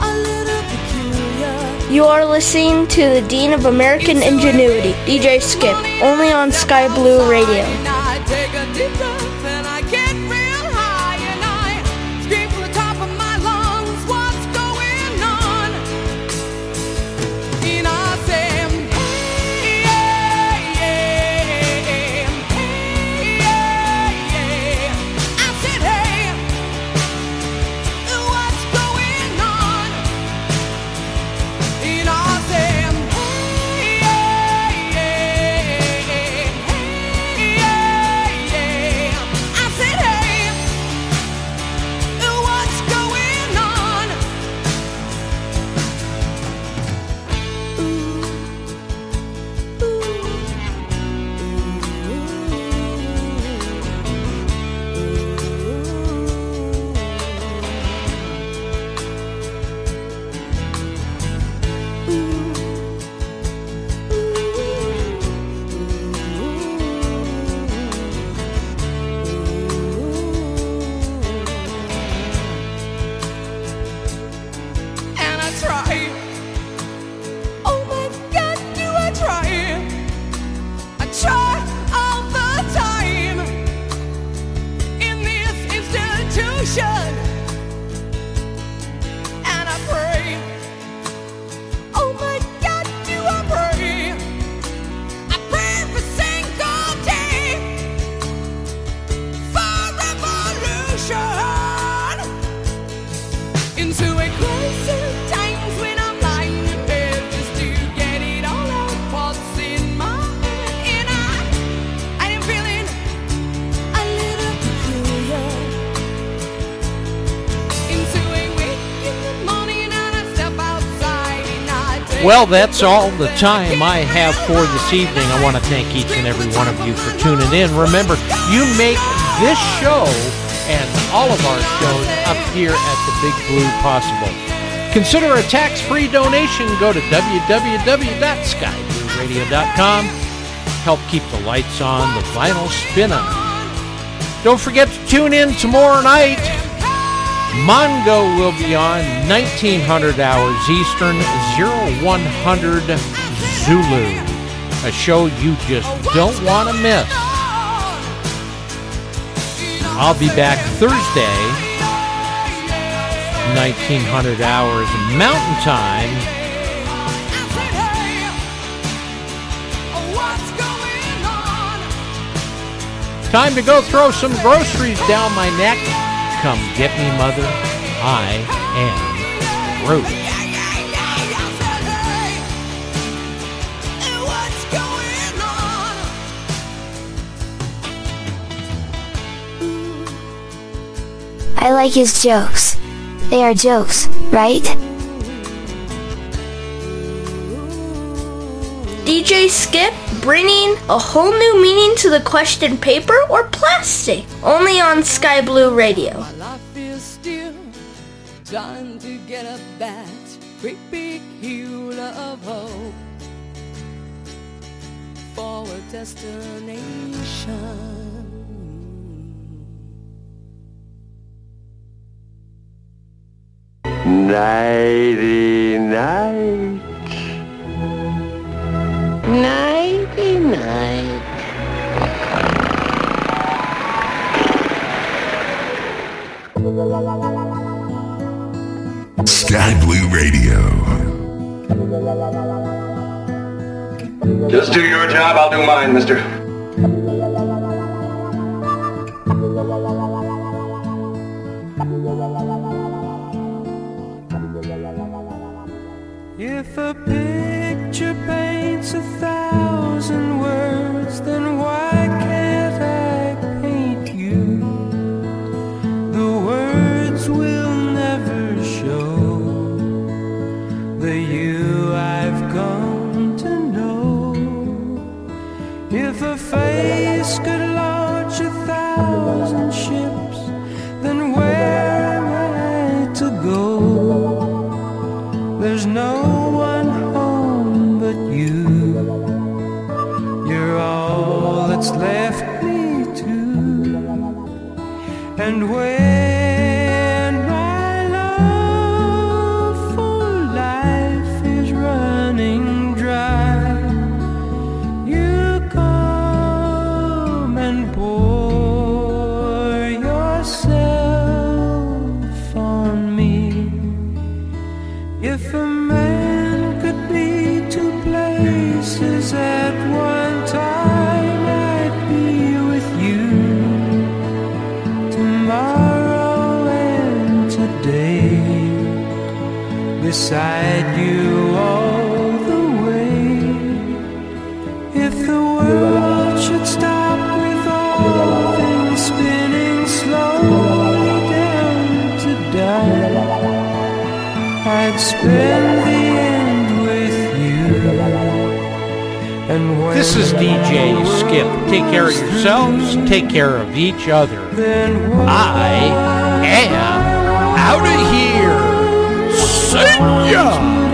a little peculiar. You are listening to the Dean of American Ingenuity, DJ Skip, only on Sky Blue Radio. Well, that's all the time I have for this evening. I want to thank each and every one of you for tuning in. Remember, you make this show and all of our shows up here at the Big Blue possible. Consider a tax-free donation. Go to www.skyblueradio.com. Help keep the lights on, the vinyl spinning. Don't forget to tune in tomorrow night. Mongo will be on 1900 hours Eastern, 0100 Zulu. A show you just don't want to miss. I'll be back Thursday, 1900 hours Mountain Time. Time to go throw some groceries down my neck. Come get me, mother. I am Groot. I like his jokes. They are jokes, right? DJ Skip bringing a whole new meaning to the question paper or plastic, only on Sky Blue Radio. Life is still trying to get up that great big hill of hope for a destination. Nighty night. Nighty Sky Blue Radio. Just do your job, I'll do mine, mister. If a picture paints a thousand words, then why face could beside you all the way. If the world should stop with all things spinning slowly down to die. I'd spend the end with you. This is DJ Skip. Take care of yourselves. Take care of each other. I am out of here. See ya.